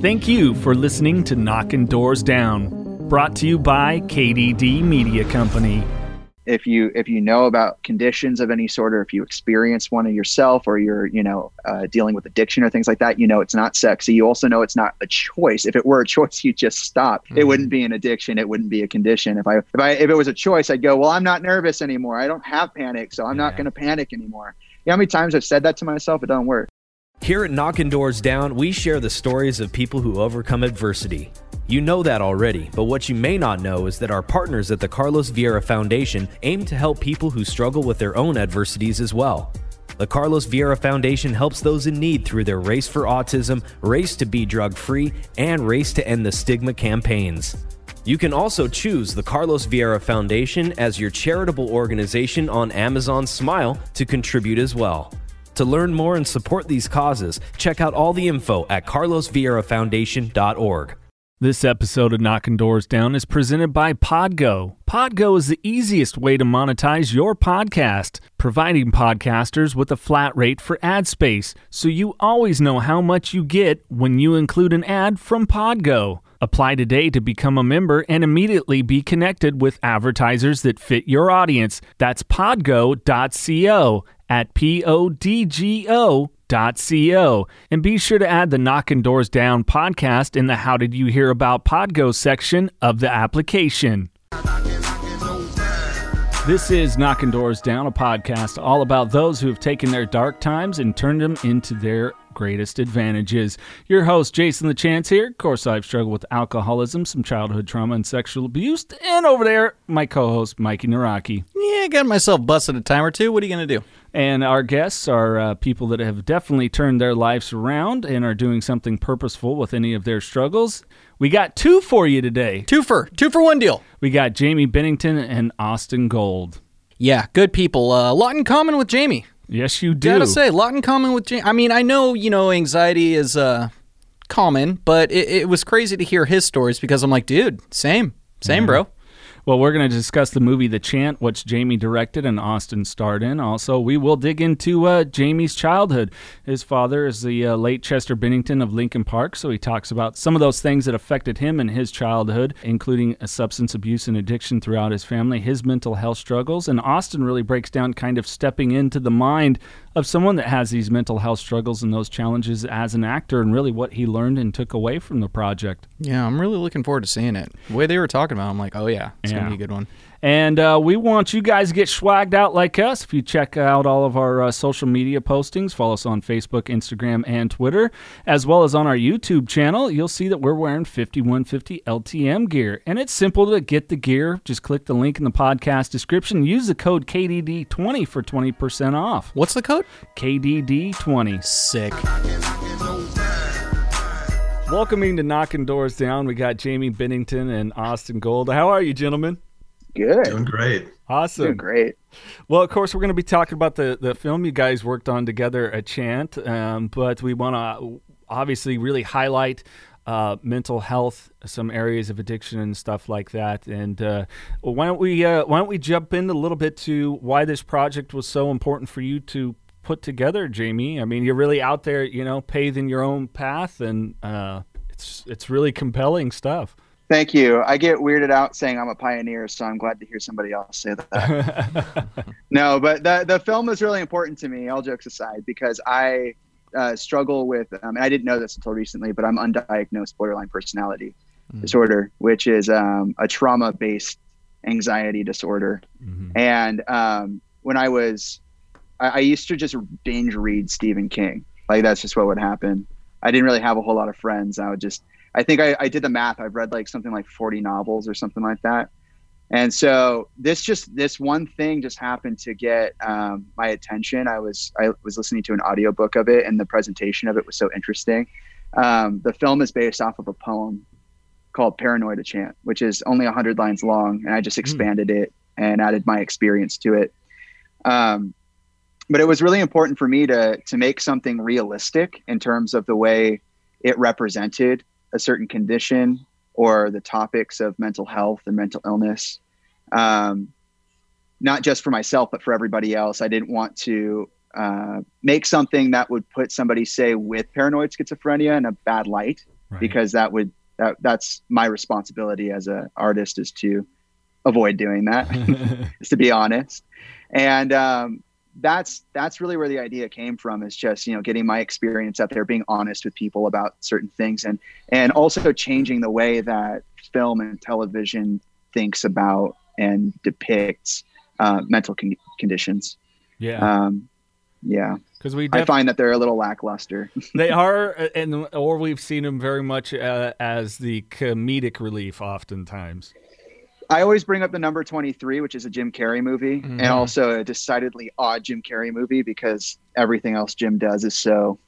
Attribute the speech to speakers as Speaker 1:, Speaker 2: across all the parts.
Speaker 1: Thank you for listening to Knocking Doors Down, brought to you by KDD Media Company.
Speaker 2: If you if you know about conditions of any sort, or if you experience one of yourself, or you're you know uh, dealing with addiction or things like that, you know it's not sexy. You also know it's not a choice. If it were a choice, you just stop. Mm-hmm. It wouldn't be an addiction. It wouldn't be a condition. If I if I if it was a choice, I'd go. Well, I'm not nervous anymore. I don't have panic, so I'm yeah. not going to panic anymore. You know how many times I've said that to myself? It doesn't work.
Speaker 3: Here at Knocking Doors Down, we share the stories of people who overcome adversity. You know that already, but what you may not know is that our partners at the Carlos Vieira Foundation aim to help people who struggle with their own adversities as well. The Carlos Vieira Foundation helps those in need through their Race for Autism, Race to Be Drug Free, and Race to End the Stigma campaigns. You can also choose the Carlos Vieira Foundation as your charitable organization on Amazon Smile to contribute as well. To learn more and support these causes, check out all the info at carlosvieirafoundation.org.
Speaker 1: This episode of Knocking Doors Down is presented by Podgo. Podgo is the easiest way to monetize your podcast, providing podcasters with a flat rate for ad space, so you always know how much you get when you include an ad from Podgo. Apply today to become a member and immediately be connected with advertisers that fit your audience. That's podgo.co at podgo Co. And be sure to add the Knocking Doors Down podcast in the How Did You Hear About Podgo section of the application. This is Knocking Doors Down, a podcast all about those who have taken their dark times and turned them into their greatest advantages. Your host, Jason the Chance here. Of course, I've struggled with alcoholism, some childhood trauma, and sexual abuse. And over there, my co host, Mikey Naraki.
Speaker 4: Yeah, I got myself busted a time or two. What are you going to do?
Speaker 1: And our guests are uh, people that have definitely turned their lives around and are doing something purposeful with any of their struggles. We got two for you today.
Speaker 4: Two for two for one deal.
Speaker 1: We got Jaime Bennington and Austin Gold.
Speaker 4: Yeah, good people. Uh, a lot in common with Jaime.
Speaker 1: Yes, you do.
Speaker 4: Gotta say, a lot in common with Jaime. I mean, I know you know anxiety is uh, common, but it, it was crazy to hear his stories because I'm like, dude, same, same, yeah. bro.
Speaker 1: Well, we're going to discuss the movie The Chant, which Jaime directed and Austin starred in. Also, we will dig into uh, Jaime's childhood. His father is the uh, late Chester Bennington of Linkin Park, so he talks about some of those things that affected him in his childhood, including substance abuse and addiction throughout his family, his mental health struggles. And Austin really breaks down kind of stepping into the mind of someone that has these mental health struggles and those challenges as an actor and really what he learned and took away from the project.
Speaker 4: Yeah, I'm really looking forward to seeing it. The way they were talking about it, I'm like, oh, yeah, it's yeah. going to be a good one.
Speaker 1: And uh, we want you guys to get swagged out like us. If you check out all of our uh, social media postings, follow us on Facebook, Instagram, and Twitter, as well as on our YouTube channel, you'll see that we're wearing 5150 LTM gear. And it's simple to get the gear. Just click the link in the podcast description. Use the code KDD20 for 20% off.
Speaker 4: What's the code?
Speaker 1: KDD20.
Speaker 4: Sick.
Speaker 1: Welcoming to Knocking Doors Down, we got Jaime Bennington and Austin Gold. How are you, gentlemen?
Speaker 2: Good.
Speaker 5: Doing great.
Speaker 1: Awesome.
Speaker 2: Doing great.
Speaker 1: Well, of course, we're going to be talking about the, the film you guys worked on together at Chant, um, but we want to obviously really highlight uh, mental health, some areas of addiction and stuff like that. And uh, why don't we uh, why don't we jump in a little bit to why this project was so important for you to put together, Jaime? I mean, you're really out there, you know, paving your own path, and uh, it's it's really compelling stuff.
Speaker 2: Thank you. I get weirded out saying I'm a pioneer, so I'm glad to hear somebody else say that. no, but the the film is really important to me. All jokes aside, because I uh, struggle with, um, and I didn't know this until recently, but I'm undiagnosed borderline personality mm-hmm. disorder, which is um, a trauma based anxiety disorder. Mm-hmm. And um, when I was, I, I used to just binge read Stephen King. Like that's just what would happen. I didn't really have a whole lot of friends. I would just I think I, I did the math. I've read like something like 40 novels or something like that. And so this just this one thing just happened to get um, my attention. I was I was listening to an audiobook of it, and the presentation of it was so interesting. Um, the film is based off of a poem called Paranoid a Chant, which is only 100 lines long. And I just expanded mm. it and added my experience to it. Um, but it was really important for me to to make something realistic in terms of the way it represented a certain condition or the topics of mental health and mental illness. Um, not just for myself, but for everybody else. I didn't want to uh, make something that would put somebody, say, with paranoid schizophrenia in a bad light, right. because that would that that's my responsibility as an artist is to avoid doing that, is to be honest. And um, that's that's really where the idea came from is just you know getting my experience out there being honest with people about certain things and and also changing the way that film and television thinks about and depicts uh, mental con- conditions
Speaker 1: yeah
Speaker 2: um, yeah because we def- I find that they're a little lackluster.
Speaker 1: they are, and or we've seen them very much uh, as the comedic relief, oftentimes.
Speaker 2: I always bring up the number 23, which is a Jim Carrey movie, mm-hmm. and also a decidedly odd Jim Carrey movie because everything else Jim does is so,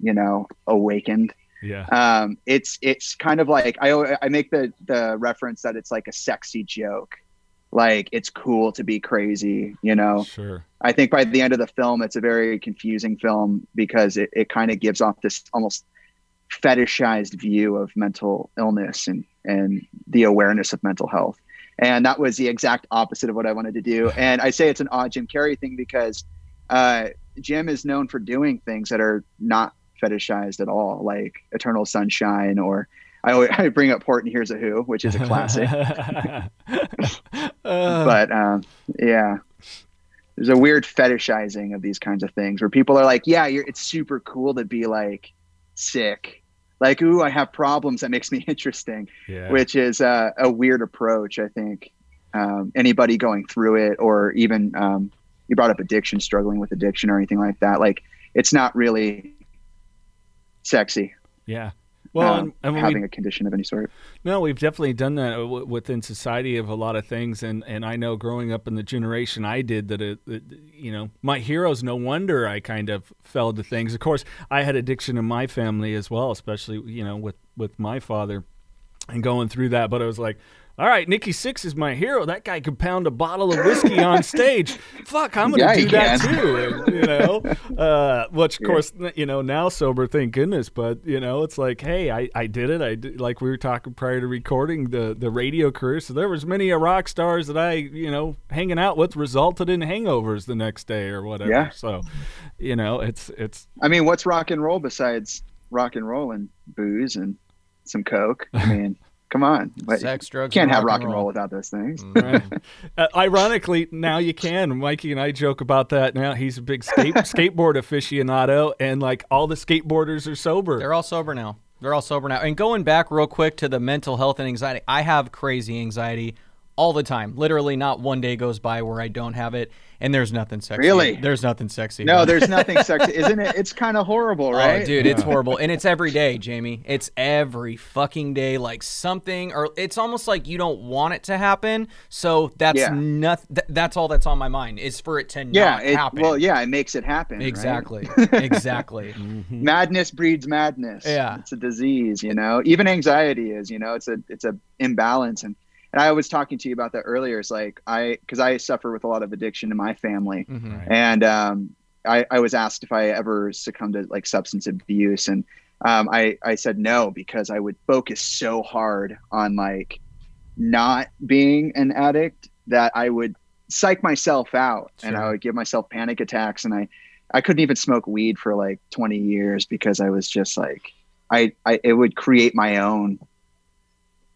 Speaker 2: you know, awakened.
Speaker 1: Yeah.
Speaker 2: Um, it's it's kind of like I I make the the reference that it's like a sexy joke, like it's cool to be crazy, you know.
Speaker 1: Sure.
Speaker 2: I think by the end of the film, it's a very confusing film because it, it kind of gives off this almost fetishized view of mental illness and and the awareness of mental health. And that was the exact opposite of what I wanted to do. And I say it's an odd Jim Carrey thing because uh, Jim is known for doing things that are not fetishized at all, like Eternal Sunshine or I always, I bring up Horton Hears a Who, which is a classic. uh, but um, yeah, there's a weird fetishizing of these kinds of things where people are like, yeah, it's super cool to be like sick like ooh i have problems. That makes me interesting
Speaker 1: yeah.
Speaker 2: which is uh, a weird approach i think. Um, anybody going through it or even um, you brought up addiction struggling with addiction or anything like that like it's not really sexy.
Speaker 1: Yeah
Speaker 2: well, um, and, having we, a condition of any sort.
Speaker 1: No, we've definitely done that w- within society of a lot of things, and and I know growing up in the generation I did that, it, it, you know, my heroes. No wonder I kind of fell to things. Of course, I had addiction in my family as well, especially you know with with my father, and going through that. But I was like, all right, Nikki Sixx is my hero. That guy could pound a bottle of whiskey on stage. Fuck, I'm gonna
Speaker 2: yeah,
Speaker 1: do that too. you know, uh, which of course, you know, now sober, thank goodness. But you know, it's like, hey, I, I did it. I did, like we were talking prior to recording the the radio career. So there was many a rock stars that I, you know, hanging out with resulted in hangovers the next day or whatever.
Speaker 2: Yeah.
Speaker 1: So, you know, it's it's.
Speaker 2: I mean, what's rock and roll besides rock and roll and booze and some coke? I mean. Come on,
Speaker 4: sex, drugs.
Speaker 2: Can't have
Speaker 4: rock
Speaker 2: and roll. roll without those things.
Speaker 1: Mm-hmm. uh, ironically, now you can. Mikey and I joke about that. Now he's a big skate skateboard aficionado, and like all the skateboarders are sober.
Speaker 4: They're all sober now. They're all sober now. And going back real quick to the mental health and anxiety, I have crazy anxiety all the time. Literally, not one day goes by where I don't have it. And there's nothing sexy.
Speaker 2: Really?
Speaker 4: There's nothing sexy.
Speaker 2: No, there's nothing sexy, isn't it? It's kind of horrible, oh, right?
Speaker 4: Oh, dude, it's horrible, and it's every day, Jaime. It's every fucking day. Like something, or it's almost like you don't want it to happen. So that's yeah. nothing. Th- that's all that's on my mind is for it to
Speaker 2: yeah,
Speaker 4: not
Speaker 2: it,
Speaker 4: happen.
Speaker 2: Well, yeah, it makes it happen.
Speaker 4: Exactly.
Speaker 2: Right?
Speaker 4: exactly.
Speaker 2: mm-hmm. Madness breeds madness.
Speaker 4: Yeah,
Speaker 2: it's a disease. You know, even anxiety is. You know, it's a it's a imbalance and and I was talking to you about that earlier. It's like I, because I suffer with a lot of addiction in my family, mm-hmm. right. and um, I, I was asked if I ever succumbed to like substance abuse, and um, I, I said no because I would focus so hard on like not being an addict that I would psych myself out, sure. and I would give myself panic attacks, and I, I couldn't even smoke weed for like 20 years because I was just like, I, I, it would create my own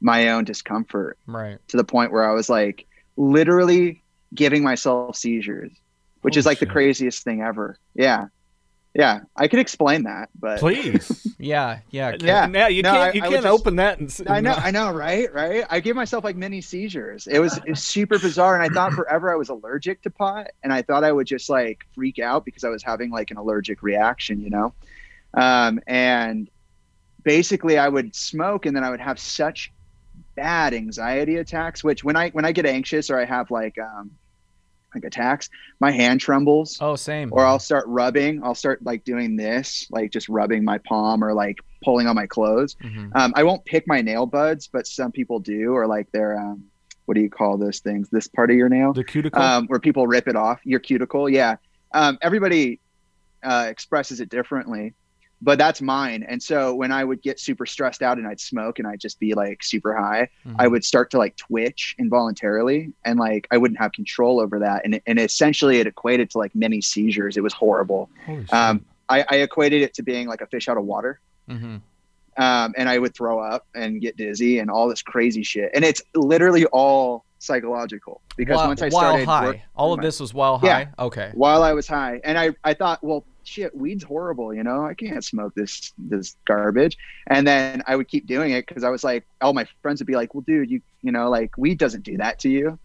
Speaker 2: my own discomfort
Speaker 4: right.
Speaker 2: to the point where i was like literally giving myself seizures which is like shit. the craziest thing ever. Yeah. Yeah. I could explain that but
Speaker 1: please.
Speaker 4: Yeah. Yeah.
Speaker 1: Yeah. now you no, can't you I, can't I open that and
Speaker 2: i know i know right? Right? I gave myself like mini seizures. It was, it was super bizarre and i thought forever i was allergic to pot and i thought i would just like freak out because i was having like an allergic reaction you know? Um, and basically i would smoke and then i would have such bad anxiety attacks which when i when i get anxious or i have like um like attacks, my hand trembles.
Speaker 4: Oh, same.
Speaker 2: Or I'll start rubbing. I'll start like doing this, like just rubbing my palm or like pulling on my clothes. Mm-hmm. Um, I won't pick my nail buds, but some people do, or like they're um, what do you call those things? This part of your nail,
Speaker 1: the cuticle,
Speaker 2: um, where people rip it off. Your cuticle, yeah. Um, everybody uh, expresses it differently but that's mine. And so when I would get super stressed out and I'd smoke and I'd just be like super high, mm-hmm. I would start to like twitch involuntarily and like I wouldn't have control over that. And, and essentially it equated to like many seizures. It was horrible. Um, I, I, equated it to being like a fish out of water. Mm-hmm. Um, and I would throw up and get dizzy and all this crazy shit. And it's literally all psychological because
Speaker 4: while,
Speaker 2: once I
Speaker 4: started high, work, all of this was while high. Yeah, okay.
Speaker 2: While I was high, and I I thought, well, shit, weed's horrible, you know, I can't smoke this this garbage. And then I would keep doing it because I was like, all my friends would be like, well, dude, you you know, like weed doesn't do that to you.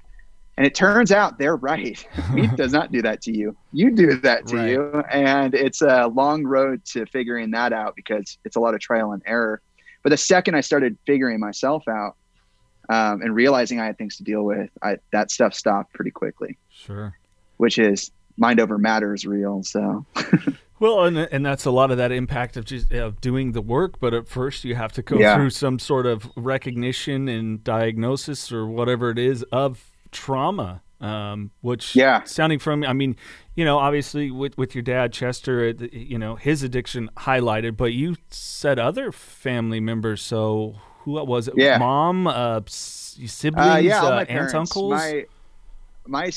Speaker 2: And it turns out they're right. weed does not do that to you. You do that to right. you. And it's a long road to figuring that out because it's a lot of trial and error. But the second I started figuring myself out um, and realizing I had things to deal with, I, that stuff stopped pretty quickly.
Speaker 1: Sure.
Speaker 2: Which is mind over matter is real. So.
Speaker 1: well, and and that's a lot of that impact of just of doing the work. But at first, you have to go yeah. through some sort of recognition and diagnosis or whatever it is of trauma. Um, which
Speaker 2: yeah,
Speaker 1: sounding from I mean, you know, obviously with with your dad Chester, you know, his addiction highlighted, but you said other family members. So who was it?
Speaker 2: Yeah,
Speaker 1: mom, uh, siblings, uh,
Speaker 2: yeah,
Speaker 1: uh, aunts, uncles.
Speaker 2: My my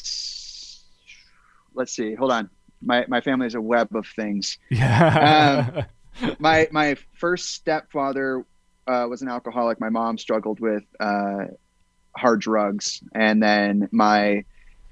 Speaker 2: let's see. Hold on. My my family is a web of things.
Speaker 1: Yeah.
Speaker 2: um, my my first stepfather uh, was an alcoholic. My mom struggled with uh, hard drugs, and then my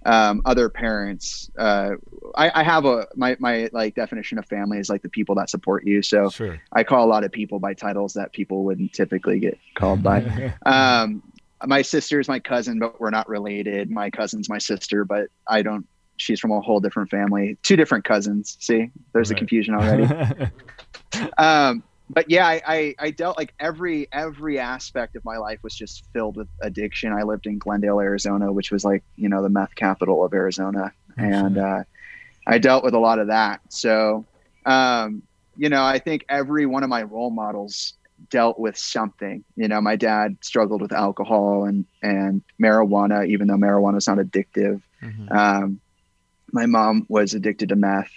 Speaker 2: um, other parents. Uh, I, I, have a my my like definition of family is like the people that support you. So
Speaker 1: sure.
Speaker 2: I call a lot of people by titles that people wouldn't typically get called by. um, my sister is my cousin, but we're not related. My cousin's my sister, but I don't she's from a whole different family, two different cousins. See, there's right. a confusion already. um, but yeah, I, I, I, dealt like every every aspect of my life was just filled with addiction. I lived in Glendale, Arizona, which was like you know the meth capital of Arizona, and uh, I dealt with a lot of that. So, um, you know, I think every one of my role models dealt with something. You know, my dad struggled with alcohol and and marijuana, even though marijuana is not addictive. Mm-hmm. Um, my mom was addicted to meth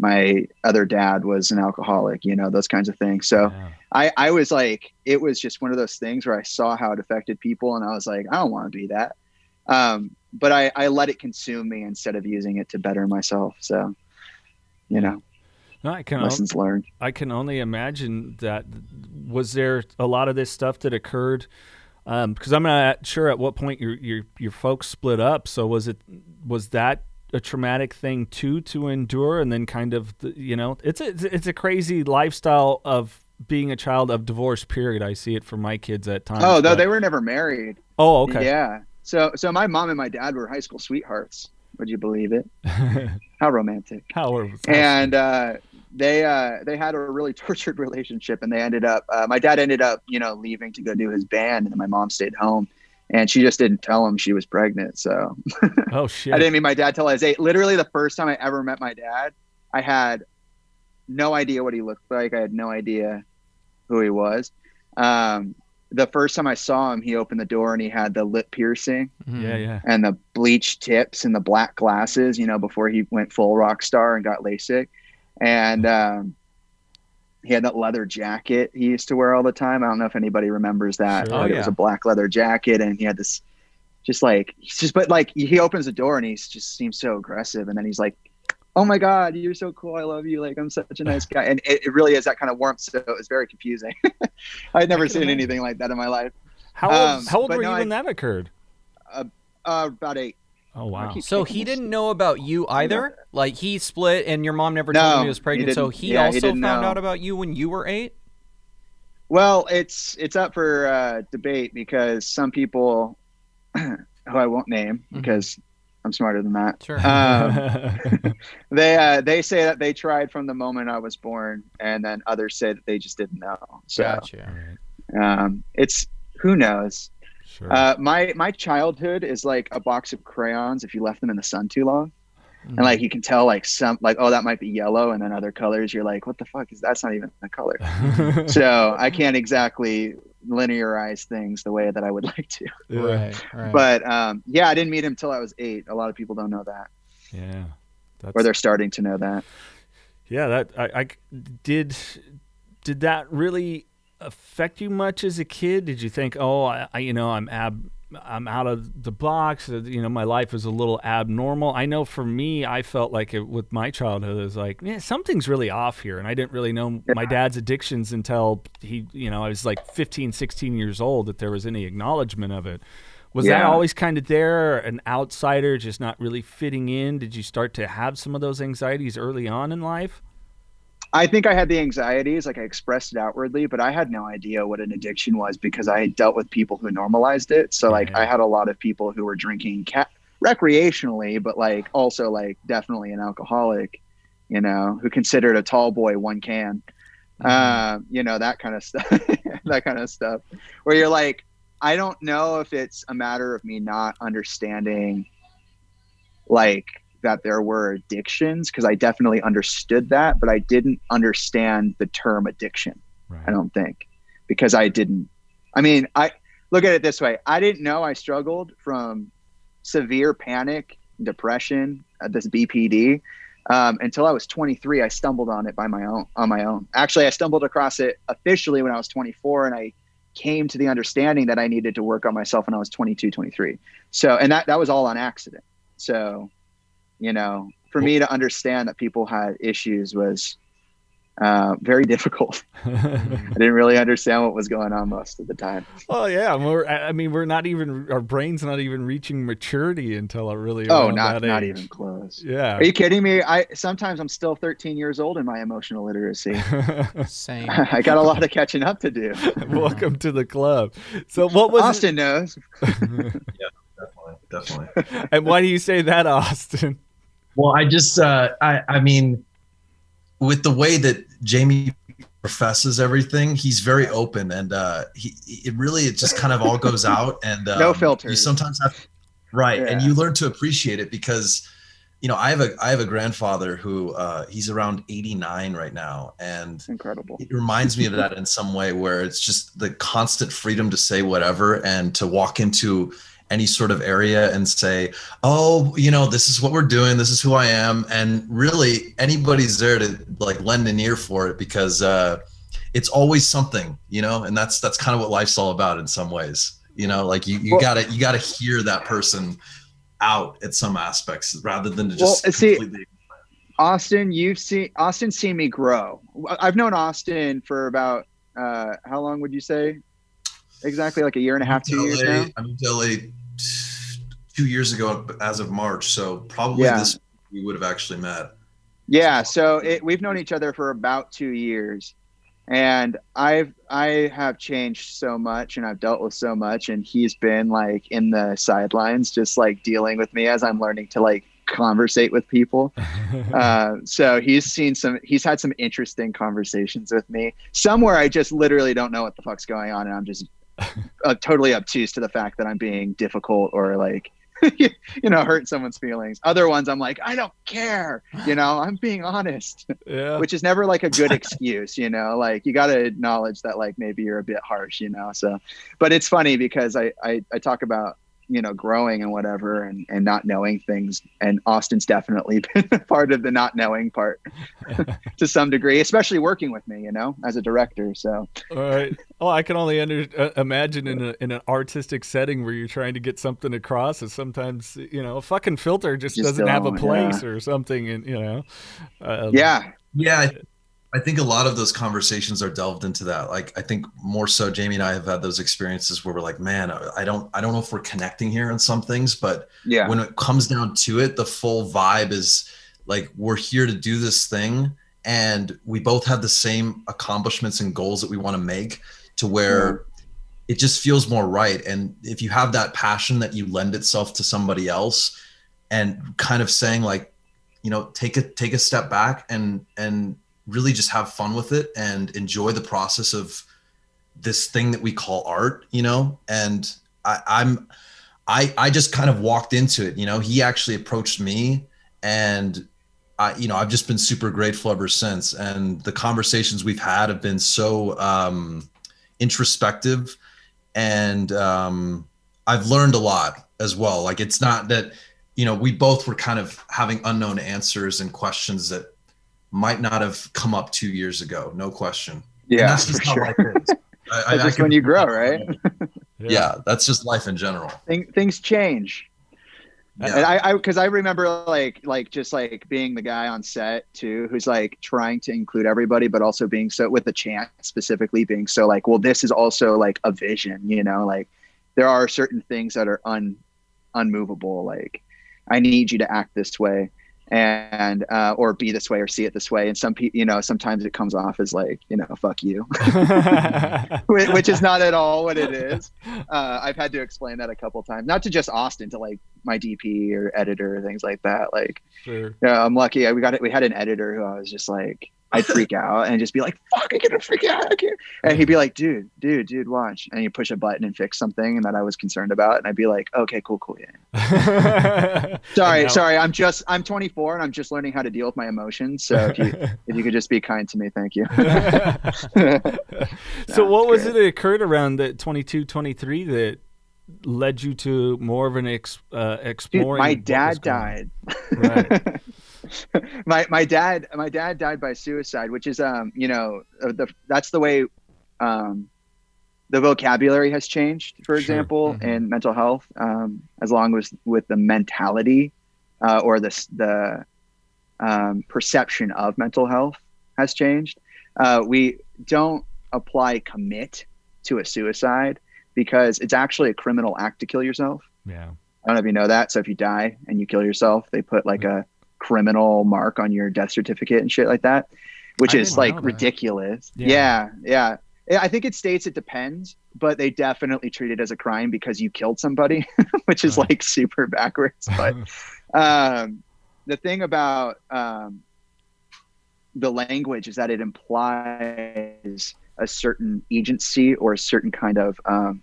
Speaker 2: my other dad was an alcoholic you know those kinds of things so yeah. i i was like it was just one of those things where i saw how it affected people and i was like i don't want to be that um, but i i let it consume me instead of using it to better myself so you know
Speaker 1: no, I can
Speaker 2: lessons
Speaker 1: only,
Speaker 2: learned.
Speaker 1: I can only imagine that. Was there a lot of this stuff that occurred? Because um, I'm not sure at what point your your your folks split up. So was it was that a traumatic thing too to endure and then kind of you know it's a, it's a crazy lifestyle of being a child of divorce period. I see it for my kids at times
Speaker 2: oh though they were never married.
Speaker 1: Oh okay.
Speaker 2: Yeah. So so my mom and my dad were high school sweethearts. Would you believe it? How romantic.
Speaker 1: How,
Speaker 2: and uh they uh they had a really tortured relationship and they ended up uh, my dad ended up you know leaving to go do his band and my mom stayed home and she just didn't tell him she was pregnant. So,
Speaker 1: oh shit!
Speaker 2: I didn't meet my dad till I was eight. Literally, the first time I ever met my dad, I had no idea what he looked like. I had no idea who he was. Um, the first time I saw him, he opened the door and he had the lip piercing,
Speaker 1: mm-hmm. yeah, yeah,
Speaker 2: and the bleached tips and the black glasses. You know, before he went full rock star and got LASIK, and um, he had that leather jacket he used to wear all the time. I don't know if anybody remembers that.
Speaker 1: Sure. Oh, yeah.
Speaker 2: It was a black leather jacket, and he had this, just like he's just, but like he opens the door and he just seems so aggressive, and then he's like, "Oh my God, you're so cool. I love you. Like I'm such a nice guy." And it, it really is that kind of warmth. So it was very confusing. I'd never seen imagine. anything like that in my life.
Speaker 1: How old, um, how old were no, you when that occurred?
Speaker 2: Uh, uh, about eight.
Speaker 1: Oh wow!
Speaker 4: So he didn't know about you either. Like he split, and your mom never no, told him he was pregnant. He so he yeah, also he found know. out about you when you were eight.
Speaker 2: Well, it's it's up for uh, debate because some people, who I won't name mm-hmm. because I'm smarter than that.
Speaker 4: Sure.
Speaker 2: Um, they uh, they say that they tried from the moment I was born, and then others say that they just didn't know. So,
Speaker 4: gotcha.
Speaker 2: Um, it's who knows. Sure. Uh, my my childhood is like a box of crayons if you left them in the sun too long. Mm-hmm. And like you can tell like some like oh that might be yellow and then other colors you're like what the fuck is that's not even a color. so I can't exactly linearize things the way that I would like to.
Speaker 4: Right, right.
Speaker 2: But um, yeah, I didn't meet him until I was eight. A lot of people don't know that.
Speaker 1: Yeah.
Speaker 2: That's... Or they're starting to know that.
Speaker 1: Yeah, that I, I did. Did that really affect you much as a kid? Did you think, oh, I, I you know, I'm ab I'm out of the box. Uh, you know, my life is a little abnormal. I know for me, I felt like it, with my childhood, it was like, yeah, something's really off here. And I didn't really know my dad's addictions until he, you know, I was like 15, 16 years old that there was any acknowledgement of it. Was yeah. that always kind of there, an outsider just not really fitting in? Did you start to have some of those anxieties early on in life?
Speaker 2: I think I had the anxieties, like I expressed it outwardly, but I had no idea what an addiction was because I had dealt with people who normalized it. So like I had a lot of people who were drinking cat recreationally, but like also like definitely an alcoholic, you know, who considered a tall boy one can, mm-hmm. uh, you know, that kind of stuff, that kind of stuff, where you're like, I don't know if it's a matter of me not understanding, like that there were addictions because I definitely understood that, but I didn't understand the term addiction. Right. I don't think because I didn't. I mean, I look at it this way: I didn't know I struggled from severe panic, depression, uh, this BPD, um, until I was 23. I stumbled on it by my own on my own. Actually, I stumbled across it officially when I was 24, and I came to the understanding that I needed to work on myself when I was 22, 23. So, and that that was all on accident. So you know, for me to understand that people had issues was uh, very difficult. I didn't really understand what was going on most of the time.
Speaker 1: Oh yeah, we're, I mean, we're not even our brains not even reaching maturity until a really
Speaker 2: oh, not not even close.
Speaker 1: Yeah,
Speaker 2: are you kidding me? I sometimes I'm still 13 years old in my emotional literacy.
Speaker 4: Same.
Speaker 2: I got a lot of catching up to do.
Speaker 1: Welcome to the club. So what was
Speaker 2: Austin
Speaker 5: it? knows? yeah, definitely, definitely.
Speaker 1: And why do you say that, Austin?
Speaker 5: Well, I just, uh, I, I mean, with the way that Jaime professes everything, he's very open, and uh, he, it really, it just kind of all goes out, and um,
Speaker 2: no filter.
Speaker 5: You sometimes have, right, yeah. and you learn to appreciate it because, you know, I have a, I have a grandfather who, uh, he's around 89 right now, and
Speaker 2: incredible.
Speaker 5: It reminds me of that in some way, where it's just the constant freedom to say whatever and to walk into any sort of area and say, oh, you know, this is what we're doing, this is who I am, and really anybody's there to like lend an ear for it because uh, it's always something, you know, and that's that's kind of what life's all about in some ways. You know, like you you well, gotta you gotta hear that person out at some aspects rather than to just well, see, completely.
Speaker 2: Austin, you've seen Austin seen me grow. I've known Austin for about uh, how long would you say? Exactly like a year and a half, two years now.
Speaker 5: I'm in LA two years ago as of March. So probably yeah. this we would have actually met.
Speaker 2: Yeah. So it, we've known each other for about two years, and I've I have changed so much, and I've dealt with so much, and he's been like in the sidelines, just like dealing with me as I'm learning to like conversate with people. uh, so he's seen some, he's had some interesting conversations with me. Somewhere I just literally don't know what the fuck's going on, and I'm just uh, totally obtuse to the fact that I'm being difficult or like you know hurt someone's feelings. Other ones i'm like i don't care you know? I'm being honest.
Speaker 1: Yeah.
Speaker 2: which is never like a good excuse you know? Like you got to acknowledge that like maybe you're a bit harsh you know? So but it's funny because I, I i talk about you know growing and whatever and and not knowing things. And austin's definitely been part of the not knowing part to some degree especially working with me you know as a director. So
Speaker 1: all right oh i can only under, uh, imagine in, a, in an artistic setting where you're trying to get something across and sometimes you know a fucking filter just, just doesn't have a place yeah. or something and you know
Speaker 2: um, yeah.
Speaker 5: Yeah I think a lot of those conversations are delved into that. Like I think more so Jaime and I have had those experiences where we're like, man, I don't I don't know if we're connecting here on some things, but
Speaker 2: yeah,
Speaker 5: when it comes down to it, the full vibe is like we're here to do this thing and we both have the same accomplishments and goals that we want to make to where mm-hmm. it just feels more right. And if you have that passion that you lend itself to somebody else and kind of saying like, you know, take a take a step back and and really just have fun with it and enjoy the process of this thing that we call art, you know, and I, I'm I I just kind of walked into it. You know, he actually approached me and I, you know, I've just been super grateful ever since. And the conversations we've had have been so um, introspective, and um, I've learned a lot as well. Like it's not that, you know, we both were kind of having unknown answers and questions that might not have come up two years ago. No question.
Speaker 2: Yeah, and that's just how sure. life is. I, I, just I when you grow, right?
Speaker 5: yeah. yeah. that's just life in general.
Speaker 2: things change. Yeah. And I, because I, I, remember like, like just like being the guy on set too, who's like trying to include everybody, but also being so with the chant specifically being so like, well, this is also like a vision, you know, like there are certain things that are un, unmovable. Like, I need you to act this way and uh, or be this way or see it this way. And some people you know sometimes it comes off as like you know fuck you. Which is not at all what it is. Uh, i've had to explain that a couple times not to just austin to like my dp or editor or things like that. Like sure. yeah i'm lucky. We got it we had an editor who i was just like I'd freak out and just be like, fuck, I can't freak out. I can't. And he'd be like, dude, dude, dude, watch. And you push a button and fix something that I was concerned about. And I'd be like, okay, cool, cool. Yeah. sorry, sorry. I'm just, I'm 24 and I'm just learning how to deal with my emotions. So if you, if you could just be kind to me, thank you.
Speaker 1: so what was great. it that occurred around the 22, 23 that led you to more of an ex, uh, exploring?
Speaker 2: Dude, my dad died. Right. my my dad my dad died by suicide, which is um you know uh, the that's the way um the vocabulary has changed, for example, mm-hmm. in mental health, um, as long as with the mentality uh, or the the um, perception of mental health has changed. Uh, we don't apply commit to a suicide because it's actually a criminal act to kill yourself.
Speaker 1: Yeah.
Speaker 2: I don't know if you know that. So if you die and you kill yourself, they put like a criminal mark on your death certificate and shit like that, which I is like ridiculous. Yeah. yeah, yeah. I think it states it depends, but they definitely treat it as a crime because you killed somebody, which is like super backwards. But um, the thing about um, the language is that it implies a certain agency or a certain kind of um,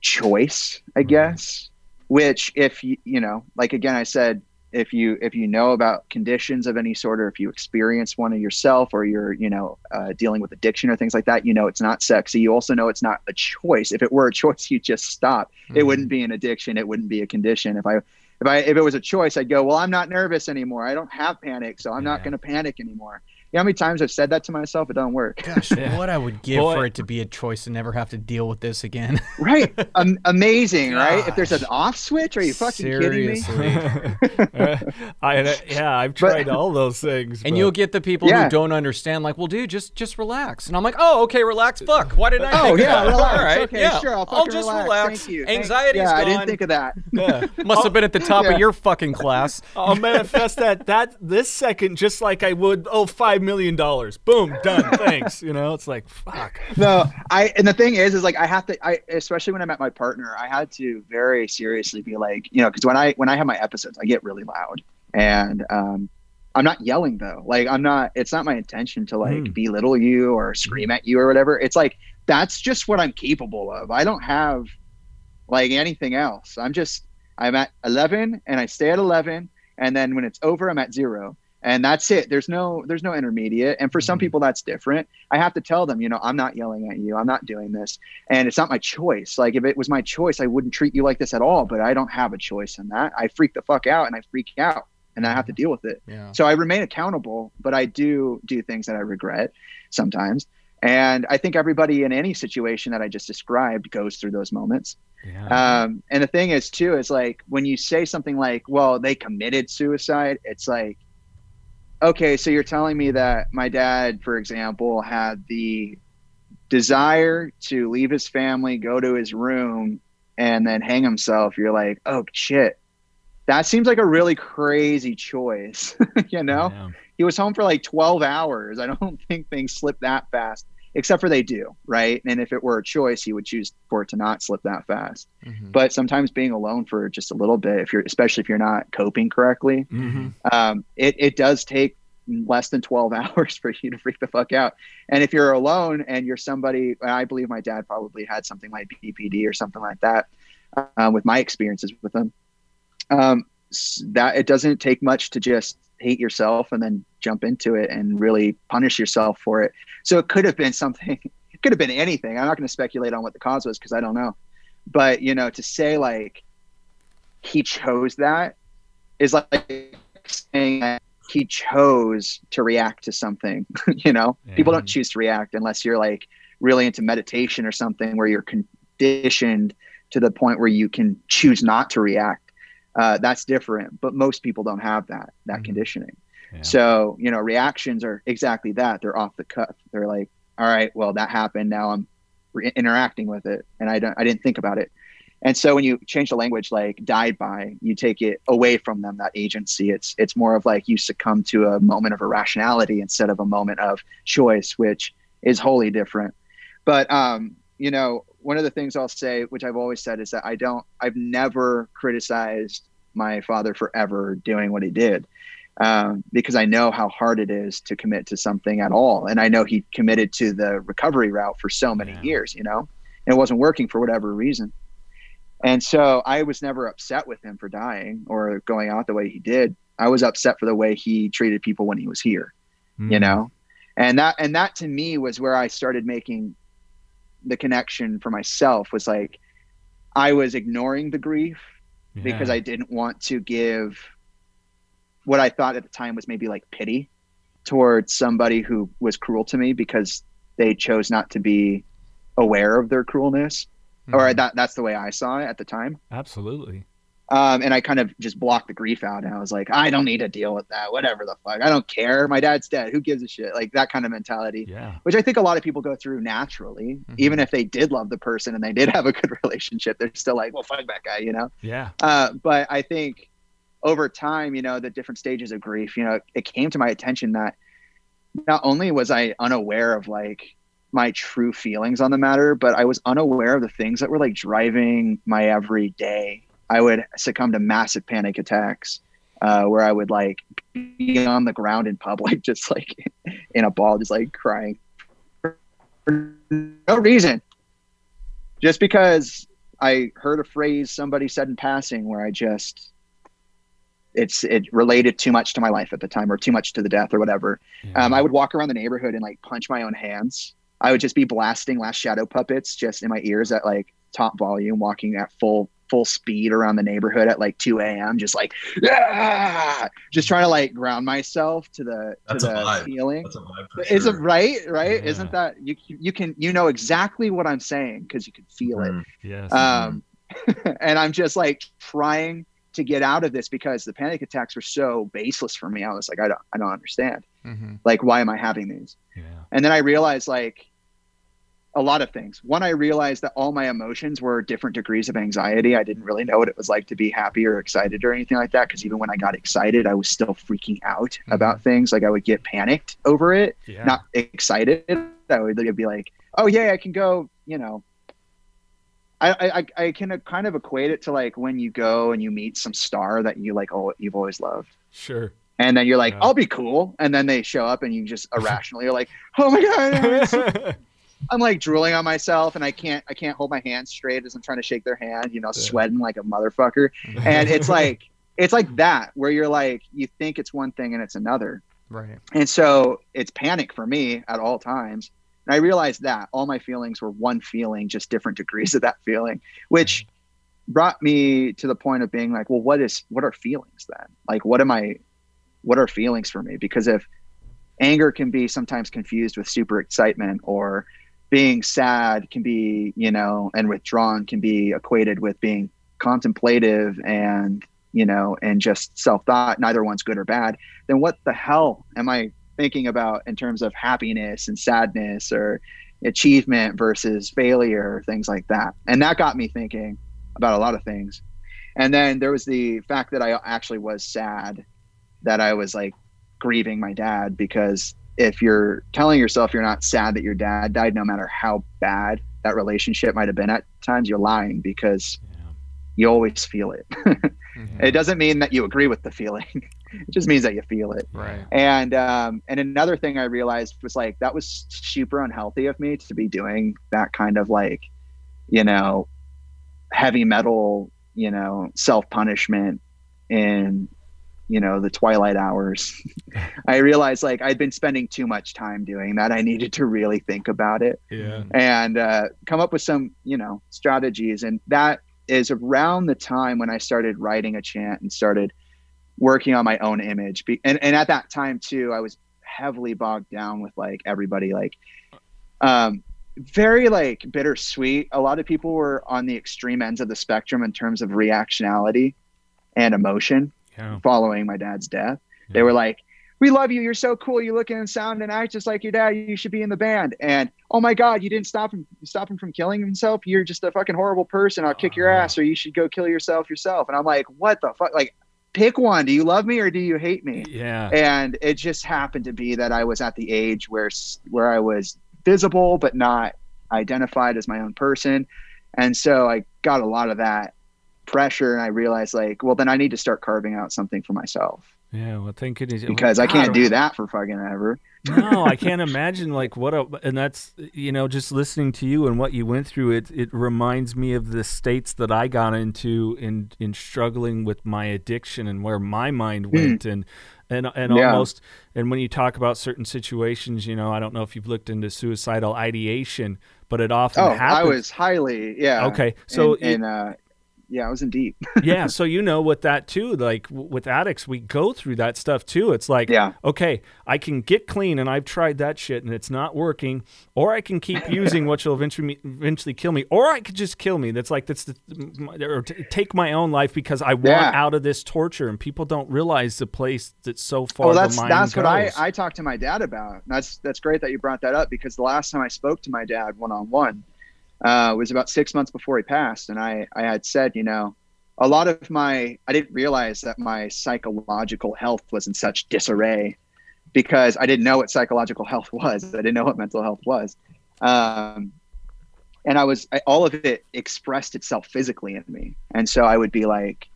Speaker 2: choice, I guess. Which, if you you know, like again, I said if you if you know about conditions of any sort or if you experience one of yourself or you're you know uh, dealing with addiction or things like that you know it's not sexy. You also know it's not a choice. If it were a choice you'd just stop. Mm-hmm. it wouldn't be an addiction. It wouldn't be a condition. If i if i if it was a choice i'd go well i'm not nervous anymore. I don't have panic so i'm yeah. not going to panic anymore know how many times I've said that to myself? It doesn't work.
Speaker 4: Gosh, yeah. what I would give Boy. for it to be a choice and never have to deal with this again.
Speaker 2: right. Um, amazing, Gosh. right? If there's an off switch, are you fucking Seriously.
Speaker 1: kidding me? I, yeah, I've tried but, all those things.
Speaker 4: And but... you'll get the people yeah. who don't understand, like, well, dude, just just relax. And I'm like, oh, okay, relax. Fuck. Why didn't I?
Speaker 2: Oh,
Speaker 4: yeah,
Speaker 2: relax. All right, okay, yeah. sure. I'll, I'll just relax. relax. Thank you.
Speaker 4: Anxiety's
Speaker 2: yeah,
Speaker 4: gone.
Speaker 2: I didn't think of that.
Speaker 4: Yeah. Must have been at the top of your fucking class.
Speaker 1: I'll manifest that that this second just like I would oh five million dollars boom, done. Thanks. You know, it's like fuck.
Speaker 2: No, I and the thing is, is like I have to. I especially when I met my partner, I had to very seriously be like, you know, because when I when I have my episodes, I get really loud, and um, I'm not yelling though. Like I'm not. It's not my intention to like mm. belittle you or scream at you or whatever. It's like that's just what I'm capable of. I don't have like anything else. I'm just I'm at 11 and I stay at 11 and then when it's over I'm at 0 and that's it. There's no there's no intermediate. And for some mm-hmm. people that's different. I have to tell them you know i'm not yelling at you. I'm not doing this. And it's not my choice. Like if it was my choice i wouldn't treat you like this at all but i don't have a choice in that. I freak the fuck out and i freak out and i have to mm-hmm. deal with it. Yeah. so i remain accountable but i do do things that i regret sometimes. And i think everybody in any situation that i just described goes through those moments. Yeah. um, and the thing is too is like when you say something like well they committed suicide it's like okay, so you're telling me that my dad, for example, had the desire to leave his family, go to his room, and then hang himself. You're like, oh shit, that seems like a really crazy choice. you know, he was home for like 12 hours. I don't think things slip that fast, except for they do, right? And if it were a choice, he would choose for it to not slip that fast. Mm-hmm. But sometimes being alone for just a little bit, if you're, especially if you're not coping correctly, mm-hmm. um, it, it does take less than 12 hours for you to freak the fuck out. And if you're alone and you're somebody, I believe my dad probably had something like BPD or something like that um, with my experiences with them. Um, that it doesn't take much to just hate yourself and then jump into it and really punish yourself for it. So it could have been something, it could have been anything. I'm not going to speculate on what the cause was because I don't know. But, you know, to say like he chose that is like saying that he chose to react to something, you know? Yeah. People don't choose to react unless you're like really into meditation or something where you're conditioned to the point where you can choose not to react uh, that's different. But most people don't have that that mm-hmm. conditioning. Yeah. So you know, reactions are exactly that. They're off the cuff. They're like, all right, well that happened. Now I'm re- interacting with it, and I don't I didn't think about it. And so when you change the language, like died by, you take it away from them that agency. It's it's more of like you succumb to a moment of irrationality instead of a moment of choice, which is wholly different. But um, you know, one of the things I'll say, which I've always said, is that I don't, I've never criticized my father for ever doing what he did. Um, because I know how hard it is to commit to something at all. And I know he committed to the recovery route for so many yeah. years, you know, and it wasn't working for whatever reason. And so I was never upset with him for dying or going out the way he did. I was upset for the way he treated people when he was here, mm. you know? And that, and that to me was where I started making the connection for myself was like I was ignoring the grief yeah. because I didn't want to give what I thought at the time was maybe like pity towards somebody who was cruel to me because they chose not to be aware of their cruelness mm-hmm. or that that's the way I saw it at the time.
Speaker 1: Absolutely.
Speaker 2: Um, and I kind of just blocked the grief out, and I was like, I don't need to deal with that. Whatever the fuck, I don't care. My dad's dead. Who gives a shit? Like that kind of mentality.
Speaker 1: Yeah.
Speaker 2: Which I think a lot of people go through naturally, mm-hmm. even if they did love the person and they did have a good relationship. They're still like, well, fuck that guy, you know.
Speaker 1: Yeah.
Speaker 2: Uh, but I think over time, you know, the different stages of grief, you know, it came to my attention that not only was I unaware of like my true feelings on the matter, but I was unaware of the things that were like driving my everyday I would succumb to massive panic attacks uh, where I would like be on the ground in public, just like in a ball, just like crying for no reason. Just because I heard a phrase somebody said in passing where I just it's it related too much to my life at the time or too much to the death or whatever. Yeah. Um, I would walk around the neighborhood and like punch my own hands. I would just be blasting last shadow puppets just in my ears at like top volume, walking at full full speed around the neighborhood at like 2 a.m. Just like, yeah, just trying to like ground myself to the That's to the feeling. That's a vibe Is it right? Right? Yeah. Isn't that you? You can you know exactly what I'm saying because you can feel mm, it.
Speaker 1: Yes.
Speaker 2: Um, and I'm just like trying to get out of this because the panic attacks were so baseless for me. I was like, I don't, I don't understand. Mm-hmm. Like, why am I having these?
Speaker 1: Yeah.
Speaker 2: And then I realized like a lot of things. One, I realized that all my emotions were different degrees of anxiety. I didn't really know what it was like to be happy or excited or anything like that. Because even when I got excited, I was still freaking out mm-hmm. about things. Like I would get panicked over it, yeah. not excited. I would be like, "Oh yeah, I can go." You know, I, I I can kind of equate it to like when you go and you meet some star that you like, oh, you've always loved.
Speaker 1: Sure.
Speaker 2: And then you're like, yeah. I'll be cool. And then they show up and you just irrationally are like, oh my God. I'm like drooling on myself and I can't I can't hold my hands straight as I'm trying to shake their hand, you know, yeah. sweating like a motherfucker. and it's like it's like that where you're like you think it's one thing and it's another.
Speaker 1: Right.
Speaker 2: And so it's panic for me at all times. And I realized that all my feelings were one feeling, just different degrees of that feeling, which brought me to the point of being like, well, what is what are feelings then? Like what am I what are feelings for me? Because if anger can be sometimes confused with super excitement or being sad can be, you know, and withdrawn can be equated with being contemplative and, you know, and just self thought. Neither one's good or bad. Then what the hell am I thinking about in terms of happiness and sadness or achievement versus failure, things like that? And that got me thinking about a lot of things. And then there was the fact that I actually was sad that I was like grieving my dad because if you're telling yourself you're not sad that your dad died, no matter how bad that relationship might have been at times, you're lying because yeah. you always feel it. mm-hmm. It doesn't mean that you agree with the feeling. it just means that you feel it.
Speaker 1: Right.
Speaker 2: And um, and another thing I realized was like that was super unhealthy of me to be doing that kind of like, you know, heavy metal, you know, self punishment in you know the twilight hours. I realized like i'd been spending too much time doing that. I needed to really think about it
Speaker 1: yeah.
Speaker 2: and uh, come up with some you know strategies. And that is around the time when i started writing a chant and started working on my own image. And, and at that time too i was heavily bogged down with like everybody like um very like bittersweet. A lot of people were on the extreme ends of the spectrum in terms of reactionality and emotion
Speaker 1: yeah.
Speaker 2: following my dad's death. Yeah. They were like, "We love you. You're so cool. You look and sound and act just like your dad. You should be in the band." And oh my God, you didn't stop him. Stop him from killing himself. You're just a fucking horrible person. I'll kick your uh-huh. ass, or you should go kill yourself yourself. And I'm like, what the fuck? Like, pick one. Do you love me or do you hate me?
Speaker 1: Yeah.
Speaker 2: And it just happened to be that I was at the age where where I was visible but not identified as my own person. And so I got a lot of that pressure and I realized like, well, then I need to start carving out something for myself.
Speaker 1: Yeah, well, thank goodness.
Speaker 2: Because I can't do that for fucking ever.
Speaker 1: no, I can't imagine like what a and that's you know just listening to you and what you went through. It it reminds me of the states that I got into in in struggling with my addiction and where my mind hmm. went mm. and and and yeah. almost and when you talk about certain situations, you know, I don't know if you've looked into suicidal ideation, but it often
Speaker 2: oh,
Speaker 1: happens. I
Speaker 2: was highly yeah.
Speaker 1: Okay, so
Speaker 2: in, in uh, yeah, I was in deep.
Speaker 1: yeah, so you know with that too, like with addicts, we go through that stuff too. It's like,
Speaker 2: yeah.
Speaker 1: okay, I can get clean and I've tried that shit and it's not working, or I can keep using which will eventually eventually kill me, or I could just kill me. That's like that's the or take my own life because I want yeah. out of this torture, and people don't realize the place that's so oh, far.
Speaker 2: Well, that's
Speaker 1: that's
Speaker 2: goes. what I I talked to my dad about. That's that's great that you brought that up because the last time I spoke to my dad one on one uh, was about six months before he passed, and I I had said, you know, a lot of my I didn't realize that my psychological health was in such disarray because I didn't know what psychological health was. I didn't know what mental health was. Um, and I was I, all of it expressed itself physically in me, and so I would be like,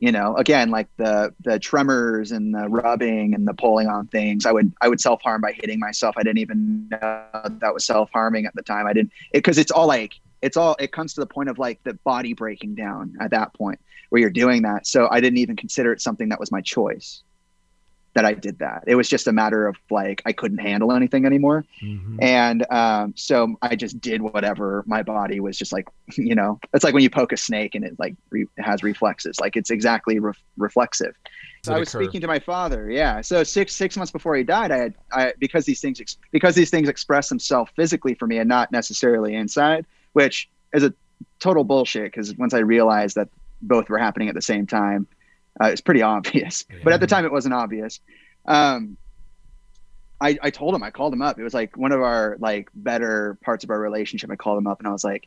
Speaker 2: you know again like the the tremors and the rubbing and the pulling on things i would i would self-harm by hitting myself. I didn't even know that was self-harming at the time. I didn't because it, it's all like it's all it comes to the point of like the body breaking down at that point where you're doing that. So i didn't even consider it something that was my choice that I did that. It was just a matter of like I couldn't handle anything anymore, mm-hmm. and um, so I just did whatever my body was just like you know. It's like when you poke a snake and it like re- has reflexes. Like it's exactly re- reflexive. So I was speaking to my father. Yeah. So six six months before he died, I had I because these things ex- because these things express themselves physically for me and not necessarily inside, which is a total bullshit. Because once I realized that both were happening at the same time uh, it's pretty obvious, yeah. but at the time it wasn't obvious. Um, I, I told him, I called him up. It was like one of our like better parts of our relationship. I called him up and I was like,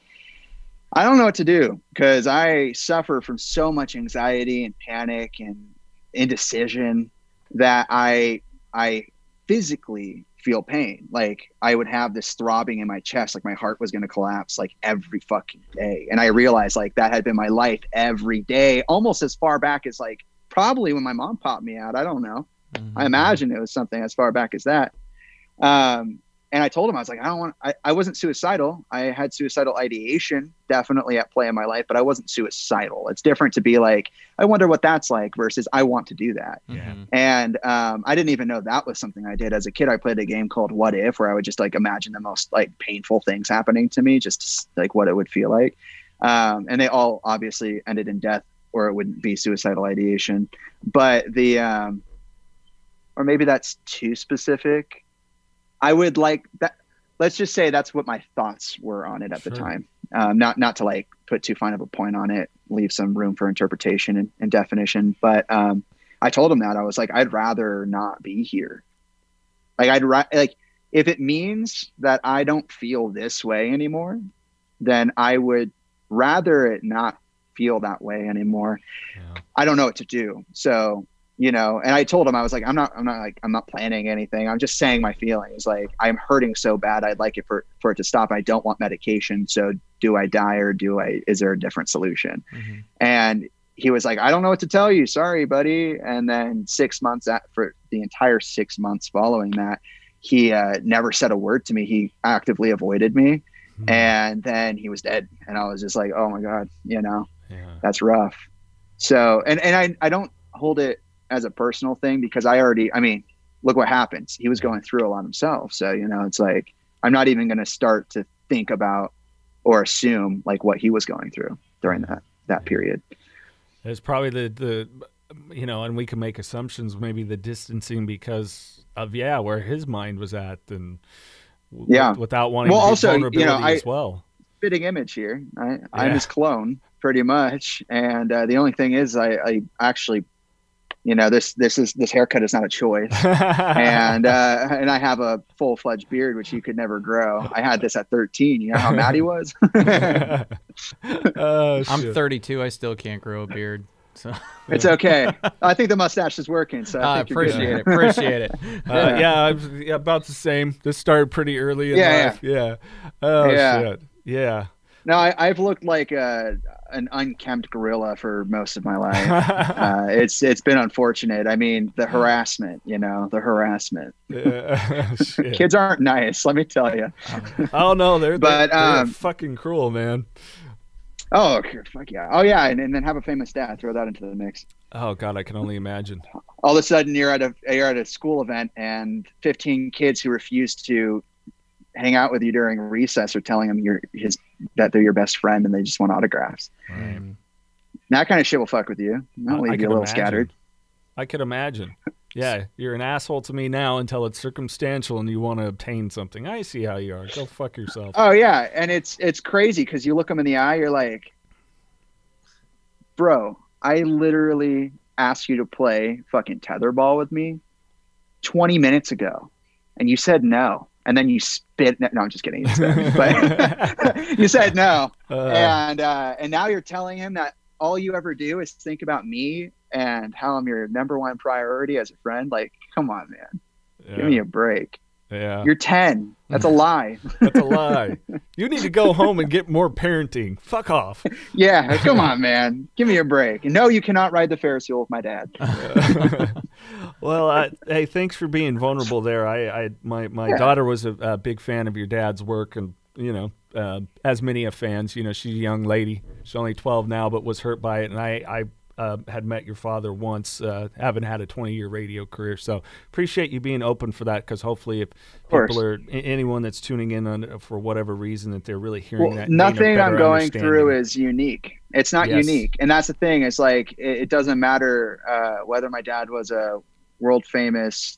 Speaker 2: I don't know what to do because I suffer from so much anxiety and panic and indecision that I I physically feel pain. Like I would have this throbbing in my chest, like my heart was going to collapse like every fucking day. And I realized like that had been my life every day, almost as far back as like probably when my mom popped me out. I don't know. Mm-hmm. I imagine it was something as far back as that. Um, and I told him I was like, I don't want. I, I wasn't suicidal. I had suicidal ideation definitely at play in my life, but I wasn't suicidal. It's different to be like, I wonder what that's like versus I want to do that.
Speaker 1: Yeah.
Speaker 2: And um, I didn't even know that was something I did as a kid. I played a game called What If, where I would just like imagine the most like painful things happening to me, just like what it would feel like. Um, and they all obviously ended in death, or it wouldn't be suicidal ideation. But the, um, or maybe that's too specific I would like that. Let's just say that's what my thoughts were on it at sure. the time. Um, not not to like put too fine of a point on it, leave some room for interpretation and, and definition. But um, I told him that I was like, I'd rather not be here. Like I'd ra- like if it means that I don't feel this way anymore, then I would rather it not feel that way anymore. Yeah. I don't know what to do. So you know and i told him i was like i'm not i'm not like i'm not planning anything i'm just saying my feelings like i'm hurting so bad i'd like it for for it to stop i don't want medication so do i die or do i is there a different solution mm-hmm. and he was like, I don't know what to tell you. Sorry, buddy. And then six months at, for the entire six months following that, he uh, never said a word to me. He actively avoided me. Mm-hmm. And then he was dead. And I was just like, oh my God, you know, yeah. that's rough. So, and, and I, I don't hold it as a personal thing because I already, I mean, look what happens. He was going through a lot himself. So, you know, it's like, I'm not even going to start to think about or assume like what he was going through during that, that period.
Speaker 1: It's probably the the you know, and we can make assumptions. Maybe the distancing because of yeah, where his mind was at, and
Speaker 2: yeah,
Speaker 1: without wanting
Speaker 2: well,
Speaker 1: to
Speaker 2: also
Speaker 1: vulnerability
Speaker 2: you know, I,
Speaker 1: as well.
Speaker 2: Fitting image here. I, yeah. I'm his clone, pretty much. And uh, the only thing is, I, I actually you know this this is this haircut is not a choice. And uh and i have a full-fledged beard which you could never grow. I had this at 13 you know how mad he was?
Speaker 4: Oh, i'm 32 i still can't grow a beard so.
Speaker 2: It's okay. I think the mustache is working so
Speaker 4: I uh, appreciate it. Appreciate it.
Speaker 1: Uh, yeah. i'm about the same. This started pretty early in
Speaker 2: yeah,
Speaker 1: life. yeah. Yeah. Oh yeah. shit. Yeah.
Speaker 2: No, I, have looked like a, an unkempt gorilla for most of my life. uh, it's it's been unfortunate. I mean, the harassment, you know, the harassment. Kids aren't nice, let me tell you.
Speaker 1: oh no, they're but they're, um, they're fucking cruel, man.
Speaker 2: Oh fuck yeah! Oh yeah, and, and then have a famous dad. Throw that into the mix.
Speaker 1: Oh god, I can only imagine.
Speaker 2: All of a sudden, you're at a you're at a school event, and 15 kids who refuse to hang out with you during recess or telling them you're his that they're your best friend and they just want autographs. Right. Mm. That kind of shit will fuck with you. That'll leave you a little imagine. scattered.
Speaker 1: I could imagine. Yeah, you're an asshole to me now until it's circumstantial and you want to obtain something. I see how you are. Go fuck yourself.
Speaker 2: Oh yeah, and it's it's crazy because you look them in the eye, you're like, bro, I literally asked you to play fucking tetherball with me 20 minutes ago, and you said no and then you spit. No, I'm just kidding. but you said no, uh, and uh, and now you're telling him that all you ever do is think about me and how I'm your number one priority as a friend. Like, come on, man, yeah. give me a break.
Speaker 1: Yeah.
Speaker 2: You're 10. That's a lie.
Speaker 1: That's a lie. You need to go home and get more parenting. Fuck off.
Speaker 2: Yeah. Come on, man. Give me a break. No, you cannot ride the Ferris wheel with my dad.
Speaker 1: well, uh, hey, thanks for being vulnerable there. I, I my, my yeah. daughter was a, a, big fan of your dad's work and, you know, uh, as many of fans, you know, she's a young lady. She's only 12 now, but was hurt by it. And I, I uh, had met your father once, uh, haven't had a 20 year radio career. So appreciate you being open for that because hopefully, if people are anyone that's tuning in on for whatever reason that they're really hearing well, that,
Speaker 2: nothing I'm going through is unique. It's not yes. unique, and that's the thing. It's like it, it doesn't matter uh, whether my dad was a world famous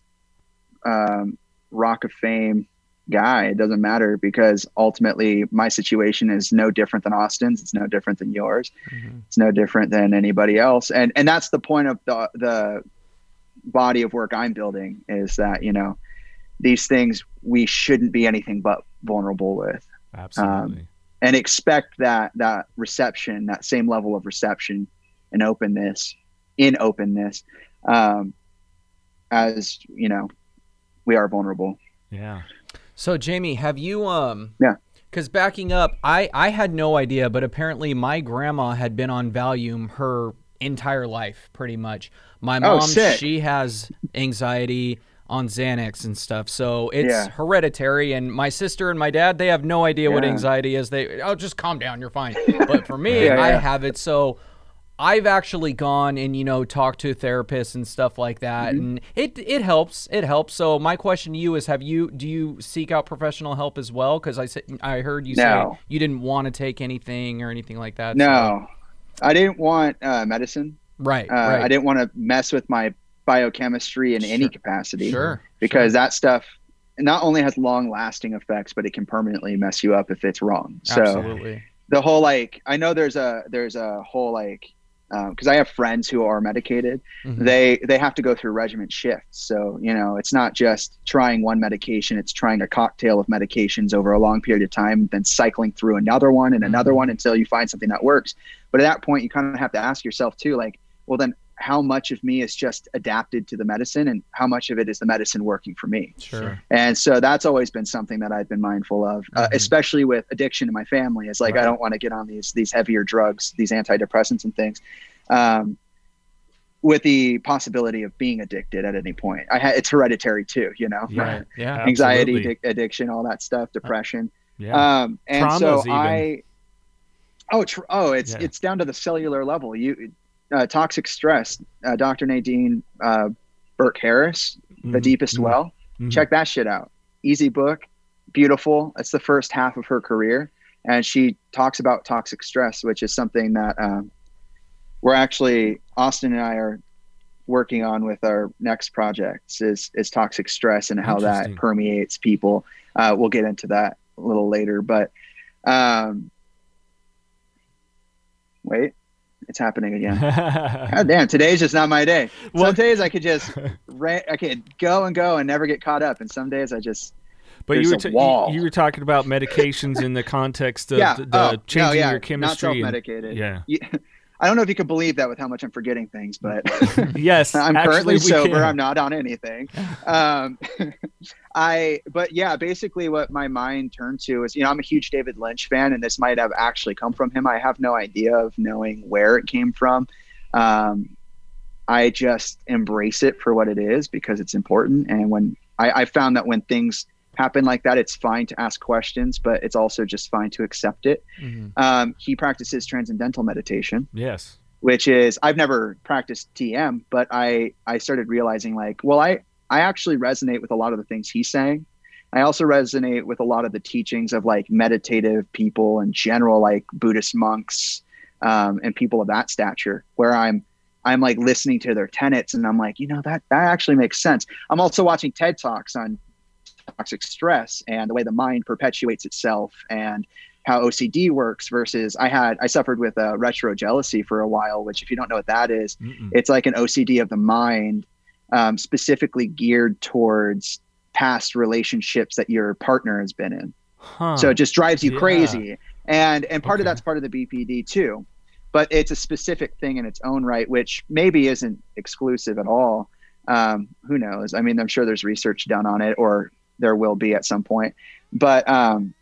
Speaker 2: um, Rock of Fame guy. It doesn't matter because ultimately my situation is no different than Austin's. It's no different than yours. Mm-hmm. It's no different than anybody else. And and that's the point of the the body of work I'm building is that you know these things we shouldn't be anything but vulnerable with.
Speaker 1: Absolutely. Um,
Speaker 2: and expect that that reception, that same level of reception and openness in openness, um, as you know, we are vulnerable.
Speaker 1: Yeah.
Speaker 4: So Jaime, have you um
Speaker 2: Yeah.
Speaker 4: Cuz backing up, I I had no idea, but apparently my grandma had been on Valium her entire life pretty much. My oh, mom oh, she has anxiety on Xanax and stuff. So it's yeah. hereditary and my sister and my dad, they have no idea yeah. what anxiety is. They oh just calm down, you're fine. But for me, yeah, I have it. So I've actually gone and you know talked to therapists and stuff like that, mm-hmm. and it it helps. It helps. So my question to you is: Have you do you seek out professional help as well? Because I said I heard you no. say you didn't want to take anything or anything like that.
Speaker 2: No, so. I didn't want uh, medicine.
Speaker 4: Right,
Speaker 2: uh,
Speaker 4: right.
Speaker 2: I didn't want to mess with my biochemistry in sure. any capacity.
Speaker 4: Sure.
Speaker 2: Because sure. that stuff not only has long lasting effects, but it can permanently mess you up if it's wrong. So
Speaker 4: Absolutely.
Speaker 2: the whole like I know there's a there's a whole like because um, I have friends who are medicated, mm-hmm. they they have to go through regimen shifts. So you know, it's not just trying one medication; it's trying a cocktail of medications over a long period of time, then cycling through another one and another mm-hmm. one until you find something that works. But at that point, you kind of have to ask yourself too, like, well, then how much of me is just adapted to the medicine and how much of it is the medicine working for me
Speaker 4: sure
Speaker 2: and so that's always been something that i've been mindful of uh, mm-hmm. uh, especially with addiction in my family it's like right. i don't want to get on these these heavier drugs these antidepressants and things um, with the possibility of being addicted at any point. I had it's hereditary too, you know.
Speaker 4: Yeah, yeah.
Speaker 2: Anxiety, addiction, all that stuff, depression.
Speaker 1: Yeah.
Speaker 2: Um, and Traumas so even. I. Oh, tr- oh, it's yeah. it's down to the cellular level. You uh, toxic stress. Uh, Dr. Nadine uh, Burke Harris, mm-hmm. The Deepest mm-hmm. Well. Mm-hmm. Check that shit out. Easy book, beautiful. It's the first half of her career, and she talks about toxic stress, which is something that um, we're actually Austin and I are working on with our next projects is is toxic stress and how that permeates people. Uh, we'll get into that a little later, but um, wait, it's happening again. God damn, today's just not my day. Some days I could just I could go and go and never get caught up, and some days I just
Speaker 1: but you were, t- you, you, were talking about medications in the context of yeah. the, the oh, changing no, yeah. your chemistry.
Speaker 2: Not self-medicated.
Speaker 1: And, yeah.
Speaker 2: You, I don't know if you could believe that with how much I'm forgetting things, but
Speaker 1: yes,
Speaker 2: I'm currently sober. Can. I'm not on anything. Um, I, but yeah, basically what my mind turned to is, you know, I'm a huge David Lynch fan, and this might have actually come from him. I have no idea of knowing where it came from. Um, I just embrace it for what it is because it's important. And when I, I found that when things happen like that, it's fine to ask questions, but it's also just fine to accept it. Mm-hmm. Um, he practices transcendental meditation.
Speaker 1: Yes.
Speaker 2: Which is I've never practiced TM, but I I started realizing like, well, I I actually resonate with a lot of the things he's saying. I also resonate with a lot of the teachings of like meditative people in general, like Buddhist monks um, and people of that stature, where I'm I'm like listening to their tenets and I'm like, you know, that that actually makes sense. I'm also watching TED Talks on toxic stress and the way the mind perpetuates itself and how OCD works versus I had I suffered with a uh, retro jealousy for a while, which if you don't know what that is, it's like an OCD of the mind, um, specifically geared towards past relationships that your partner has been in. Huh. So it just drives you yeah. crazy, and and part okay. of that's part of the BPD too, but it's a specific thing in its own right, which maybe isn't exclusive at all. Um, who knows? I mean, I'm sure there's research done on it, or there will be at some point. But um,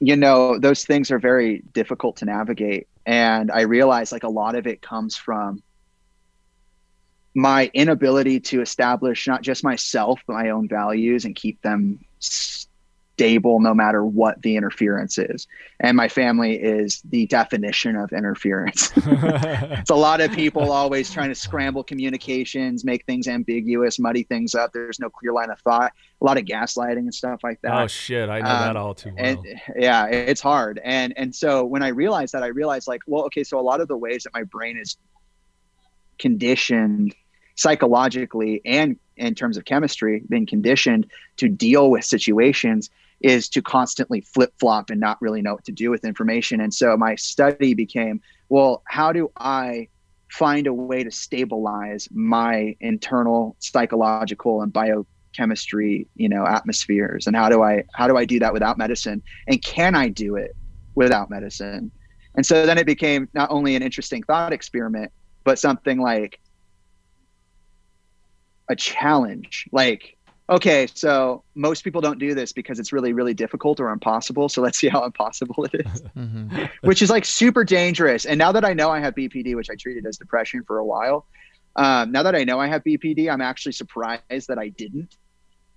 Speaker 2: you know, those things are very difficult to navigate, and I realize like a lot of it comes from my inability to establish not just myself but my own values and keep them stable no matter what the interference is. And my family is the definition of interference. it's a lot of people always trying to scramble communications, make things ambiguous, muddy things up. There's no clear line of thought. A lot of gaslighting and stuff like that.
Speaker 1: Oh shit, I know um, that all too well.
Speaker 2: And, yeah, it's hard. And and so when I realized that, I realized like, well, okay, so a lot of the ways that my brain is conditioned psychologically and in terms of chemistry, been conditioned to deal with situations is to constantly flip flop and not really know what to do with information. And so my study became, well, how do I find a way to stabilize my internal psychological and biochemistry, you know, atmospheres? And how do I how do I do that without medicine? And can I do it without medicine? And so then it became not only an interesting thought experiment, but something like a challenge. Like okay, so most people don't do this because it's really, really difficult or impossible. So let's see how impossible it is, mm-hmm. which is like super dangerous. And now that I know I have BPD, which I treated as depression for a while, um, now that I know I have BPD, I'm actually surprised that I didn't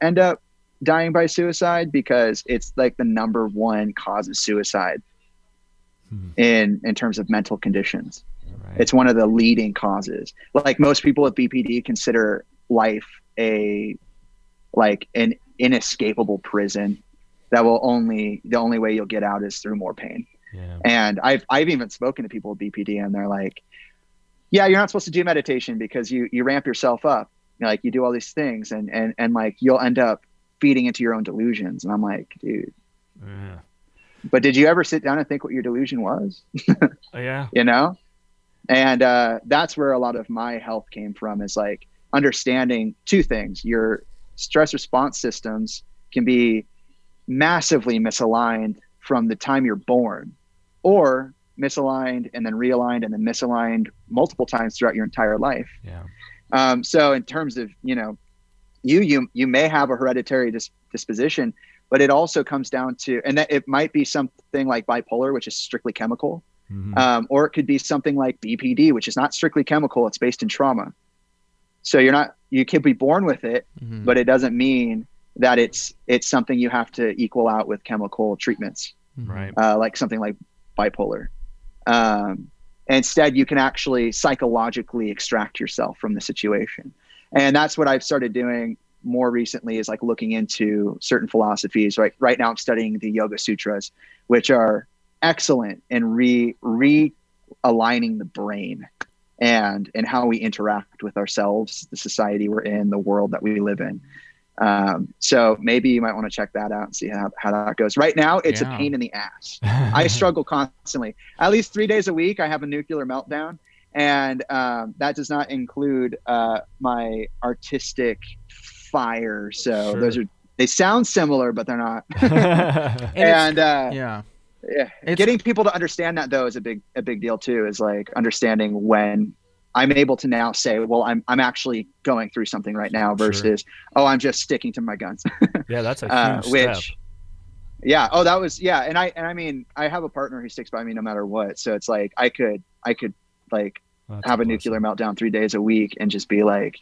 Speaker 2: end up dying by suicide because it's like the number one cause of suicide hmm. in in terms of mental conditions. Right. It's one of the leading causes. Like most people with BPD consider life a like an inescapable prison that will only the only way you'll get out is through more pain. Yeah. And I've I've even spoken to people with BPD and they're like, yeah, you're not supposed to do meditation because you you ramp yourself up. You know, like you do all these things and and and like you'll end up feeding into your own delusions. And I'm like, dude. Yeah. But did you ever sit down and think what your delusion was?
Speaker 1: yeah.
Speaker 2: You know? And uh, that's where a lot of my health came from is like understanding two things your stress response systems can be massively misaligned from the time you're born or misaligned and then realigned and then misaligned multiple times throughout your entire life.
Speaker 1: Yeah.
Speaker 2: Um, so in terms of, you know, you, you, you may have a hereditary dis- disposition, but it also comes down to, and that it might be something like bipolar, which is strictly chemical. Mm-hmm. Um, or it could be something like BPD, which is not strictly chemical; it's based in trauma. So you're not you could be born with it, mm-hmm. but it doesn't mean that it's it's something you have to equal out with chemical treatments,
Speaker 1: mm-hmm. right?
Speaker 2: Uh, like something like bipolar. Um, instead, you can actually psychologically extract yourself from the situation, and that's what I've started doing more recently. Is like looking into certain philosophies. Right, right now I'm studying the Yoga Sutras, which are excellent in re realigning the brain and and how we interact with ourselves, the society we're in, the world that we live in. Um, so maybe you might want to check that out and see how, how that goes. Right now, it's yeah. a pain in the ass. I struggle constantly. At least three days a week, I have a nuclear meltdown, and um, that does not include uh, my artistic fire. So sure. those are they sound similar, but they're not. and, and uh,
Speaker 4: yeah
Speaker 2: yeah. It's, getting people to understand that though is a big a big deal too is like understanding when i'm able to now say well i'm i'm actually going through something right now versus sure. oh i'm just sticking to my guns.
Speaker 1: Yeah that's a uh, huge uh, which step.
Speaker 2: yeah. Oh that was yeah. And i and i mean i have a partner who sticks by me no matter what. So it's like i could i could like that's have a, a nuclear meltdown three days a week and just be like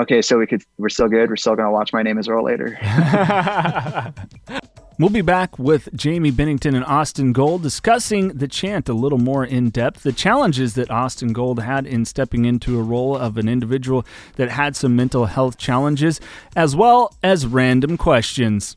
Speaker 2: okay so we could we're still good. We're still going to watch my name is earl later
Speaker 1: We'll be back with Jaime Bennington and Austin Gold discussing the chant a little more in depth, the challenges that Austin Gold had in stepping into a role of an individual that had some mental health challenges, as well as random questions.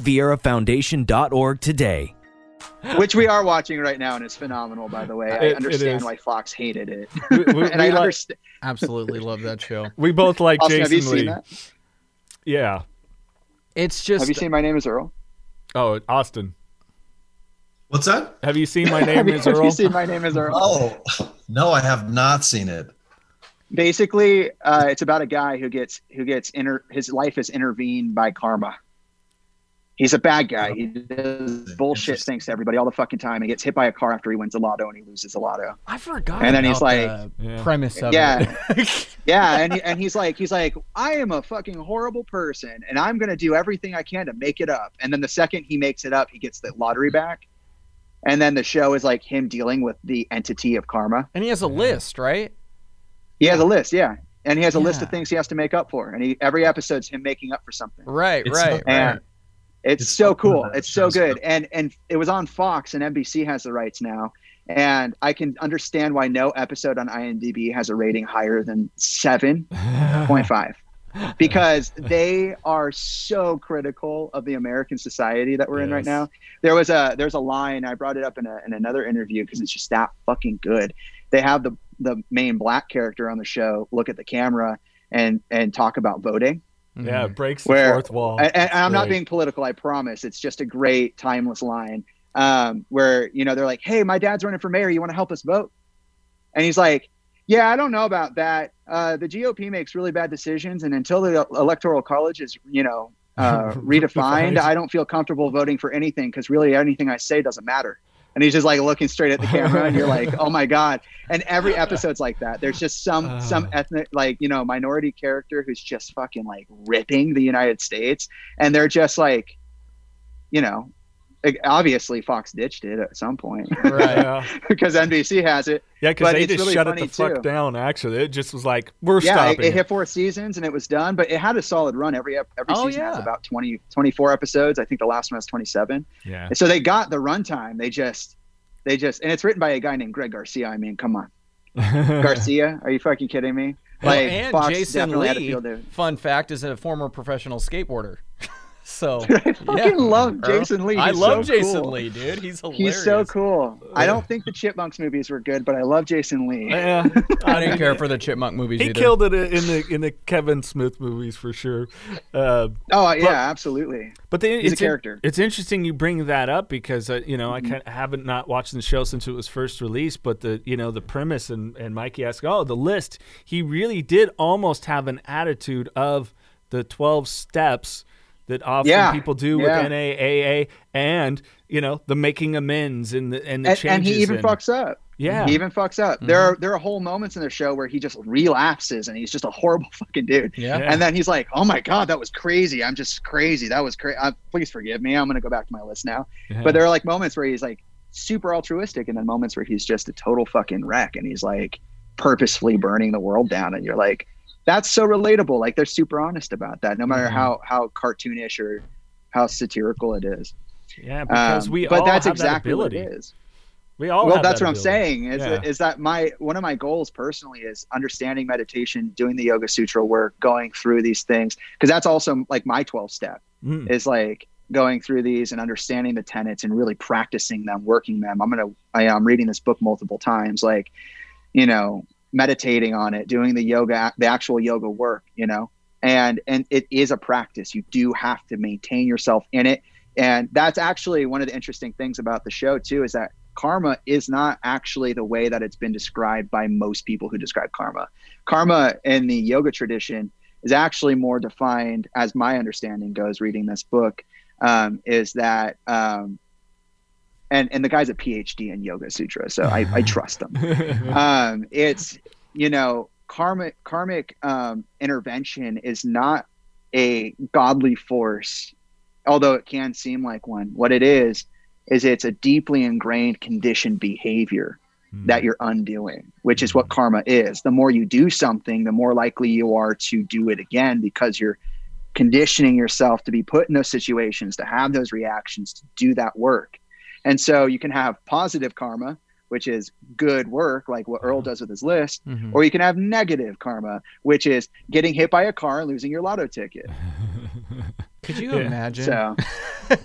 Speaker 3: carlosvieirafoundation.org today.
Speaker 2: Which we are watching right now, and it's phenomenal. By the way, I it, understand it why Fox hated it, we, we, and we I like, understand.
Speaker 4: Absolutely love that show.
Speaker 1: We both like Austin, Jason
Speaker 2: have you
Speaker 1: Lee.
Speaker 2: Seen that?
Speaker 1: Yeah,
Speaker 4: it's just.
Speaker 2: Have you seen My Name Is Earl?
Speaker 1: Oh, Austin.
Speaker 5: What's that?
Speaker 1: Have you seen My Name Is
Speaker 2: Earl?
Speaker 1: Have
Speaker 2: you seen My Name Is Earl?
Speaker 5: Oh, no, I have not seen it
Speaker 2: basically uh, it's about a guy who gets who gets inter his life is intervened by karma he's a bad guy. He does bullshit things to everybody all the fucking time. He gets hit by a car after he wins a lotto and he loses a lotto.
Speaker 4: I forgot
Speaker 2: and then he's like
Speaker 4: yeah. premise of
Speaker 2: yeah. yeah and, he, and he's like he's like i am a fucking horrible person and i'm gonna do everything i can to make it up. And then the second he makes it up he gets the lottery back. And then the show is like him dealing with the entity of karma.
Speaker 4: And he has a list right?
Speaker 2: He has a list, yeah, and he has a yeah. list of things he has to make up for, and he every episode's him making up for something.
Speaker 4: Right, it's right,
Speaker 2: and
Speaker 4: right.
Speaker 2: It's, it's so cool. It's so good, and and it was on Fox, and NBC has the rights now, and I can understand why no episode on IMDb has a rating higher than seven point five. because they are so critical of the American society that we're yes. in right now. There was a there's a line I brought it up in, a, in another interview because it's just that fucking good. They have the the main black character on the show look at the camera and and talk about voting.
Speaker 1: Yeah, it breaks the where, fourth wall.
Speaker 2: And, and I'm not being political, I promise. It's just a great timeless line um, where you know they're like, "Hey, my dad's running for mayor. You want to help us vote?" And he's like, "Yeah, I don't know about that. Uh, the GOP makes really bad decisions, and until the electoral college is, you know, uh, redefined, I don't feel comfortable voting for anything because really anything I say doesn't matter." And he's just like looking straight at the camera and you're like oh my god. And every episode's like that. There's just some uh, some ethnic like you know minority character who's just fucking like ripping the united states and they're just like you know obviously Fox ditched it at some point,
Speaker 4: right? Yeah.
Speaker 2: because NBC has it.
Speaker 1: Yeah, because they just really shut it the fuck too. down. Actually, it just was like we're yeah, stopping.
Speaker 2: It, it hit four seasons and it was done, but it had a solid run. Every every oh, season yeah. has about 20, 24 episodes. I think the last one was twenty seven.
Speaker 1: Yeah.
Speaker 2: And so they got the runtime. They just they just and it's written by a guy named Greg Garcia. I mean, come on, Garcia? Are you fucking kidding me?
Speaker 4: Like, and Fox Jason Lee, fun fact, is a former professional skateboarder. So
Speaker 2: I fucking yeah. love Jason Lee. He's
Speaker 4: I love
Speaker 2: so
Speaker 4: Jason
Speaker 2: cool.
Speaker 4: Lee, dude. He's hilarious.
Speaker 2: He's so cool. I don't think the Chipmunks movies were good, but I love Jason Lee.
Speaker 4: Yeah, I didn't care for the Chipmunk movies.
Speaker 1: He
Speaker 4: either.
Speaker 1: killed it in the in the Kevin Smith movies for sure. Uh,
Speaker 2: oh yeah, but, absolutely.
Speaker 1: But the,
Speaker 2: He's
Speaker 1: it's
Speaker 2: a character.
Speaker 1: it's interesting you bring that up because uh, you know mm-hmm. I haven't not watched the show since it was first released, but the you know the premise and and Mikey asked, oh the list. He really did almost have an attitude of the twelve steps that often
Speaker 2: yeah,
Speaker 1: people do
Speaker 2: yeah.
Speaker 1: with NAAA and you know the making amends and the and the
Speaker 2: and,
Speaker 1: changes.
Speaker 2: And he even
Speaker 1: and,
Speaker 2: fucks up.
Speaker 1: Yeah,
Speaker 2: he even fucks up. Mm-hmm. There are there are whole moments in the show where he just relapses and he's just a horrible fucking dude.
Speaker 4: Yeah.
Speaker 2: And then he's like, "Oh my god, that was crazy. I'm just crazy. That was crazy. Uh, please forgive me. I'm gonna go back to my list now." Yeah. But there are like moments where he's like super altruistic, and then moments where he's just a total fucking wreck, and he's like purposefully burning the world down, and you're like, "That's so relatable." Like they're super honest about that, no matter
Speaker 1: Mm-hmm.
Speaker 2: how how cartoonish or how satirical it is.
Speaker 1: Yeah, because
Speaker 2: Um,
Speaker 1: we
Speaker 2: but
Speaker 1: all
Speaker 2: that's
Speaker 1: have
Speaker 2: exactly
Speaker 1: that
Speaker 2: what it is
Speaker 1: We all
Speaker 2: well that's
Speaker 1: that
Speaker 2: what i'm saying is,
Speaker 1: Yeah.
Speaker 2: that, is that my one of my goals personally is understanding meditation doing the yoga sutra work going through these things because that's also like my 12 step
Speaker 1: Mm.
Speaker 2: is like going through these and understanding the tenets and really practicing them working them i'm gonna I, i'm reading this book multiple times like you know meditating on it doing the yoga the actual yoga work you know? And and it is a practice. You do have to maintain yourself in it. And that's actually one of the interesting things about the show too is that karma is not actually the way that it's been described by most people who describe karma. Karma in the yoga tradition is actually more defined as my understanding goes reading this book um, is that um, and and the guy's a phd in yoga sutra so i, I trust them. um, it's you know karmic karmic um, intervention is not a godly force although it can seem like one. What it is is it's a deeply ingrained conditioned behavior that you're undoing which is what karma is. The more you do something the more likely you are to do it again because you're conditioning yourself to be put in those situations to have those reactions to do that work and so you can have positive karma which is good work like what earl does with his list
Speaker 4: Mhm.
Speaker 2: or you can have negative karma which is getting hit by a car and losing your lotto ticket
Speaker 4: Could you
Speaker 1: Yeah.
Speaker 4: imagine?
Speaker 2: so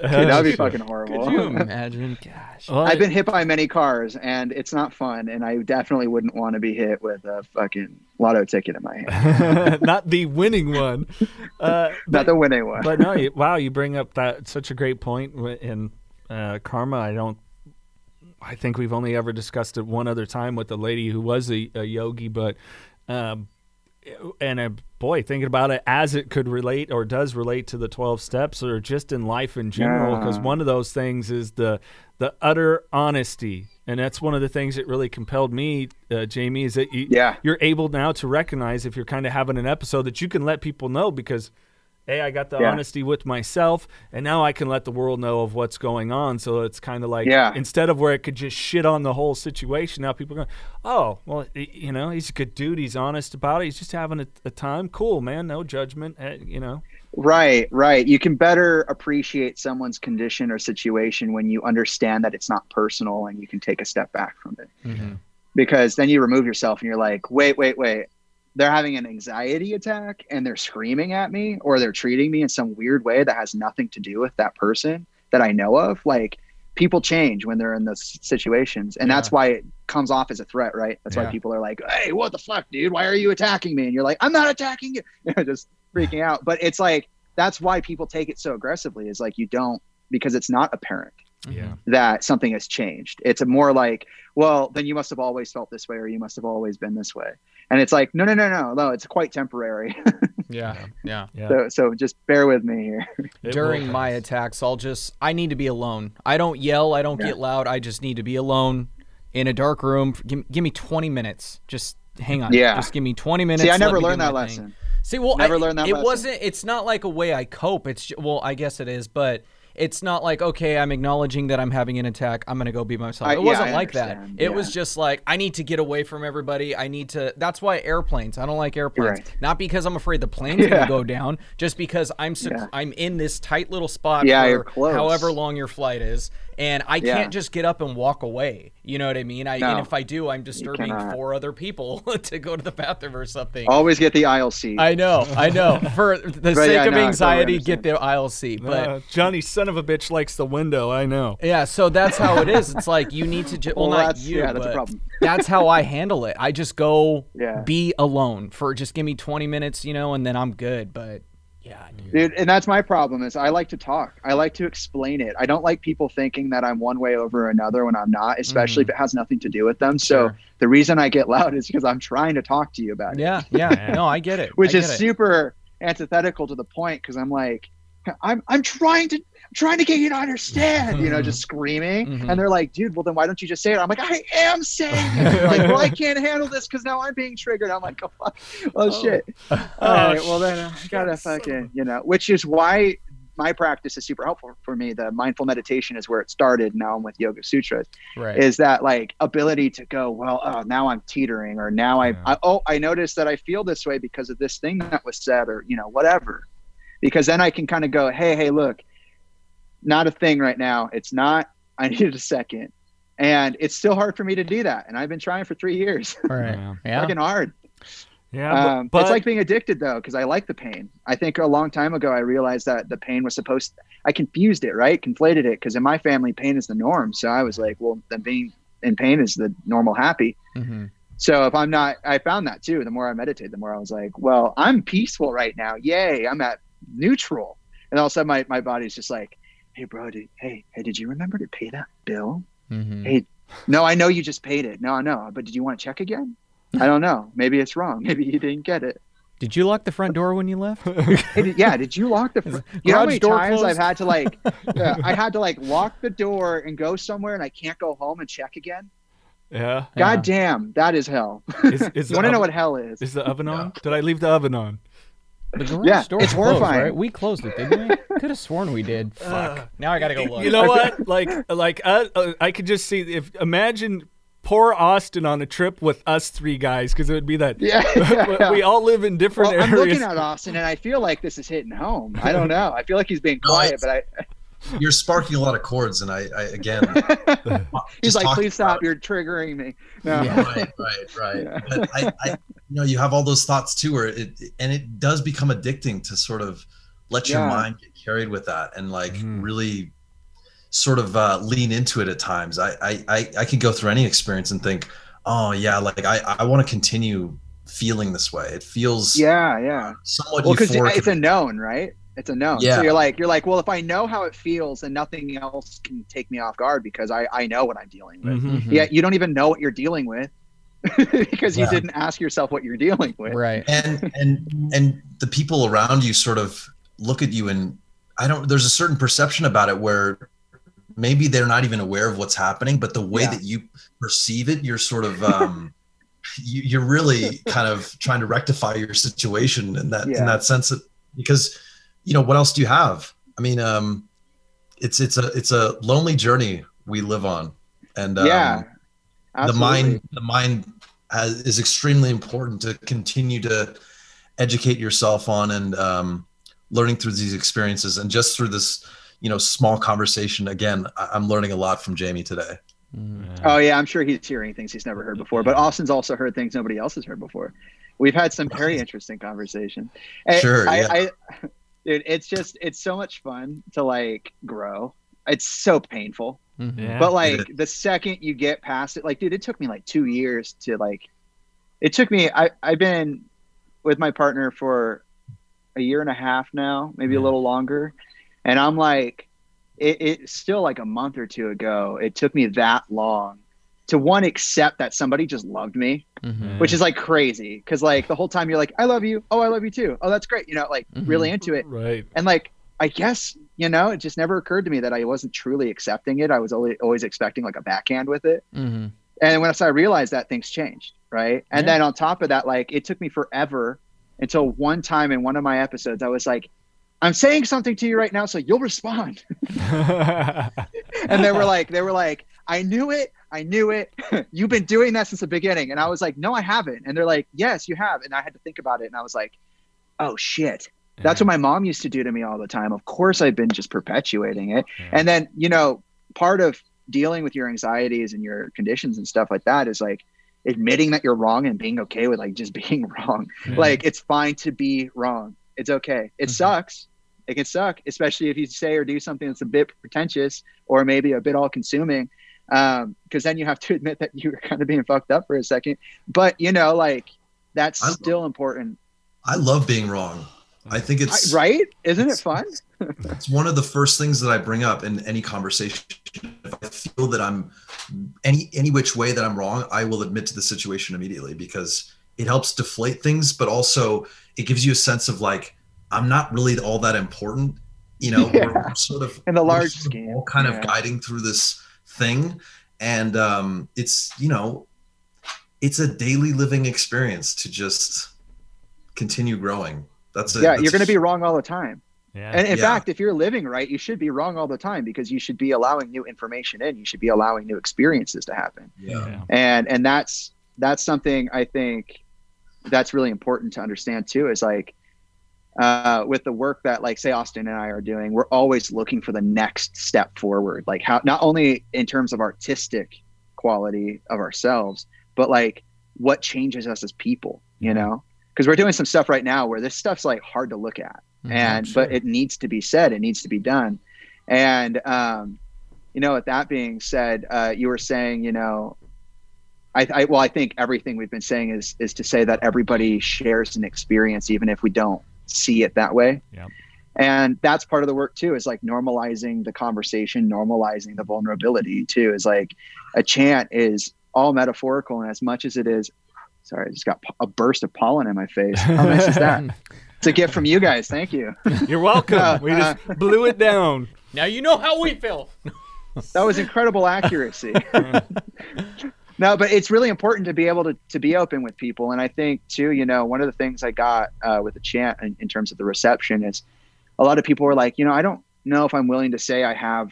Speaker 2: Dude, that'd be fucking horrible.
Speaker 4: Could you imagine? Gosh.
Speaker 1: Well,
Speaker 2: I've been hit by many cars and it's not fun. And I definitely wouldn't want to be hit with a fucking lotto ticket in my hand.
Speaker 1: not the winning one. Uh,
Speaker 2: not the winning one.
Speaker 1: but no, you, wow, you bring up that such a great point wi- in uh, karma. I don't. I think we've only ever discussed it one other time with the lady who was a, a yogi, but um, and uh, boy, thinking about it as it could relate or does relate to the twelve steps, or just in life in general, because
Speaker 2: Yeah.
Speaker 1: one of those things is the the utter honesty, and that's one of the things that really compelled me, uh, Jaime, is that you,
Speaker 2: Yeah.
Speaker 1: you're able now to recognize if you're kind of having an episode that you can let people know because hey i got the
Speaker 2: Yeah.
Speaker 1: honesty with myself and now i can let the world know of what's going on so it's kind of like
Speaker 2: Yeah.
Speaker 1: instead of where it could just shit on the whole situation now people are going oh well you know he's a good dude he's honest about it he's just having a, a time cool man no judgment eh, you know
Speaker 2: Right, right. You can better appreciate someone's condition or situation when you understand that it's not personal and you can take a step back from it.
Speaker 4: Mm-hmm.
Speaker 2: Because then you remove yourself and you're like, wait, wait, wait. They're having an anxiety attack and they're screaming at me or they're treating me in some weird way that has nothing to do with that person that I know of. Like people change when they're in those situations. And that's why it comes off as a threat, right? That's
Speaker 4: Yeah.
Speaker 2: why people are like, hey, what the fuck, dude? Why are you attacking me? And you're like, I'm not attacking you. You're just freaking out. But it's like, that's why people take it so aggressively is like, you don't, because it's not apparent
Speaker 1: yeah
Speaker 2: that something has changed. It's a more like, well, then you must have always felt this way or you must have always been this way. And it's like, no, no, no, no, no, it's quite temporary.
Speaker 4: Yeah. Yeah.
Speaker 1: yeah
Speaker 2: so, so just bear with me here.
Speaker 1: It
Speaker 4: During
Speaker 1: will-
Speaker 4: my attacks, I'll just I need to be alone. I don't yell. I don't
Speaker 2: Yeah.
Speaker 4: get loud. I just need to be alone in a dark room. Give, give me 20 minutes. Just hang on.
Speaker 2: Yeah.
Speaker 4: Just give me 20 minutes.
Speaker 2: See, I never learned that
Speaker 4: my thing.
Speaker 2: lesson.
Speaker 4: See, well,
Speaker 2: Never
Speaker 4: I,
Speaker 2: learned that
Speaker 4: It
Speaker 2: lesson.
Speaker 4: wasn't. It's not like a way I cope. It's well, I guess it is, but it's not like okay, I'm acknowledging that I'm having an attack. I'm gonna go be myself.
Speaker 2: I-
Speaker 4: it
Speaker 2: yeah,
Speaker 4: wasn't
Speaker 2: I
Speaker 4: like that. It was just like I need to get away from everybody. I need to. That's why airplanes. I don't like airplanes.
Speaker 2: Right.
Speaker 4: Not because I'm afraid the plane's
Speaker 2: Yeah.
Speaker 4: gonna go down. Just because I'm sec-. I'm in this tight little spot
Speaker 2: Yeah,
Speaker 4: for
Speaker 2: you're close.
Speaker 4: however long your flight is, and I yeah. can't just get up and walk away. You know what I mean? I no, and if I do, I'm disturbing four other people to go to the bathroom or something.
Speaker 2: Always get the aisle seat.
Speaker 4: I know, I know. For the sake yeah, of no, anxiety, get the aisle seat. But uh,
Speaker 1: Johnny, son of a bitch, likes the window. I know.
Speaker 4: Yeah, so that's how it is. It's like you need to. Ju- well, well, not you, yeah, that's a problem. that's how I handle it. I just go yeah. be alone for just give me 20 minutes, you know, and then I'm good. But yeah,
Speaker 2: dude. dude. And that's my problem is I like to talk. I like to explain it. I don't like people thinking that I'm one way over another when I'm not, especially mm-hmm. if it has nothing to do with them. Sure. So the reason I get loud is because I'm trying to talk to you about
Speaker 4: it. Yeah, yeah. no, I get it.
Speaker 2: Which
Speaker 4: get
Speaker 2: is
Speaker 4: it.
Speaker 2: super antithetical to the point because I'm like, I'm I'm trying to trying to get you to understand, you know, just screaming. Mm-hmm. And they're like, dude, well, then why don't you just say it? I'm like, I am saying it. like, well, I can't handle this because now I'm being triggered. I'm like, oh, fuck. oh, oh. shit. All oh, right. Well, then I gotta fucking, you know, which is why my practice is super helpful for me. The mindful meditation is where it started. Now I'm with Yoga Sutras. Right. Is that like ability to go, well, oh, now I'm teetering, or now yeah. I, I, oh, I noticed that I feel this way because of this thing that was said, or, you know, whatever. Because then I can kind of go, hey, hey, look, not a thing right now. It's not. I needed a second. And it's still hard for me to do that. And I've been trying for three years.
Speaker 4: Right.
Speaker 2: Yeah. Fucking hard.
Speaker 1: Yeah.
Speaker 2: Um, but, it's like being addicted though, because I like the pain. I think a long time ago I realized that the pain was supposed to, I confused it, right? Conflated it because in my family pain is the norm. So I was like, well, then being in pain is the normal happy. Mm-hmm. So if I'm not, I found that too. The more I meditate, the more I was like, well, I'm peaceful right now. Yay, I'm at neutral. And all of a sudden my, my body's just like, hey bro did, hey hey did you remember to pay that bill mm-hmm. hey no i know you just paid it no no but did you want to check again i don't know maybe it's wrong maybe you didn't get it
Speaker 4: did you lock the front door when you left?
Speaker 2: hey, did, yeah. Did you lock the? front? you know how many times closed? I've had to like, uh, I had to like lock the door and go somewhere, and I can't go home and check again.
Speaker 1: Yeah.
Speaker 2: God yeah. damn, that is hell. Is, is you want to know what hell is?
Speaker 1: Is the oven on? Did I leave the oven on?
Speaker 4: The garage yeah, door it's closed, horrifying. right? We closed it, didn't we? Could have sworn we did. Fuck. Uh, now I gotta go look.
Speaker 1: You know what? Like, like uh, uh, I could just see if imagine poor Austin on a trip with us three guys because it would be that. Yeah, yeah. we all live in different well,
Speaker 2: areas. I'm looking at Austin and I feel like this is hitting home. I don't know. I feel like he's being quiet, but I.
Speaker 5: You're sparking a lot of chords, and I, I again.
Speaker 2: he's like, "Please stop! You're triggering me."
Speaker 5: No. Yeah. Right, right, right. Yeah. But I, I, you know, you have all those thoughts too, where it, and it does become addicting to sort of let your yeah. mind get carried with that and like mm. really sort of uh, lean into it at times. I, I, I, I can go through any experience and think, oh yeah, like I, I want to continue feeling this way. It feels
Speaker 2: yeah, yeah,
Speaker 5: somewhat well,
Speaker 2: because it's a known, right? It's a known. Yeah. So you're like, you're like, well, if I know how it feels, and nothing else can take me off guard because I, I know what I'm dealing with. Mm-hmm. Yeah, you don't even know what you're dealing with. because yeah. you didn't ask yourself what you're dealing with.
Speaker 4: Right.
Speaker 5: And and and the people around you sort of look at you and I don't there's a certain perception about it where maybe they're not even aware of what's happening, but the way yeah. that you perceive it, you're sort of um you, are really kind of trying to rectify your situation in that yeah. in that sense that, because you know what else do you have? I mean, um it's it's a it's a lonely journey we live on. And um,
Speaker 2: yeah
Speaker 5: Absolutely. the mind the mind has, is extremely important to continue to educate yourself on and um, learning through these experiences and just through this you know small conversation again i'm learning a lot from jaime today
Speaker 2: mm. oh yeah i'm sure he's hearing things he's never heard before but austin's also heard things nobody else has heard before we've had some very interesting conversation
Speaker 5: sure
Speaker 2: I, yeah. I, dude it's just it's so much fun to like grow it's so painful Mm-hmm. Yeah. But like the second you get past it, like dude, it took me like two years to like. It took me. I I've been with my partner for a year and a half now, maybe a little longer, and I'm like, it, it's still like a month or two ago. It took me that long to one accept that somebody just loved me, mm-hmm. which is like crazy because like the whole time you're like, I love you. Oh, I love you too. Oh, that's great. You know, like mm-hmm. really into it.
Speaker 1: Right.
Speaker 2: And like I guess you know, it just never occurred to me that I wasn't truly accepting it. I was always, always expecting like a backhand with it. Mm-hmm. And once I realized that, things changed, right? And yeah. then on top of that, like it took me forever until one time in one of my episodes, I was like, I'm saying something to you right now, so you'll respond. and they were like, they were like, I knew it. I knew it. You've been doing that since the beginning. And I was like, no, I haven't. And they're like, yes, you have. And I had to think about it. And I was like, oh shit. That's what my mom used to do to me all the time. Of course, I've been just perpetuating it. Yeah. And then, you know, part of dealing with your anxieties and your conditions and stuff like that is like admitting that you're wrong and being okay with like just being wrong. Yeah. Like it's fine to be wrong. It's okay. It mm-hmm. sucks. It can suck, especially if you say or do something that's a bit pretentious or maybe a bit all consuming. Um, because then you have to admit that you were kind of being fucked up for a second. But you know, like that's I still important.
Speaker 5: I love being wrong. I think it's
Speaker 2: I, right. Isn't it fun?
Speaker 5: it's one of the first things that I bring up in any conversation. If I feel that I'm any any which way that I'm wrong, I will admit to the situation immediately because it helps deflate things, but also it gives you a sense of like I'm not really all that important. You know, yeah. we're, sort of
Speaker 2: in the large scheme,
Speaker 5: all kind yeah. of guiding through this thing, and um, it's you know, it's a daily living experience to just continue growing. That's
Speaker 2: it. Yeah, that's you're going to be wrong all the time. Yeah. And in yeah. fact, if you're living right, you should be wrong all the time because you should be allowing new information in. You should be allowing new experiences to happen.
Speaker 5: Yeah.
Speaker 2: And and that's that's something I think that's really important to understand too. Is like uh, with the work that like say Austin and I are doing, we're always looking for the next step forward. Like how not only in terms of artistic quality of ourselves, but like what changes us as people. You know, because we're doing some stuff right now where this stuff's like hard to look at mm-hmm, and sure. but it needs to be said it needs to be done and um you know with that being said uh you were saying you know I, I well i think everything we've been saying is is to say that everybody shares an experience even if we don't see it that way
Speaker 1: yeah
Speaker 2: and that's part of the work too is like normalizing the conversation normalizing the vulnerability too is like a chant is all metaphorical and as much as it is Sorry, I just got a burst of pollen in my face. How nice is that? It's a gift from you guys. Thank you.
Speaker 1: You're welcome. Uh, we just blew it down.
Speaker 4: Now you know how we feel.
Speaker 2: that was incredible accuracy. no, but it's really important to be able to, to be open with people. And I think, too, you know, one of the things I got uh, with the chant in, in terms of the reception is a lot of people were like, you know, I don't know if I'm willing to say I have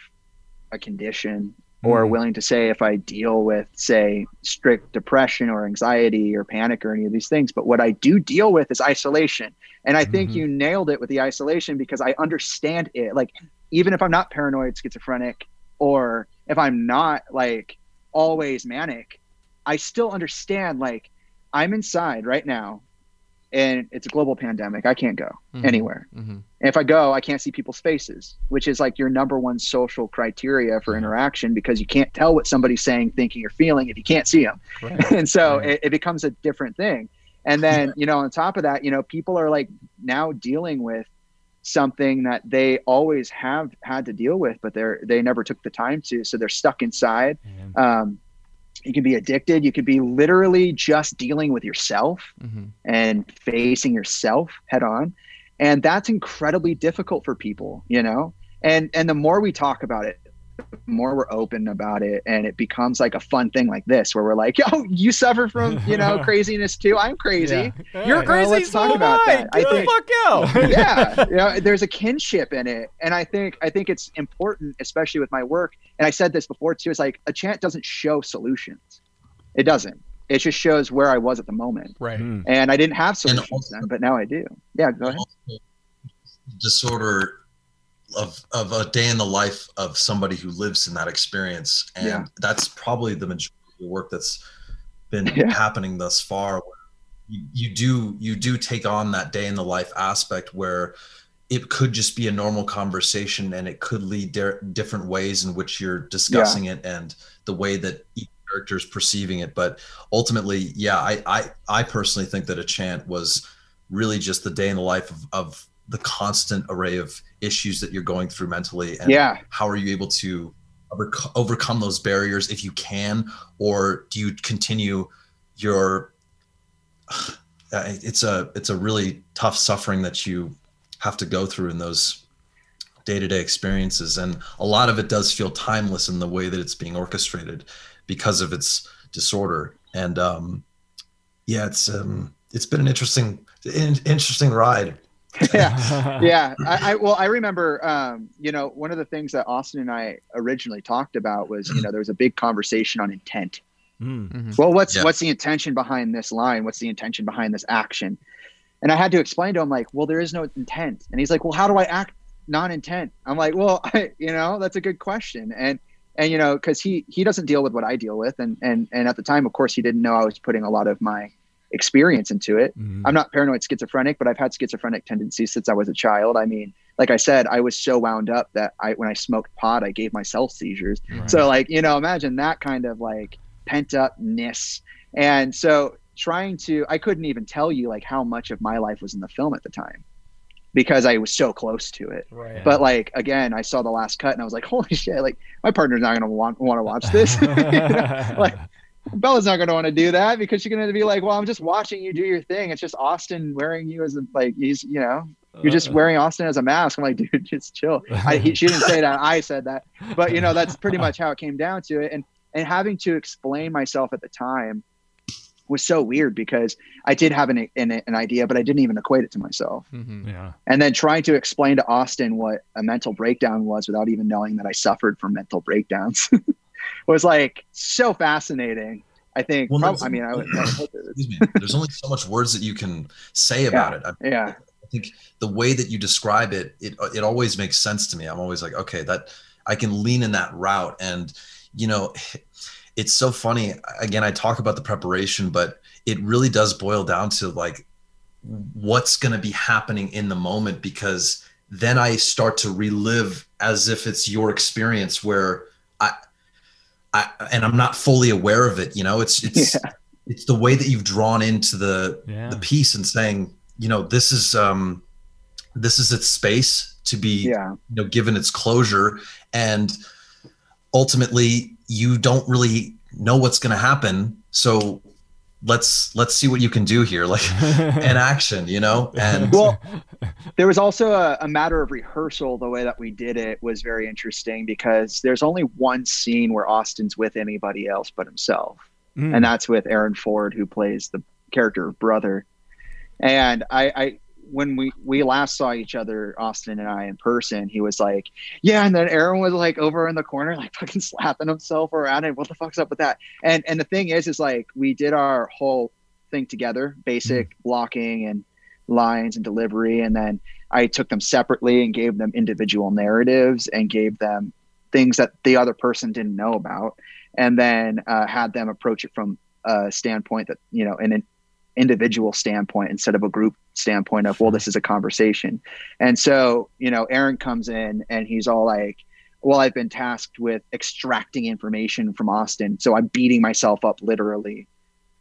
Speaker 2: a condition or mm. willing to say if I deal with, say, strict depression or anxiety or panic or any of these things. But what I do deal with is isolation. And I think mm-hmm. you nailed it with the isolation because I understand it. Like, even if I'm not paranoid, schizophrenic, or if I'm not like always manic, I still understand like I'm inside right now and it's a global pandemic. I can't go mm-hmm. anywhere. Mm-hmm. And if I go, I can't see people's faces, which is like your number one social criteria for mm-hmm. interaction because you can't tell what somebody's saying, thinking, or feeling if you can't see them. Right. and so right. it, it, becomes a different thing. And then, you know, on top of that, you know, people are like now dealing with something that they always have had to deal with, but they're, they never took the time to. So they're stuck inside. Um, you can be addicted you could be literally just dealing with yourself mm-hmm. and facing yourself head on and that's incredibly difficult for people you know and and the more we talk about it more we're open about it and it becomes like a fun thing like this where we're like yo you suffer from you know craziness too. I'm crazy.
Speaker 4: Yeah. you're crazy let's so talk about I. that Get i think fuck out.
Speaker 2: yeah. You know, there's a kinship in it and i think i think it's important especially with my work and i said this before too it's like a chant doesn't show solutions. It doesn't. It just shows where i was at the moment.
Speaker 4: Right. Mm.
Speaker 2: and i didn't have solutions also, then but now i do. Yeah go ahead.
Speaker 5: disorder of of a day in the life of somebody who lives in that experience and yeah. that's probably the majority of the work that's been yeah. happening thus far you, you do you do take on that day in the life aspect where it could just be a normal conversation and it could lead di- different ways in which you're discussing yeah. it and the way that each character is perceiving it but ultimately yeah I, I i personally think that a chant was really just the day in the life of, of the constant array of issues that you're going through mentally and
Speaker 2: yeah.
Speaker 5: how are you able to over- overcome those barriers if you can or do you continue your uh, it's a it's a really tough suffering that you have to go through in those day-to-day experiences and a lot of it does feel timeless in the way that it's being orchestrated because of its disorder and um yeah it's um it's been an interesting interesting ride
Speaker 2: yeah, yeah. I, I, well, I remember, um, you know, one of the things that Austin and I originally talked about was, you know, there was a big conversation on intent. Mm. Mm-hmm. Well, what's yeah. what's the intention behind this line? What's the intention behind this action? And I had to explain to him, like, well, there is no intent. And he's like, well, how do I act non-intent? I'm like, well, I, you know, that's a good question. And and you know because he he doesn't deal with what i deal with and and and at the time of course he didn't know i was putting a lot of my experience into it mm-hmm. i'm not paranoid schizophrenic but i've had schizophrenic tendencies since i was a child i mean like i said i was so wound up that i when i smoked pot i gave myself seizures right. so like you know imagine that kind of like pent upness and so trying to i couldn't even tell you like how much of my life was in the film at the time because I was so close to it. Right. But like again, I saw the last cut and I was like, holy shit! Like my partner's not gonna want want to watch this. like Bella's not gonna want to do that because she's gonna be like, well, I'm just watching you do your thing. It's just Austin wearing you as a like he's you know you're just wearing Austin as a mask. I'm like, dude, just chill. I, he, she didn't say that. I said that, but you know that's pretty much how it came down to it. And and having to explain myself at the time was so weird because I did have an, an, an idea, but I didn't even equate it to myself.
Speaker 1: Mm-hmm. Yeah.
Speaker 2: And then trying to explain to Austin what a mental breakdown was without even knowing that I suffered from mental breakdowns was like so fascinating. I think. Well, probably, I mean, I would,
Speaker 5: excuse me. There's only so much words that you can say about
Speaker 2: yeah,
Speaker 5: it.
Speaker 2: I, yeah.
Speaker 5: I think the way that you describe it, it it always makes sense to me. I'm always like, okay, that I can lean in that route, and you know, it's so funny. Again, I talk about the preparation, but it really does boil down to like what's going to be happening in the moment because then I start to relive as if it's your experience where I, I, and I'm not fully aware of it. You know, it's, it's, yeah. it's the way that you've drawn into the, yeah. the piece and saying, you know, this is, um, this is its space to be,
Speaker 2: yeah. you
Speaker 5: know, given its closure. And ultimately you don't really know what's going to happen. So let's let's see what you can do here like in action you know? And
Speaker 2: well there was also a, a, matter of rehearsal the way that we did it was very interesting because there's only one scene where austin's with anybody else but himself. Mm. and that's with aaron ford who plays the character of brother. And I, I when we we last saw each other, Austin and I in person, he was like, "Yeah," and then Aaron was like over in the corner, like fucking slapping himself around, and what the fuck's up with that? And and the thing is, is like we did our whole thing together, basic mm-hmm. blocking and lines and delivery, and then I took them separately and gave them individual narratives and gave them things that the other person didn't know about, and then uh, had them approach it from a standpoint that you know in an individual standpoint instead of a group standpoint of well this is a conversation. And so you know aaron comes in and he's all like well i've been tasked with extracting information from austin so i'm beating myself up literally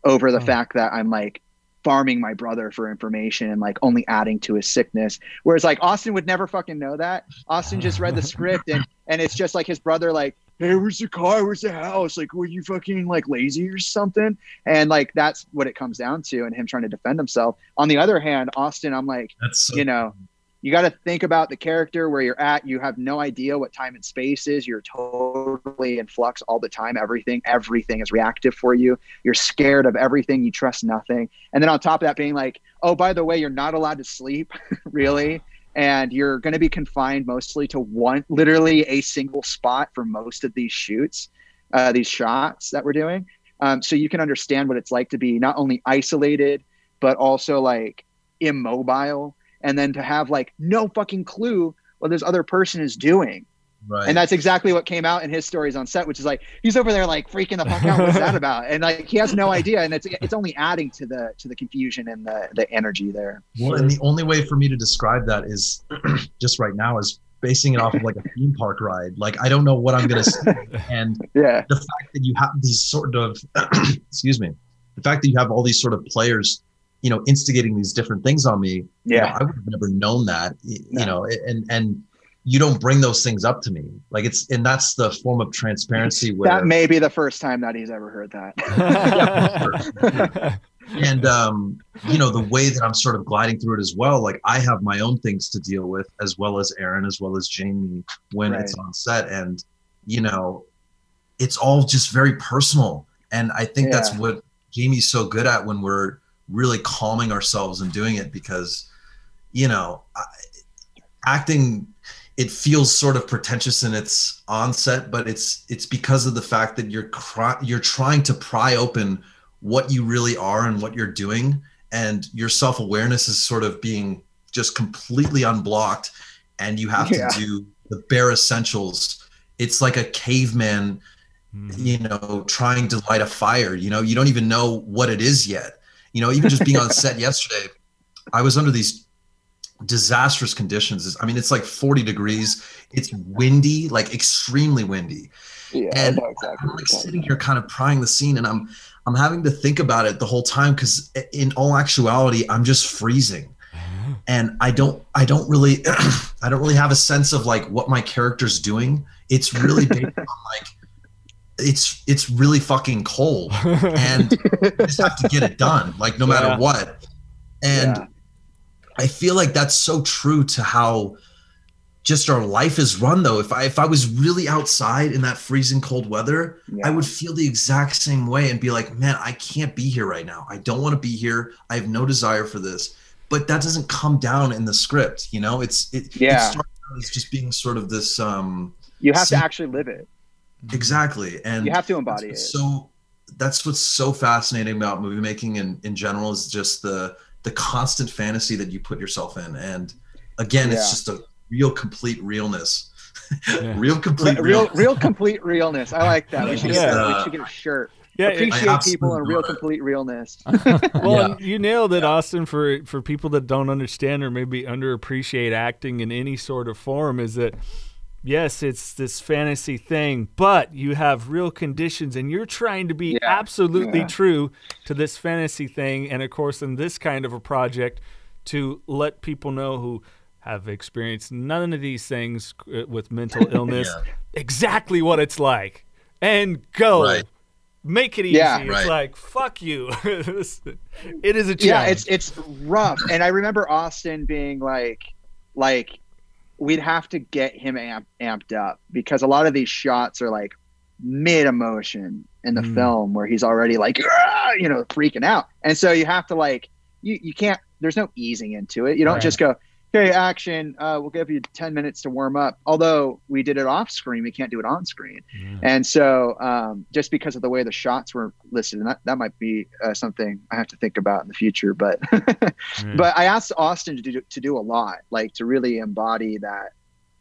Speaker 2: over the oh. fact that i'm like farming my brother for information and like only adding to his sickness. Whereas like austin would never fucking know that. Austin just read the script and and it's just like his brother like hey, where's the car? Where's the house? Like, were you fucking like lazy or something? And like, that's what it comes down to, and him trying to defend himself. On the other hand, Austin, I'm like, that's so- you know, you got to think about the character where you're at. You have no idea what time and space is. You're totally in flux all the time. Everything, everything is reactive for you. You're scared of everything. You trust nothing. And then on top of that, being like, oh, by the way, you're not allowed to sleep, really and you're going to be confined mostly to one literally a single spot for most of these shoots uh, these shots that we're doing. Um, so you can understand what it's like to be not only isolated but also like immobile. And then to have like no fucking clue what this other person is doing Right. And that's exactly what came out in his stories on set, which is like he's over there like freaking the fuck out. What's that about? And like he has no idea, and it's it's only adding to the to the confusion and the the energy there.
Speaker 5: Well, and the only way for me to describe that is just right now is basing it off of like a theme park ride. Like I don't know what I'm gonna say, and
Speaker 2: yeah,
Speaker 5: the fact that you have these sort of excuse me, the fact that you have all these sort of players you know instigating these different things on me
Speaker 2: yeah
Speaker 5: you know, i would have never known that you no. know and and you don't bring those things up to me. Like it's, and that's the form of transparency. Where,
Speaker 2: that may be the first time that he's ever heard
Speaker 5: that. and, um, you know, the way that I'm sort of gliding through it as well, like I have my own things to deal with as well as Aaron, as well as Jaime when right. it's on set. And, you know, it's all just very personal. And I think yeah. that's what Jaime's so good at when we're really calming ourselves and doing it because, you know, I, acting it feels sort of pretentious in its onset, but it's it's because of the fact that you're cry, you're trying to pry open what you really are and what you're doing, and your self awareness is sort of being just completely unblocked, and you have yeah. to do the bare essentials it's like a caveman mm-hmm. you know trying to light a fire you know you don't even know what it is yet you know even just being on set yesterday i was under these disastrous conditions. I mean it's like 40 degrees. It's windy like extremely windy. Yeah, and exactly. i'm like sitting here kind of prying the scene and i'm i'm having to think about it the whole time because in all actuality i'm just freezing. And i don't i don't really i don't really have a sense of like what my character's doing. It's really based on like it's it's really fucking cold. And you just have to get it done like no matter what. And yeah. I feel like that's so true to how just our life is run though. If i if i was really outside in that freezing cold weather yeah. i would feel the exact same way and be like man i can't be here right now. I don't want to be here. I have no desire for this. But that doesn't come down in the script you know? It's it, yeah. it as just being sort of this um
Speaker 2: you have to actually live it.
Speaker 5: Exactly and
Speaker 2: you have to embody it.
Speaker 5: so that's what's so fascinating about movie making in, in general is just the the constant fantasy that you put yourself in and again yeah. it's just a real complete realness yeah. real complete
Speaker 2: real real complete realness i like that we should, yeah. get, we should get a shirt yeah, appreciate people and real complete realness.
Speaker 1: well, yeah. you nailed it, Austin. For for people that don't understand or maybe underappreciate acting in any sort of form, is that yes, it's this fantasy thing, but you have real conditions and you're trying to be yeah. absolutely yeah. true to this fantasy thing. And of course, in this kind of a project, to let people know who have experienced none of these things uh, with mental illness yeah. exactly what it's like and go. Right. Make it easy. It's right. like fuck you. it is a challenge.
Speaker 2: Yeah, it's it's rough. And I remember Austin being like, like we'd have to get him amp, amped up because a lot of these shots are like mid emotion in the mm. film where he's already like you know freaking out and so you have to like you, you can't there's no easing into it you don't right. just go okay, action, uh, we'll give you 10 minutes to warm up. Although we did it off screen, we can't do it on screen. Yeah. And so um, just because of the way the shots were listed, and that, that might be uh, something I have to think about in the future. But, yeah. but I asked Austin to do, to do a lot, like to really embody that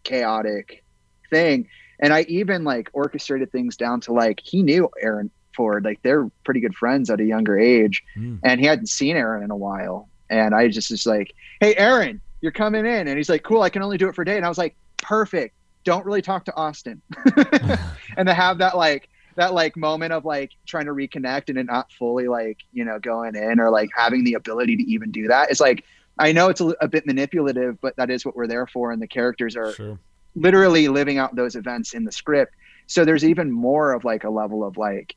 Speaker 2: chaotic thing. And I even like orchestrated things down to like, he knew Aaron Ford, like they're pretty good friends at a younger age. Mm. And he hadn't seen Aaron in a while. And I just was like, hey, Aaron, you're coming in. And he's like, cool, I can only do it for a day. And I was like, perfect. Don't really talk to Austin. and to have that like that like moment of like trying to reconnect and it not fully like, you know, going in or like having the ability to even do that. It's like I know it's a, a bit manipulative, but that is what we're there for. And the characters are sure. literally living out those events in the script. So there's even more of like a level of like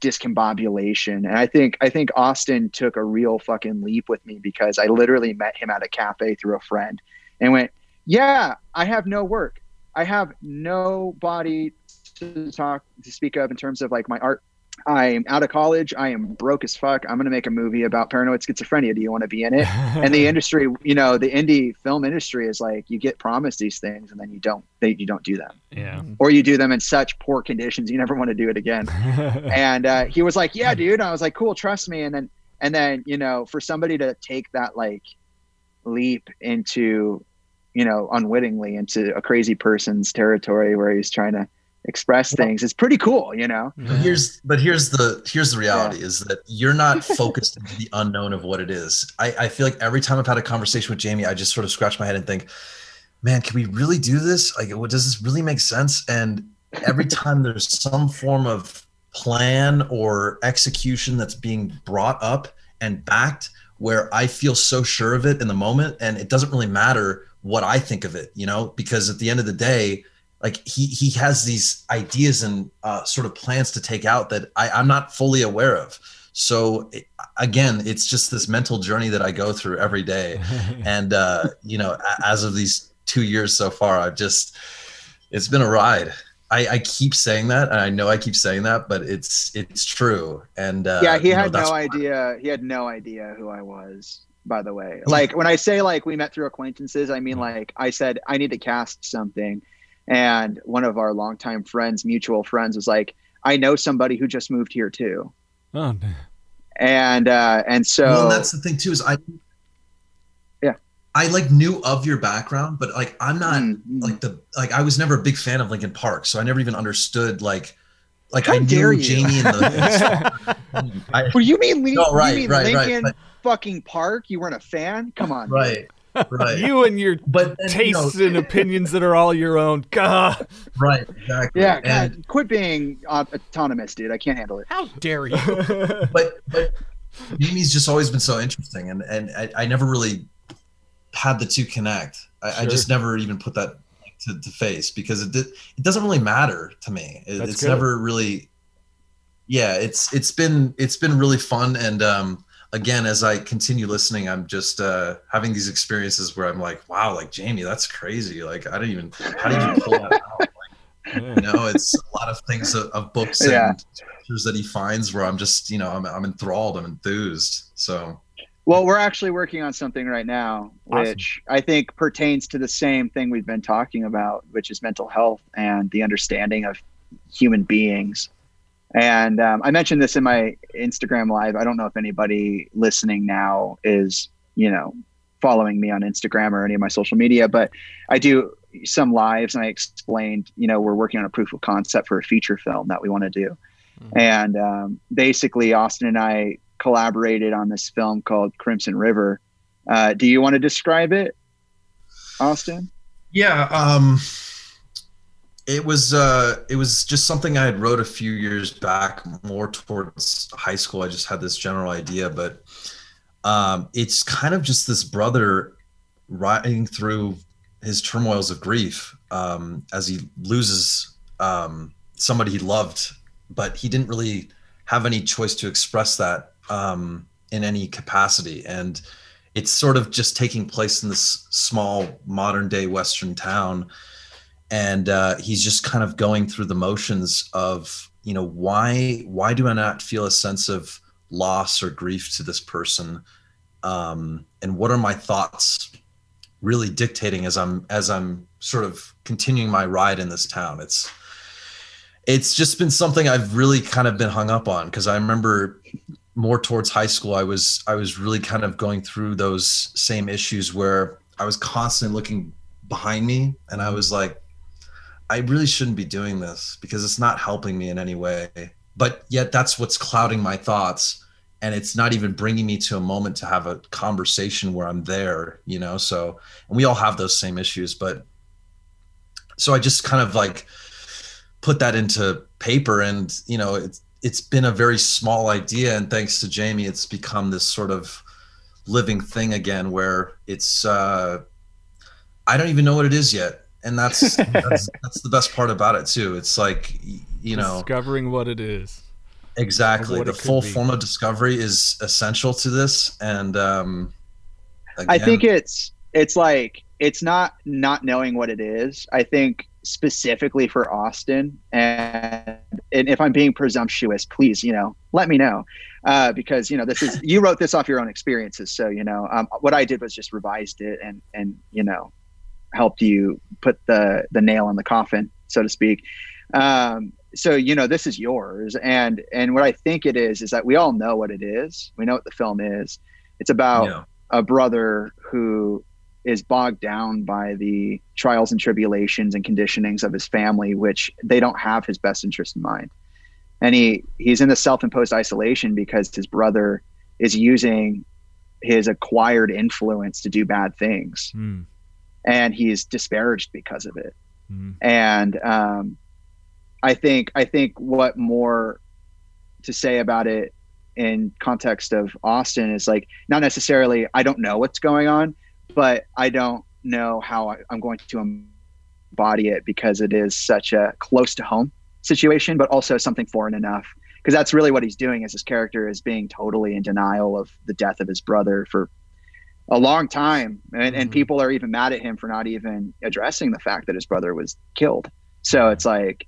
Speaker 2: discombobulation. And I think I think Austin took a real fucking leap with me because I literally met him at a cafe through a friend and went, "Yeah, I have no work. I have nobody to talk to speak of in terms of like my art I'm out of college. I am broke as fuck. I'm going to make a movie about paranoid schizophrenia. Do you want to be in it? and the industry, you know, the indie film industry is like you get promised these things and then you don't. They you don't do them.
Speaker 1: Yeah.
Speaker 2: Or you do them in such poor conditions you never want to do it again. and uh, he was like, "Yeah, dude." And I was like, "Cool, trust me." And then and then you know, for somebody to take that like leap into, you know, unwittingly into a crazy person's territory where he's trying to express things. It's pretty cool you know?
Speaker 5: But here's but here's the here's the reality yeah. is that you're not focused into the unknown of what it is. I, I feel like every time i've had a conversation with jaime i just sort of scratch my head and think man can we really do this? Like what does this really make sense? And every time there's some form of plan or execution that's being brought up and backed where i feel so sure of it in the moment and it doesn't really matter what i think of it you know? Because at the end of the day like he he has these ideas and uh, sort of plans to take out that I, I'm not fully aware of. So it, again, it's just this mental journey that I go through every day, and uh, you know, as of these two years so far, I've just it's been a ride. I, I, keep saying that, and I know I keep saying that, but it's it's true. And uh,
Speaker 2: yeah, he had know, no idea. He had no idea who I was. By the way, like when I say like we met through acquaintances, I mean like I said I need to cast something, and one of our longtime friends, mutual friends, was like, I know somebody who just moved here too. Oh, man. And uh, and so
Speaker 5: well, that's the thing too is I.
Speaker 2: Yeah.
Speaker 5: I like knew of your background, but like I'm not mm-hmm. like the like I was never a big fan of Linkin Park, so I never even understood like like
Speaker 2: How
Speaker 5: I
Speaker 2: knew
Speaker 5: you. Jaime and
Speaker 2: the. I, well, you mean, no, right, you mean right, Linkin right, but, fucking Park? You weren't a fan? Come on,
Speaker 5: right? Right.
Speaker 1: you and your but then, tastes you know, and opinions that are all your own. God.
Speaker 5: Right. Exactly.
Speaker 2: Yeah. God, quit being autonomous, dude. I can't handle it.
Speaker 4: How dare you?
Speaker 5: but but Mimi's just always been so interesting, and and I, I never really had the two connect. I, sure. I just never even put that to, to face because it did, it doesn't really matter to me. It, it's good. never really. Yeah, it's it's been it's been really fun, and um, again, as I continue listening, I'm just uh, having these experiences where I'm like, wow, like Jaime, that's crazy. Like I didn't even how did you pull that out? Like, you know, it's a lot of things of, of books and yeah. that he finds where I'm just, you know, I'm, I'm enthralled, I'm enthused. So,
Speaker 2: well, we're actually working on something right now, which awesome. I think pertains to the same thing we've been talking about, which is mental health and the understanding of human beings. And um, I mentioned this in my Instagram live. I don't know if anybody listening now is, you know, following me on Instagram or any of my social media, but I do some lives and I explained, you know, we're working on a proof of concept for a feature film that we want to do. Mm-hmm. And um, basically, Austin and I collaborated on this film called Crimson River. Uh, do you want to describe it, Austin?
Speaker 5: Yeah. Um, it was uh, it was just something I had wrote a few years back, more towards high school. I just had this general idea, but um, it's kind of just this brother riding through his turmoils of grief um, as he loses um, somebody he loved, but he didn't really have any choice to express that um, in any capacity. And it's sort of just taking place in this small modern day Western town. And uh, he's just kind of going through the motions of, you know, why why do I not feel a sense of loss or grief to this person? Um, and what are my thoughts really dictating as I'm as I'm sort of continuing my ride in this town. It's it's just been something I've really kind of been hung up on because I remember more towards high school I was I was really kind of going through those same issues where I was constantly looking behind me and I was like I really shouldn't be doing this because it's not helping me in any way. But yet that's what's clouding my thoughts and it's not even bringing me to a moment to have a conversation where I'm there, you know. So, and we all have those same issues, but so I just kind of like put that into paper, and you know, it's it's been a very small idea, and thanks to Jaime, it's become this sort of living thing again, where it's uh, I don't even know what it is yet, and that's that's, that's the best part about it too. It's like you know,
Speaker 1: discovering what it is
Speaker 5: Exactly. The full be. form of discovery is essential to this. And um,
Speaker 2: again, I think it's it's like it's not not knowing what it is. I think specifically for Austin, and, and if I'm being presumptuous, please, you know, let me know, uh, because you know this is you wrote this off your own experiences. So you know, um, what I did was just revised it and and you know, helped you put the the nail in the coffin, so to speak. Um, so you know this is yours and and what i think it is is that we all know what it is we know what the film is it's about yeah. a brother who is bogged down by the trials and tribulations and conditionings of his family which they don't have his best interest in mind and he he's in the self-imposed isolation because his brother is using his acquired influence to do bad things mm. And he's disparaged because of it mm. and um, I think I think what more to say about it in context of Austin is like not necessarily I don't know what's going on, but I don't know how I, am going to embody it because it is such a close to home situation, but also something foreign enough. Because that's really what he's doing. Is his character is being totally in denial of the death of his brother for a long time, and, mm-hmm. and people are even mad at him for not even addressing the fact that his brother was killed. So it's like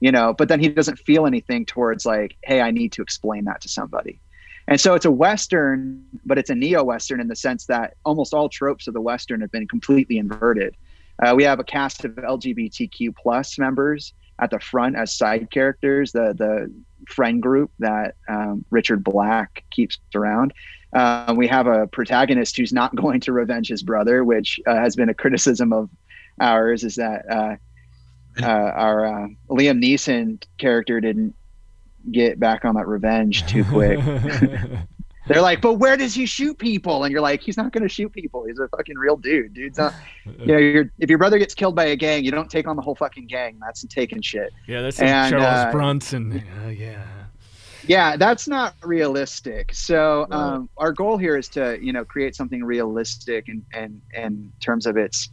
Speaker 2: you know but then he doesn't feel anything towards like hey i need to explain that to somebody and so it's a western but it's a neo-western in the sense that almost all tropes of the western have been completely inverted uh, we have a cast of lgbtq plus members at the front as side characters the the friend group that um, Richard Black keeps around. Uh, we have a protagonist who's not going to revenge his brother, which uh, has been a criticism of ours. Is that uh, uh our uh, Liam Neeson character didn't get back on that revenge too quick. They're like, but where does he shoot people? And you're like, he's not going to shoot people. He's a fucking real dude. Dude's not. You know, if your brother gets killed by a gang, you don't take on the whole fucking gang. That's taking shit.
Speaker 1: Yeah, that's and, Charles uh, Bronson. Uh, yeah.
Speaker 2: Yeah, that's not realistic. So um, our goal here is to, you know, create something realistic and and in terms of its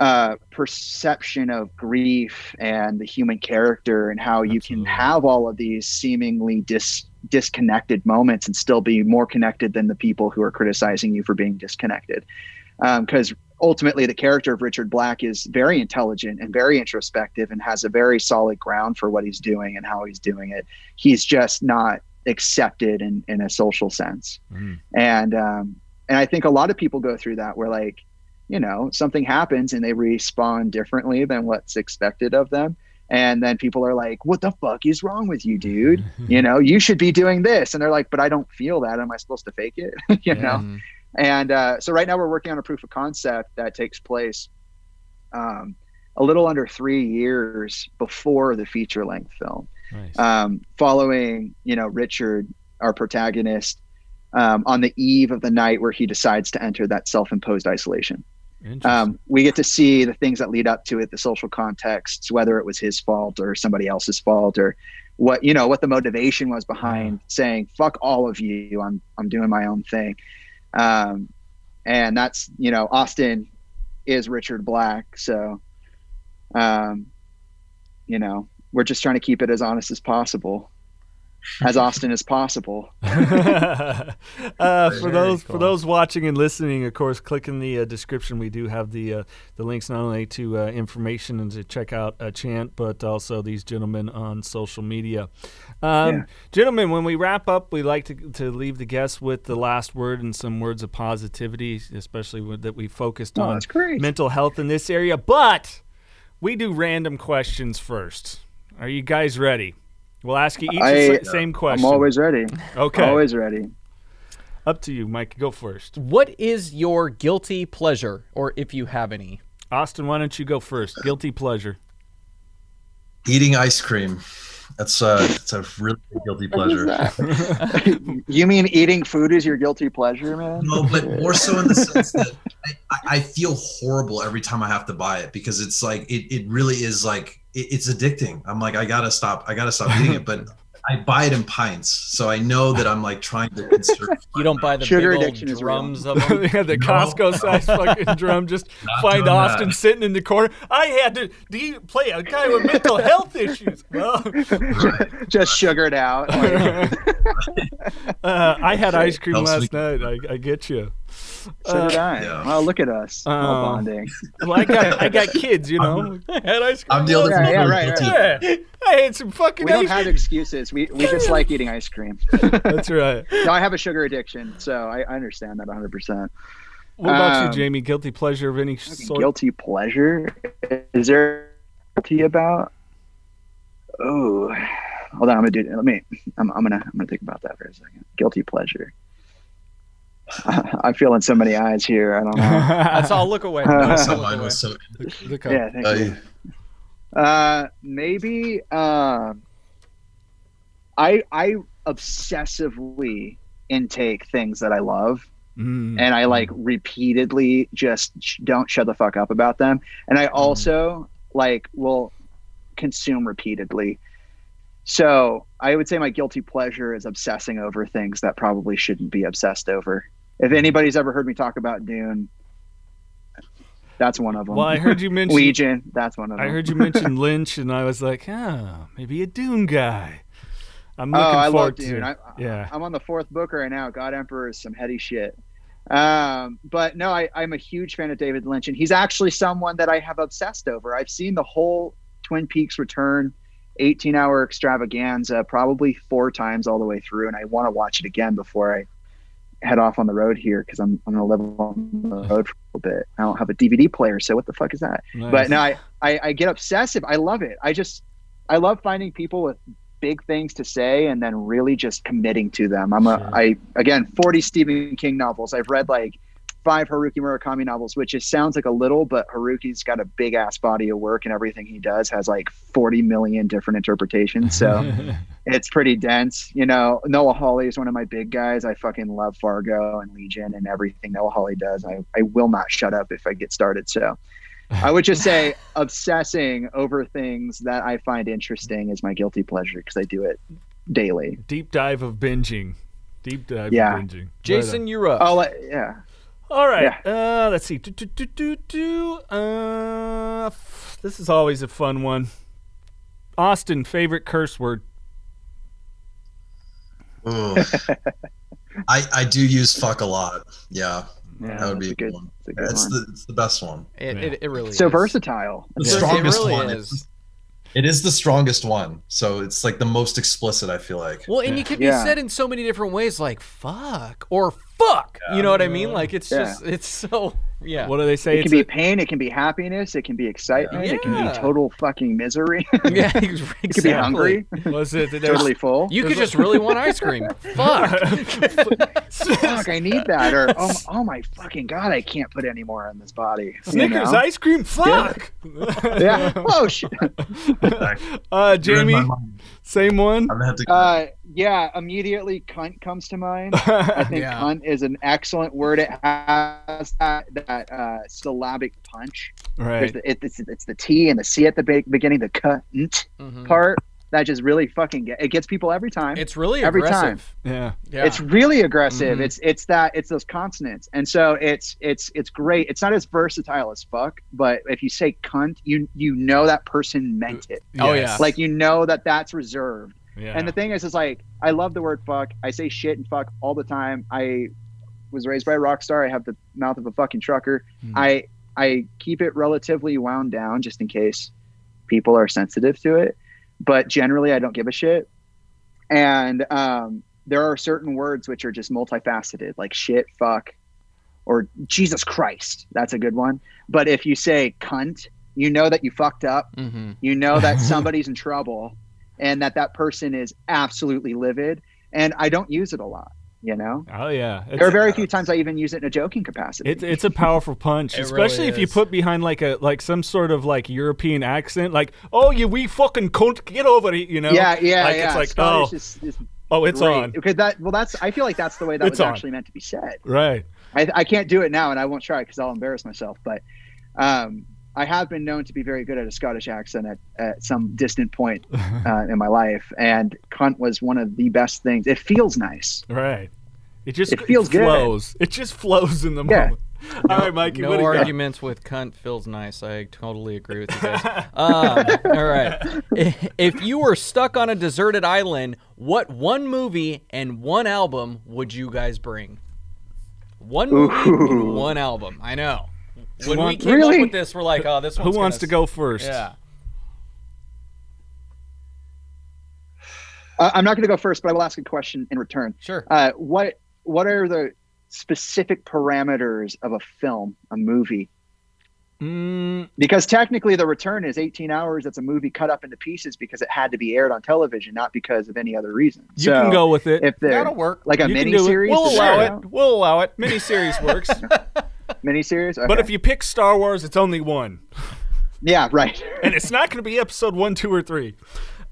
Speaker 2: uh, perception of grief and the human character and how you can have all of these seemingly dis disconnected moments and still be more connected than the people who are criticizing you for being disconnected. Because um, ultimately, the character of Richard Black is very intelligent and very introspective and has a very solid ground for what he's doing and how he's doing it. He's just not accepted in, in a social sense. Mm. And um, and I think a lot of people go through that where like, you know, something happens and they respond differently than what's expected of them. And then people are like what the fuck is wrong with you dude? You know you should be doing this. And they're like but i don't feel that. Am i supposed to fake it? You know and uh, so right now we're working on a proof of concept that takes place um, a little under three years before the feature length film. Nice. um, following you know richard our protagonist um, on the eve of the night where he decides to enter that self-imposed isolation. Um, we get to see the things that lead up to it, the social contexts, whether it was his fault or somebody else's fault, or what you know what the motivation was behind saying "fuck all of you." I'm I'm doing my own thing, um, and that's you know Austin is Richard Black, so um, you know we're just trying to keep it as honest as possible as often as possible.
Speaker 1: uh, for those cool. for those watching and listening, of course, click in the uh, description. We do have the uh, the links not only to uh, information and to check out a Chant, but also these gentlemen on social media. Um, yeah. Gentlemen, when we wrap up, we like to to leave the guests with the last word and some words of positivity, especially with, that we focused
Speaker 2: oh,
Speaker 1: on
Speaker 2: mental
Speaker 1: health in this area. But we do random questions first. Are you guys ready? We'll ask you each I, the same question.
Speaker 2: I'm always ready.
Speaker 1: Okay.
Speaker 2: Always ready.
Speaker 1: Up to you, Mike. Go first.
Speaker 4: What is your guilty pleasure, or if you have any?
Speaker 1: Austin, why don't you go first? Guilty pleasure.
Speaker 5: Eating ice cream. That's uh, it's a really guilty pleasure.
Speaker 2: you mean eating food is your guilty pleasure, man?
Speaker 5: No, but more so in the sense that I, I feel horrible every time I have to buy it because it's like it, it really is like it's addicting. I'm like, I gotta stop. I gotta stop eating it. But I buy it in pints, so I know that I'm like trying to conserve.
Speaker 4: you don't buy the Sugar big old drums of them.
Speaker 1: yeah, the no. Costco size fucking drum. Just Not find Austin that. sitting in the corner. I had to. Do you play a guy with mental health issues? Well,
Speaker 2: right. just sugared out.
Speaker 1: uh, I had ice cream last night. I, I get you.
Speaker 2: So did I. Yeah. Well, look at us, uh, bonding.
Speaker 1: Well, I got I got kids, you know. I
Speaker 5: had ice cream. I'm the other
Speaker 2: yeah, yeah, right, right.
Speaker 1: Yeah. I had some fucking.
Speaker 2: We don't have cream. excuses. We we just like eating ice cream.
Speaker 1: That's right.
Speaker 2: no, I have a sugar addiction, so I, I understand that 100. percent
Speaker 1: What about um, you, Jaime? Guilty pleasure of any sort?
Speaker 2: Guilty pleasure? Is there guilty about? Oh, hold on. I'm gonna do. Let me. I'm, I'm gonna. I'm gonna think about that for a second. Guilty pleasure. I'm feeling so many eyes here. I don't know.
Speaker 4: That's all. Look away.
Speaker 5: Uh, so mine was so.
Speaker 2: Look, yeah, thank uh, you. Uh, maybe. Uh, I I obsessively intake things that I love. Mm. And I like repeatedly just don't shut the fuck up about them. And I mm. also like will consume repeatedly. So I would say my guilty pleasure is obsessing over things that probably shouldn't be obsessed over if anybody's ever heard me talk about Dune, that's one of them.
Speaker 1: Well, I heard you mention
Speaker 2: Legion. That's one of them.
Speaker 1: I heard you mention Lynch, and I was like, oh, maybe a Dune guy. I'm looking
Speaker 2: oh, I
Speaker 1: forward
Speaker 2: love Dune.
Speaker 1: to.
Speaker 2: I,
Speaker 1: yeah,
Speaker 2: I'm on the fourth book right now. God Emperor is some heady shit. Um, but no, I, I'm a huge fan of David Lynch, and he's actually someone that I have obsessed over. I've seen the whole Twin Peaks Return 18 hour extravaganza probably four times all the way through, and I want to watch it again before I head off on the road here because I'm, I'm gonna live on the road for a little bit. I don't have a DVD player, so what the fuck is that? Nice. But now I, I, I get obsessive. I love it. I just I love finding people with big things to say and then really just committing to them. I'm a, I, again, 40 Stephen King novels. I've read like five Haruki Murakami novels, which just sounds like a little, but Haruki's got a big ass body of work and everything he does has like 40 million different interpretations. So it's pretty dense. You know, Noah Hawley is one of my big guys. I fucking love Fargo and Legion and everything Noah Hawley does. I, I will not shut up if I get started. So I would just say obsessing over things that I find interesting is my guilty pleasure because I do it daily.
Speaker 1: Deep dive of binging. Deep dive
Speaker 2: yeah.
Speaker 1: of binging.
Speaker 4: Jason, you're up.
Speaker 2: Oh, yeah.
Speaker 1: All right. Yeah. Uh, let's see. Do, do, do, do, do. Uh, this is always a fun one. Austin, favorite curse word?
Speaker 5: I I do use fuck a lot. Yeah.
Speaker 2: Yeah,
Speaker 5: that would be a good. One. It's, a good it's one. the it's the best one.
Speaker 4: It, it, it really
Speaker 2: so
Speaker 4: is.
Speaker 2: versatile.
Speaker 5: The
Speaker 4: yeah.
Speaker 5: strongest
Speaker 4: really
Speaker 5: one.
Speaker 4: Is.
Speaker 5: It is the strongest one, so it's like the most explicit. I feel like.
Speaker 4: Well, and
Speaker 1: Yeah.
Speaker 4: it can be
Speaker 2: Yeah.
Speaker 4: said in so many different ways, like "fuck" or "fuck." You know what I mean? Like it's
Speaker 2: Yeah.
Speaker 4: just it's so yeah.
Speaker 1: What do they say?
Speaker 2: It
Speaker 1: It's
Speaker 2: can be
Speaker 1: a-
Speaker 2: pain. It can be happiness. It can be excitement. It can be total fucking misery.
Speaker 4: yeah,
Speaker 2: it
Speaker 4: exactly.
Speaker 2: could be hungry.
Speaker 1: was it that
Speaker 2: totally full.
Speaker 4: You could just really want ice cream. Fuck.
Speaker 2: Fuck, I need that. Or oh, oh my fucking god, I can't put any more in this body. you
Speaker 1: Snickers
Speaker 2: know?
Speaker 1: ice cream? Fuck.
Speaker 2: Yeah. Oh shit.
Speaker 1: Uh,
Speaker 5: Jaime,
Speaker 1: same one.
Speaker 5: I'm gonna have to.
Speaker 2: Uh, yeah. Immediately, cunt comes to mind. I think
Speaker 4: Yeah.
Speaker 2: cunt is an excellent word. It has that that uh, syllabic punch.
Speaker 1: Right.
Speaker 2: the, it, it's, it's the T and the C at the be- beginning, the cunt
Speaker 4: Mhm.
Speaker 2: part that just really fucking get, it gets people every time.
Speaker 4: It's really
Speaker 2: Every
Speaker 4: aggressive.
Speaker 1: Yeah.
Speaker 4: Yeah.
Speaker 2: It's really aggressive.
Speaker 4: Mhm.
Speaker 2: It's it's that it's those consonants, and so it's it's it's great. It's not as versatile as fuck, but if you say cunt, you you know that person meant it.
Speaker 4: Oh,
Speaker 1: Yes.
Speaker 4: yeah.
Speaker 2: Like you know that that's reserved.
Speaker 1: Yeah.
Speaker 2: And the thing is, is like I love the word fuck. I say shit and fuck all the time. I was raised by a rock star. I have the mouth of a fucking trucker.
Speaker 1: Mhm.
Speaker 2: I I keep it relatively wound down just in case people are sensitive to it. But generally, I don't give a shit. And um, there are certain words which are just multifaceted, like shit, fuck, or Jesus Christ. That's a good one. But if you say cunt, you know that you fucked up
Speaker 4: hmm
Speaker 2: you know that somebody's in trouble and that that person is absolutely livid and i don't use it a lot you know
Speaker 1: oh yeah.
Speaker 2: there are
Speaker 1: It's,
Speaker 2: very few times i even use it in a joking capacity
Speaker 1: it's it's a powerful punch, especially
Speaker 4: really
Speaker 1: if you put behind like a like some sort of like European accent, like "Oh, you we fucking cunt, get over it," you know?
Speaker 2: yeah yeah
Speaker 1: Like,
Speaker 2: yeah
Speaker 1: it's like,
Speaker 2: Scottish
Speaker 1: oh.
Speaker 2: is, is
Speaker 1: Oh, it's
Speaker 2: great.
Speaker 1: on.
Speaker 2: because that well that's i feel like that's the way that
Speaker 1: It's
Speaker 2: was
Speaker 1: on.
Speaker 2: actually meant to be said
Speaker 1: Right.
Speaker 2: I, I can't do it now and i won't try because i'll embarrass myself but um I have been known to be very good at a Scottish accent at, at some distant point uh, in my life, and cunt was one of the best things. It feels nice.
Speaker 1: Right. It just
Speaker 2: It feels good.
Speaker 1: flows. It just flows in the
Speaker 2: Yeah.
Speaker 1: moment. All right, Mikey.
Speaker 4: No
Speaker 1: what do you got?
Speaker 4: arguments with cunt feels nice. I totally agree with you guys. um, all right. If you were stuck on a deserted island, what one movie and one album would you guys bring? One movie and one album. I know. When we came
Speaker 2: Really?
Speaker 4: up with this, we're like, oh, this
Speaker 1: one
Speaker 4: Who
Speaker 1: wants
Speaker 4: gonna
Speaker 1: to go first?
Speaker 4: Yeah.
Speaker 2: Uh, I'm not going to go first, but I will ask a question in return.
Speaker 4: Sure.
Speaker 2: Uh, what What are the specific parameters of a film, a movie?
Speaker 1: Mm,
Speaker 2: Because technically, the return is 18 hours. It's a movie cut up into pieces because it had to be aired on television, not because of any other reason.
Speaker 1: you
Speaker 2: So
Speaker 1: can go with it.
Speaker 2: if they're
Speaker 4: That'll work.
Speaker 2: like a mini series.
Speaker 1: We'll allow it.
Speaker 2: count?
Speaker 1: We'll allow it. Miniseries works.
Speaker 2: Miniseries.
Speaker 1: But if you pick Star Wars, it's only one,
Speaker 2: yeah, right.
Speaker 1: and it's not going to be Episode one, two, or three.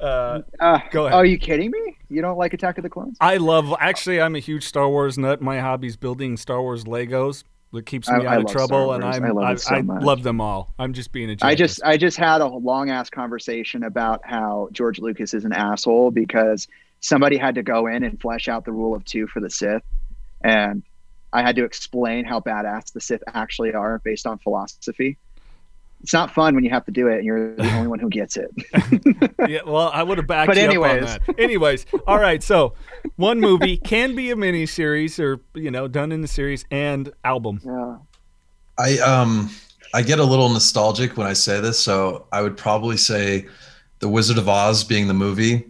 Speaker 1: Uh,
Speaker 2: Uh,
Speaker 1: Go ahead.
Speaker 2: Are you kidding me? You don't like Attack of the Clones?
Speaker 1: I love. Actually, I'm a huge Star Wars nut. My hobby's building Star Wars Legos. That keeps me
Speaker 2: I
Speaker 1: out of trouble, and I'm
Speaker 2: I love
Speaker 1: I,
Speaker 2: so
Speaker 1: I love them all. I'm just being a.
Speaker 2: I just I just had a long ass conversation about how George Lucas is an asshole because somebody had to go in and flesh out the rule of two for the Sith, and I had to explain how badass the Sith actually are based on philosophy. It's not fun when you have to do it and you're the only one who gets it.
Speaker 1: yeah, well, I would have backed
Speaker 2: But
Speaker 1: you
Speaker 2: anyways.
Speaker 1: up on that. Anyways, all right. So, one movie can be a mini series, or you know, done in the series, and album.
Speaker 2: Yeah.
Speaker 5: I um I get a little nostalgic when I say this, so I would probably say The Wizard of Oz being the movie,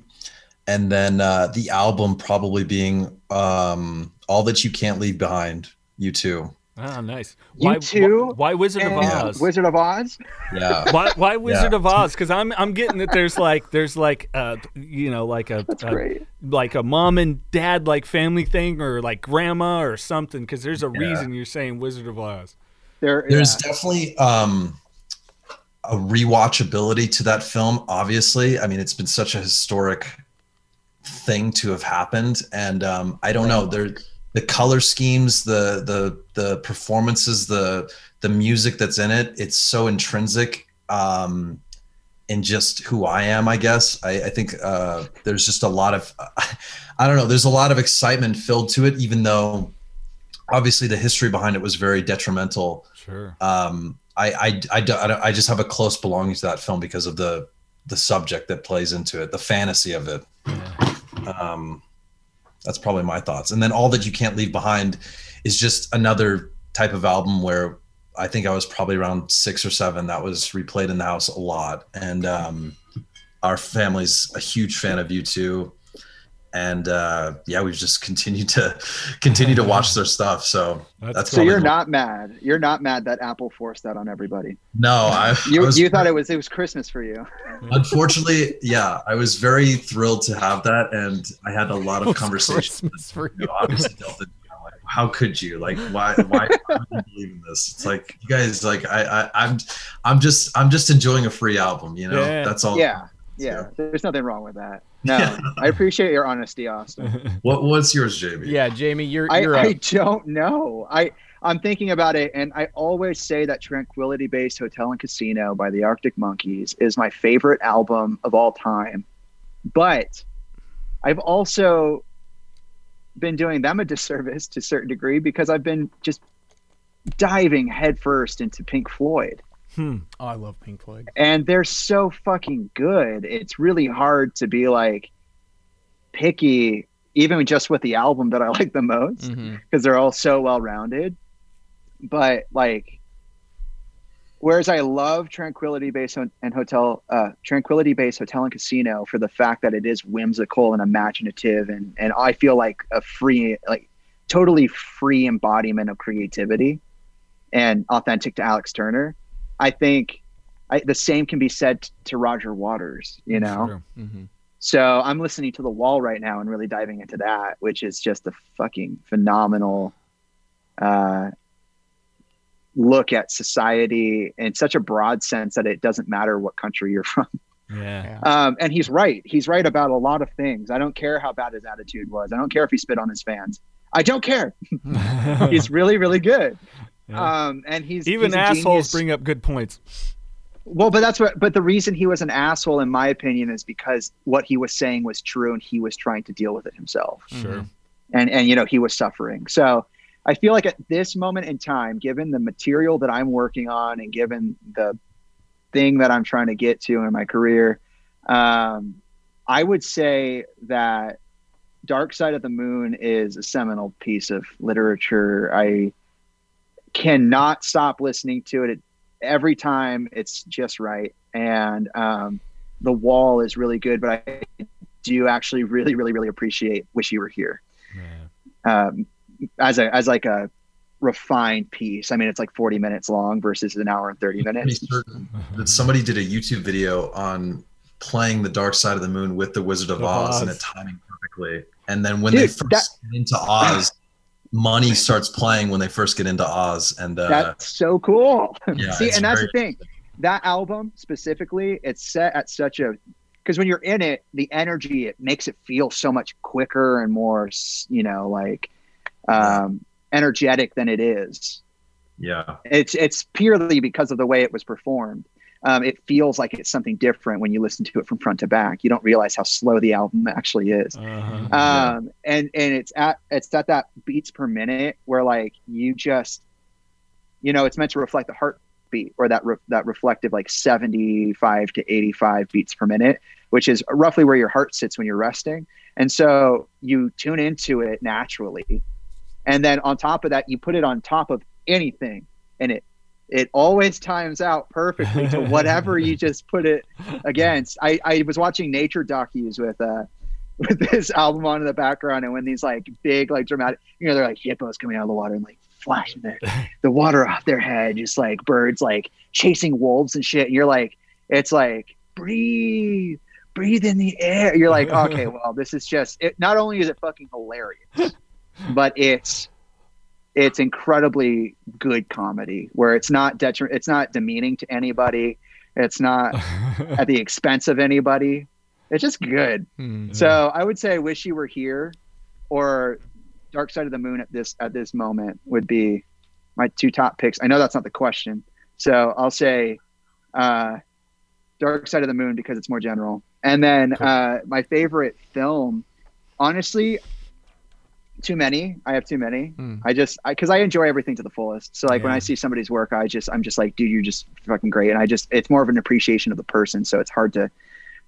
Speaker 5: and then uh, the album probably being um, All That You Can't Leave Behind. U2.
Speaker 1: Ah, nice.
Speaker 2: You
Speaker 1: why,
Speaker 2: too?
Speaker 1: Why, why Wizard of Oz?
Speaker 2: Wizard of Oz?
Speaker 5: Yeah.
Speaker 1: why, why Wizard yeah. of Oz? Because I'm I'm getting that there's like there's like uh you know like a,
Speaker 2: That's
Speaker 1: a
Speaker 2: great.
Speaker 1: like a mom and dad like family thing or like grandma or something. Because there's a
Speaker 5: Yeah.
Speaker 1: reason you're saying Wizard of Oz.
Speaker 2: There,
Speaker 5: There's
Speaker 2: yeah.
Speaker 5: definitely um, a rewatchability to that film. Obviously, I mean, it's been such a historic thing to have happened, and um, I don't know. There, the color schemes, the the the performances, the the music that's in it. It's so intrinsic um, in just who I am. I guess I, I think uh, there's just a lot of I don't know. There's a lot of excitement filled to it, even though obviously the history behind it was very detrimental
Speaker 1: Sure.
Speaker 5: um, I, I, I, I I just have a close belonging to that film because of the the subject that plays into it, the fantasy of it. Um, that's probably my thoughts. And then all that you can't leave behind is just another type of album where I think I was probably around six or seven. That was replayed in the house a lot, and um, our family's a huge fan of U2. And uh, yeah, we've just continued to continue to watch their stuff. So
Speaker 1: That's
Speaker 5: that's,
Speaker 2: So you're
Speaker 5: the-
Speaker 2: not mad. You're not mad that Apple forced that on everybody.
Speaker 5: No, I.
Speaker 2: You
Speaker 5: I was
Speaker 2: you thought it was it was Christmas for you.
Speaker 5: Unfortunately, yeah, I was very thrilled to have that, and I had a lot of conversations.
Speaker 1: Christmas for
Speaker 5: You know, obviously, Delta, you know, like, how could you? Like, why? Why would believe in this? It's like you guys, like, I, I, I'm, I'm just, I'm just enjoying a free album. You know,
Speaker 1: Yeah.
Speaker 5: that's all.
Speaker 2: Yeah. Yeah. There's nothing wrong with that. No. I appreciate your honesty, Austin.
Speaker 5: What, what's yours, Jaime?
Speaker 4: Yeah, Jaime, you're
Speaker 2: I,
Speaker 4: you're
Speaker 2: I
Speaker 4: up.
Speaker 2: don't know. I I'm thinking about it, and I always say that Tranquility Base Hotel and Casino by the Arctic Monkeys is my favorite album of all time. But I've also been doing them a disservice to a certain degree because I've been just diving headfirst into Pink Floyd.
Speaker 1: Hmm.
Speaker 4: Oh, I love Pink Floyd.
Speaker 2: and they're so fucking good. It's really hard to be like picky, even just with the album that I like the most, because
Speaker 4: Mhm.
Speaker 2: they're all so well rounded. But like, whereas I love Tranquility Base and Hotel, uh, Tranquility Base Hotel and Casino for the fact that it is whimsical and imaginative, and and I feel like a free, like totally free embodiment of creativity and authentic to Alex Turner. I think I, the same can be said t- to Roger Waters, you know?
Speaker 1: Sure.
Speaker 4: Mhm.
Speaker 2: So I'm listening to The Wall right now and really diving into that, which is just a fucking phenomenal uh, look at society in such a broad sense that it doesn't matter what country you're from.
Speaker 1: Yeah.
Speaker 2: Um, and he's right. He's right about a lot of things. I don't care how bad his attitude was. I don't care if he spit on his fans. I don't care. he's really, really good.
Speaker 1: Yeah.
Speaker 2: Um, and he's
Speaker 1: Even
Speaker 2: he's
Speaker 1: assholes
Speaker 2: genius.
Speaker 1: bring up good points.
Speaker 2: Well, but that's what. But the reason he was an asshole, in my opinion, is because what he was saying was true, and he was trying to deal with it himself,
Speaker 1: Sure.
Speaker 2: and and you know he was suffering. So I feel like at this moment in time, given the material that I'm working on, and given the thing that I'm trying to get to in my career, um, I would say that Dark Side of the Moon is a seminal piece of literature. I cannot stop listening to it. it every time it's just right. And um, the wall is really good, but I do actually really, really, really appreciate Wish You Were Here
Speaker 1: Yeah.
Speaker 2: um, as a as like a refined piece. I mean, it's like 40 minutes long versus an hour and 30 minutes.
Speaker 5: that somebody did a YouTube video on playing the Dark Side of the Moon with the Wizard of
Speaker 1: Of
Speaker 5: Oz, and it timing perfectly. And then when they first
Speaker 2: that-
Speaker 5: get into Oz, money starts playing when they first get into Oz, and uh,
Speaker 2: That's so cool.
Speaker 5: yeah,
Speaker 2: See, and that's the thing. That album specifically, it's set at such a because when you're in it, the energy it makes it feel so much quicker and more, you know, like um, energetic than it is.
Speaker 5: Yeah,
Speaker 2: It's it's purely because of the way it was performed. Um, it feels like it's something different when you listen to it from front to back. You don't realize how slow the album actually is.
Speaker 1: Uh-huh.
Speaker 5: Yeah.
Speaker 2: Um, and and it's at it's at that beats per minute where like you just, you know, it's meant to reflect the heartbeat or that re- that reflective like seventy five to eighty five beats per minute, which is roughly where your heart sits when you're resting. And so you tune into it naturally, and then on top of that, you put it on top of anything, and it it always times out perfectly to whatever you just put it against. I, I was watching nature docus with uh with this album on in the background, and when these like big like dramatic, you know, they're like hippos coming out of the water and like flashing the, the water off their head, just like birds like chasing wolves and shit. And you're like, it's like breathe, breathe in the air. You're like, okay, well, this is just it. Not only is it fucking hilarious, but it's it's incredibly good comedy where it's not detriment, it's not demeaning to anybody. It's not at the expense of anybody. It's just good. Mm-hmm. So I would say "Wish You Were Here" or "Dark Side of the Moon" at this at this moment would be my two top picks. I know that's not the question, so I'll say uh, "Dark Side of the Moon" because it's more general. And then uh, my favorite film, honestly, too many. I have too many. Mm. I just because I, I, enjoy everything to the fullest. So like yeah. when I see somebody's work, I just I'm just like, dude, you're just fucking great. And I just it's more of an appreciation of the person. So it's hard to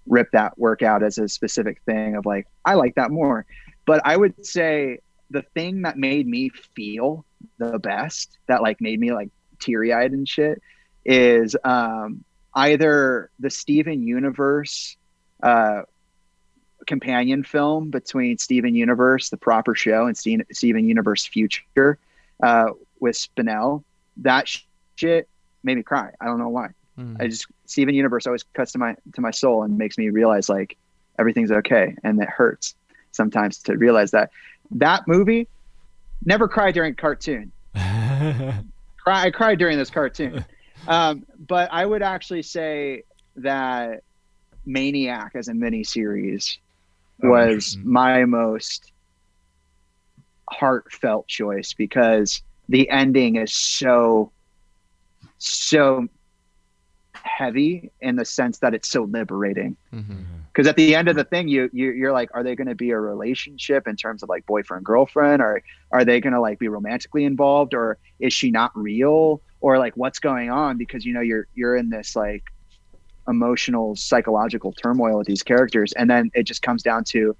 Speaker 2: rip that work out as a specific thing of like I like that more. But I would say the thing that made me feel the best, that like made me like teary eyed and shit, is um, either the Steven Universe uh, companion film between Steven Universe, the proper show, and Steven Universe Future uh, with Spinel. That shit made me cry. I don't know why. Mm. I just Steven Universe always cuts to my to my soul and makes me realize like everything's okay, and it hurts sometimes to realize that that movie never cried during cartoon. cry, I cried during this cartoon, um, but I would actually say that Maniac as a mini oh, was my most heartfelt choice because the ending is so so heavy in the sense that it's so liberating. Because mm-hmm. at the end of the thing you, you you're like are they going to be a relationship in terms of like boyfriend girlfriend? Or are they going to like be romantically involved? Or is she not real? Or like what's going on? Because you know you're you're in this like emotional psychological turmoil with these characters. And then it just comes down to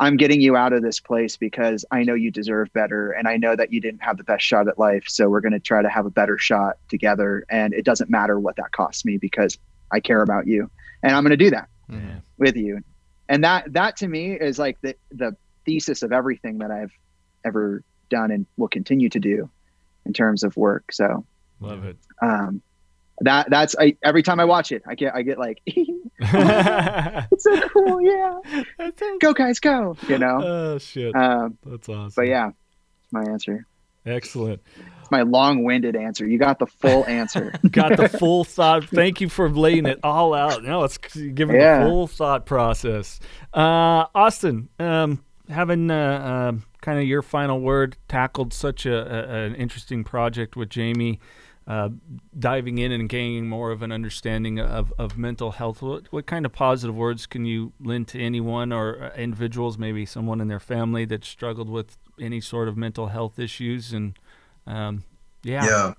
Speaker 2: i'm getting you out of this place because i know you deserve better and i know that you didn't have the best shot at life. So we're going to try to have a better shot together. And it doesn't matter what that costs me because i care about you and i'm going to do that mm-hmm. with you. And that that to me is like the the thesis of everything that i've ever done and will continue to do in terms of work. So
Speaker 1: love it.
Speaker 2: um that that's I, every time I watch it, I get I get like, it's so cool, yeah. Go guys, go! You know.
Speaker 1: Oh shit, um, that's awesome.
Speaker 2: But yeah, my answer.
Speaker 1: Excellent.
Speaker 2: It's my long-winded answer. You got the full answer.
Speaker 1: got the full thought. Thank you for laying it all out. No, it's giving yeah. the full thought process. Uh, Austin, um, having uh, uh, kind of your final word tackled such a, a, an interesting project with Jaime uh, diving in and gaining more of an understanding of, of mental health. What, what kind of positive words can you lend to anyone or uh, individuals, maybe someone in their family that struggled with any sort of mental health issues? And um, yeah,
Speaker 5: yeah,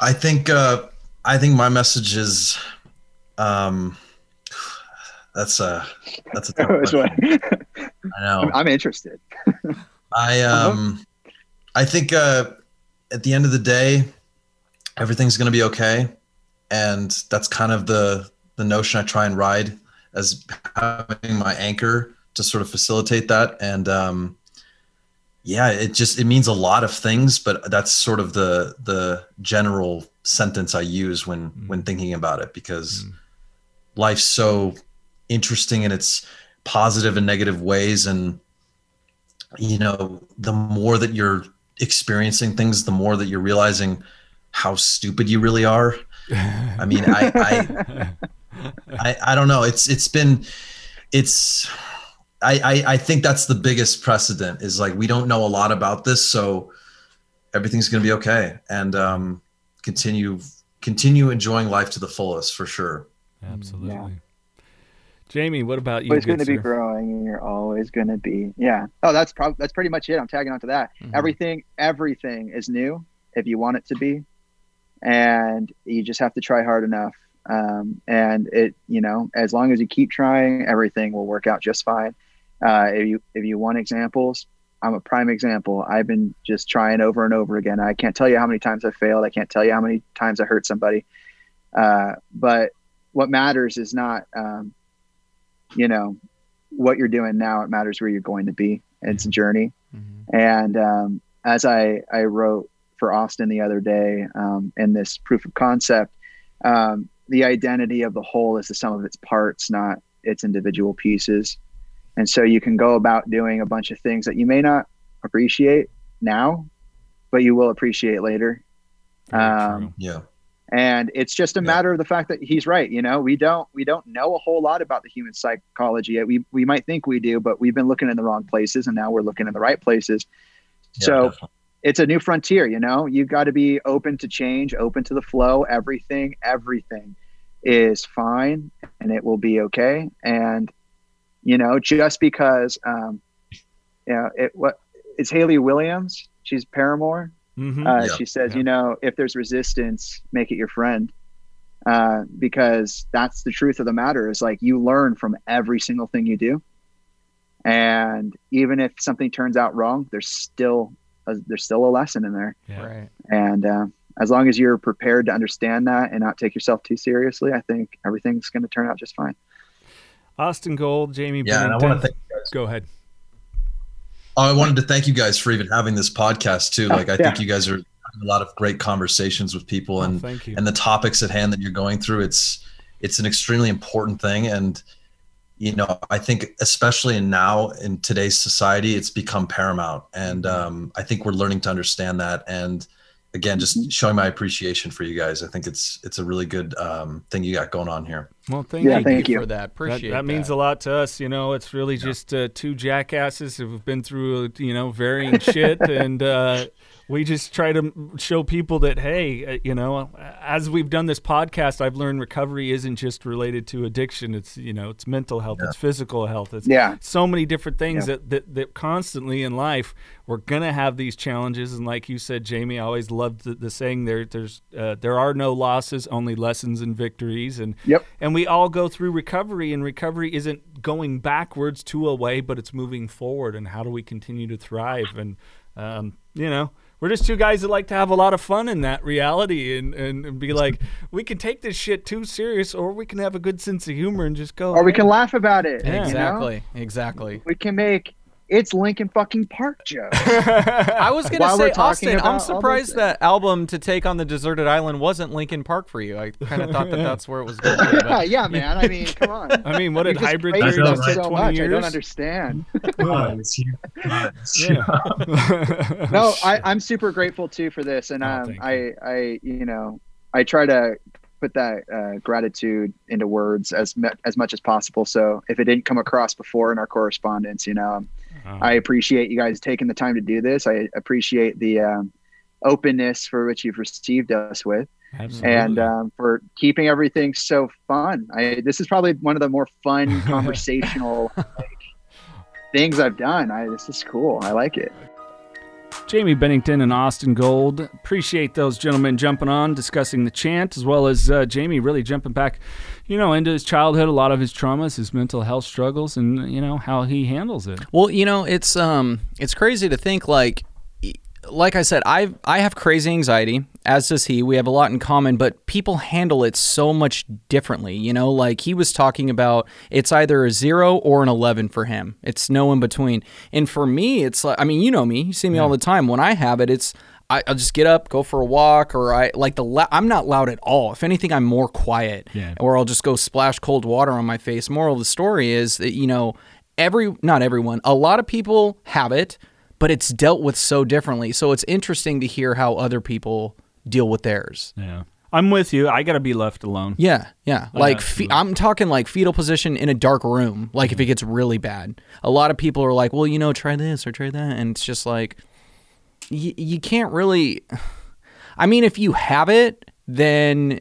Speaker 5: I think uh, I think my message is um, that's a that's a tough I know.
Speaker 2: I'm interested.
Speaker 5: I um, I think uh, at the end of the day everything's going to be okay and that's kind of the the notion i try and ride as having my anchor to sort of facilitate that and um yeah it just it means a lot of things but that's sort of the the general sentence i use when mm. when thinking about it because mm. life's so interesting in its positive and negative ways and you know the more that you're experiencing things the more that you're realizing how stupid you really are. I mean, I, I, I, I, don't know. It's, it's been, it's, I, I, I think that's the biggest precedent is like, we don't know a lot about this. So everything's going to be okay. And, um, continue, continue enjoying life to the fullest for sure.
Speaker 1: Absolutely. Yeah. Jaime, what about you?
Speaker 2: Always going to be growing, and you're always going to be, yeah. Oh, that's probably that's pretty much it. I'm tagging on to that. Mm-hmm. Everything, everything is new if you want it to be and you just have to try hard enough. Um, and it, you know, as long as you keep trying, everything will work out just fine. Uh, if you if you want examples, I'm a prime example. I've been just trying over and over again. I can't tell you how many times I failed. I can't tell you how many times I hurt somebody. Uh, but what matters is not, um, you know, what you're doing now. It matters where you're going to be. It's a journey, mm-hmm. and um, as I I wrote for Austin the other day um, in this proof of concept, um, the identity of the whole is the sum of its parts, not its individual pieces. And so you can go about doing a bunch of things that you may not appreciate now, but you will appreciate later.
Speaker 5: Um, yeah.
Speaker 2: And it's just a yeah. matter of the fact that he's right. You know, we don't we don't know a whole lot about the human psychology. We we might think we do, but we've been looking in the wrong places, and now we're looking in the right places. Yeah, so definitely. it's a new frontier. You know, you've got to be open to change, open to the flow. Everything, everything is fine, and it will be okay. And you know, just because, um, you know, it what is Hayley Williams? She's Paramore. Mm-hmm. Uh, yeah, she says, yeah. you know, if there's resistance, make it your friend. Uh, because that's the truth of the matter is like you learn from every single thing you do. And even if something turns out wrong, there's still a, there's still a lesson in there.
Speaker 4: Yeah. Right.
Speaker 2: And uh, as long as you're prepared to understand that and not take yourself too seriously, I think everything's going to turn out just fine.
Speaker 1: Austin Gold, Jaime.
Speaker 5: Yeah,
Speaker 1: Bennington.
Speaker 5: and I want to thank you guys.
Speaker 1: Go ahead.
Speaker 5: Oh, I wanted to thank you guys for even having this podcast too. Like, I yeah. think you guys are having a lot of great conversations with people, oh, and and the topics at hand that you're going through. It's it's an extremely important thing, and you know, I think especially in now in today's society, it's become paramount, and mm-hmm. um, I think we're learning to understand that and again just mm-hmm. showing my appreciation for you guys i think it's it's a really good um, thing you got going on here
Speaker 1: well thank,
Speaker 2: yeah,
Speaker 1: you,
Speaker 2: thank you
Speaker 4: for that appreciate
Speaker 1: that, that, means a lot to us you know it's really yeah. just uh, two jackasses who've been through you know varying shit and uh, we just try to show people that hey uh, you know as we've done this podcast i've learned recovery isn't just related to addiction it's you know it's mental health yeah. it's physical health it's
Speaker 2: yeah.
Speaker 1: so many different things yeah. that, that that constantly in life we're gonna have these challenges and like you said jaime i always loved the, the saying there there's uh, there are no losses only lessons and victories and
Speaker 2: yep
Speaker 1: and we all go through recovery and recovery isn't going backwards to a way but it's moving forward and how do we continue to thrive and um, you know we're just two guys that like to have a lot of fun in that reality and, and, and, be like, we can take this shit too serious, or we can have a good sense of humor and just go.
Speaker 2: Or we can laugh about it.
Speaker 4: Yeah. Exactly.
Speaker 2: You
Speaker 4: know? Exactly.
Speaker 2: We can make it's Lincoln fucking Park Joe.
Speaker 4: I was gonna say Austin. I'm surprised that album to take on the deserted island wasn't Linkin Park for you. I kind of thought that that's where it was going.
Speaker 2: To, yeah, yeah, man. I mean, come on.
Speaker 1: I mean, what did hybrid theory so
Speaker 2: so much? Years? I don't understand. no, I, I'm super grateful too for this, and oh, um, I, I, you know, I try to put that uh, gratitude into words as me- as much as possible. So if it didn't come across before in our correspondence, you know, uh-huh. I appreciate you guys taking the time to do this. I appreciate the um, openness for which you've received us with. Absolutely. And um, for keeping everything so fun. I, this is probably one of the more fun conversational like, things I've done. I, this is cool. I like it.
Speaker 1: Jaime Bennington and Austin Gold. Appreciate those gentlemen jumping on, discussing the chant, as well as uh, Jaime really jumping back, you know, into his childhood, a lot of his traumas, his mental health struggles, and you know how he handles it.
Speaker 4: Well, you know, it's um, it's crazy to think like like I said, I I have crazy anxiety, as does he. We have a lot in common, but people handle it so much differently. You know, like he was talking about, it's either a zero or an eleven for him. It's no in between. And for me, it's like, I mean, you know me, you see me yeah. all the time. When I have it, it's I, will just get up, go for a walk, or I like the. La- I'm not loud at all. If anything, I'm more quiet,
Speaker 1: yeah.
Speaker 4: or I'll just go splash cold water on my face. Moral of the story is that you know every not everyone, a lot of people have it but it's dealt with so differently. So it's interesting to hear how other people deal with theirs.
Speaker 1: Yeah. I'm with you. I got to be left alone.
Speaker 4: Yeah, yeah. Like fe- I'm talking like fetal position in a dark room. Like mm-hmm. if it gets really bad, a lot of people are like, "Well, you know, try this or try that," and it's just like y- you can't really. I mean, if you have it, then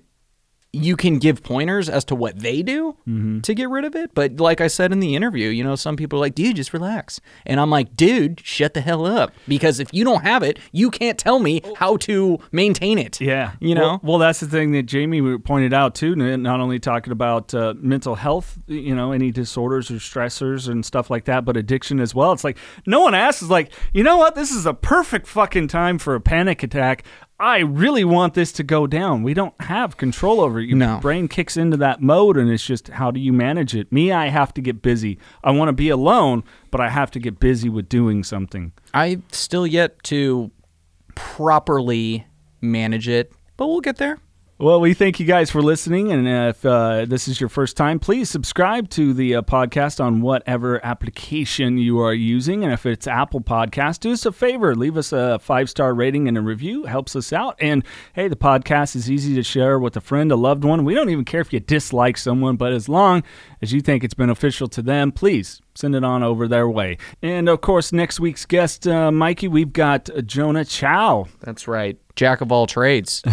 Speaker 4: you can give pointers as to what they do mm-hmm. to get rid of it. But like I said in the interview, you know, some people are like, dude, just relax. And I'm like, dude, shut the hell up. Because if you don't have it, you can't tell me how to maintain it.
Speaker 1: Yeah.
Speaker 4: You know?
Speaker 1: Well, well that's the thing that Jaime pointed out too, not only talking about uh, mental health, you know, any disorders or stressors and stuff like that, but addiction as well. It's like, no one asks, like, you know what? This is a perfect fucking time for a panic attack. I really want this to go down. We don't have control over it. Your
Speaker 4: no.
Speaker 1: brain kicks into that mode, and it's just how do you manage it? Me, I have to get busy. I want to be alone, but I have to get busy with doing something.
Speaker 4: I still yet to properly manage it, but we'll get there.
Speaker 1: Well, we thank you guys for listening. And if uh, this is your first time, please subscribe to the uh, podcast on whatever application you are using. And if it's Apple Podcast, do us a favor leave us a five star rating and a review. It helps us out. And hey, the podcast is easy to share with a friend, a loved one. We don't even care if you dislike someone, but as long as you think it's beneficial to them, please send it on over their way. And of course, next week's guest, uh, Mikey, we've got Jona Xiao.
Speaker 4: That's right. Jack of all trades.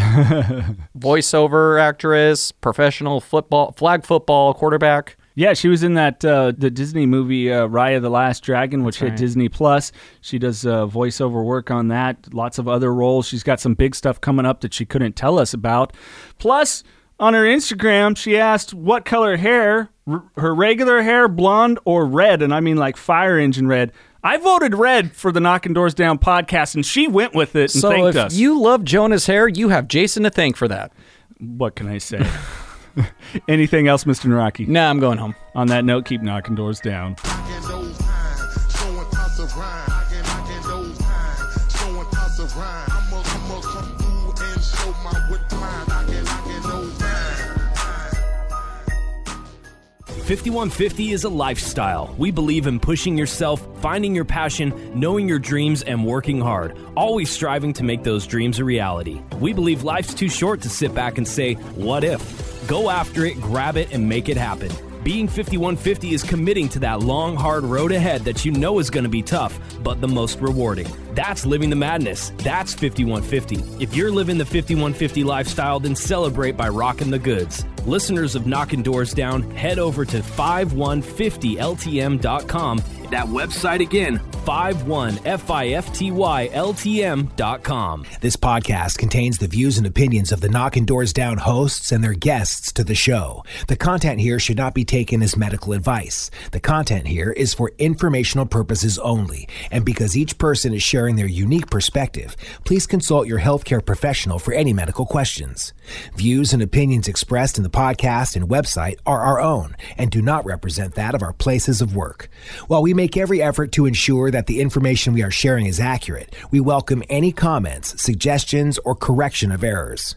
Speaker 4: Voiceover actress, professional football, flag football quarterback.
Speaker 1: Yeah, she was in that uh, the Disney movie uh, Raya the Last Dragon, which That's hit. Disney Plus. She does uh, voiceover work on that. Lots of other roles. She's got some big stuff coming up that she couldn't tell us about. Plus, on her Instagram, she asked what color hair, r- her regular hair, blonde or red, and I mean like fire engine red. I voted red for the Knocking Doors Down podcast, and she went with it and
Speaker 4: so
Speaker 1: thanked
Speaker 4: if
Speaker 1: us.
Speaker 4: you love Jona's hair, you have Jason to thank for that.
Speaker 1: What can I say? Anything else, Mr. Naraki?
Speaker 4: Nah, I'm going home.
Speaker 1: On that note, keep knocking doors down.
Speaker 3: 5150 is a lifestyle. We believe in pushing yourself, finding your passion, knowing your dreams, and working hard, always striving to make those dreams a reality. We believe life's too short to sit back and say, What if? Go after it, grab it, and make it happen. Being 5150 is committing to that long, hard road ahead that you know is going to be tough, but the most rewarding. That's living the madness. That's 5150. If you're living the 5150 lifestyle, then celebrate by rocking the goods. Listeners of Knocking Doors Down, head over to 5150ltm.com. That website again, 51FIFTYLTM.com.
Speaker 6: This podcast contains the views and opinions of the Knocking Doors Down hosts and their guests to the show. The content here should not be taken as medical advice. The content here is for informational purposes only, and because each person is sharing their unique perspective, please consult your healthcare professional for any medical questions. Views and opinions expressed in the podcast and website are our own and do not represent that of our places of work. While we make every effort to ensure that the information we are sharing is accurate, we welcome any comments, suggestions, or correction of errors.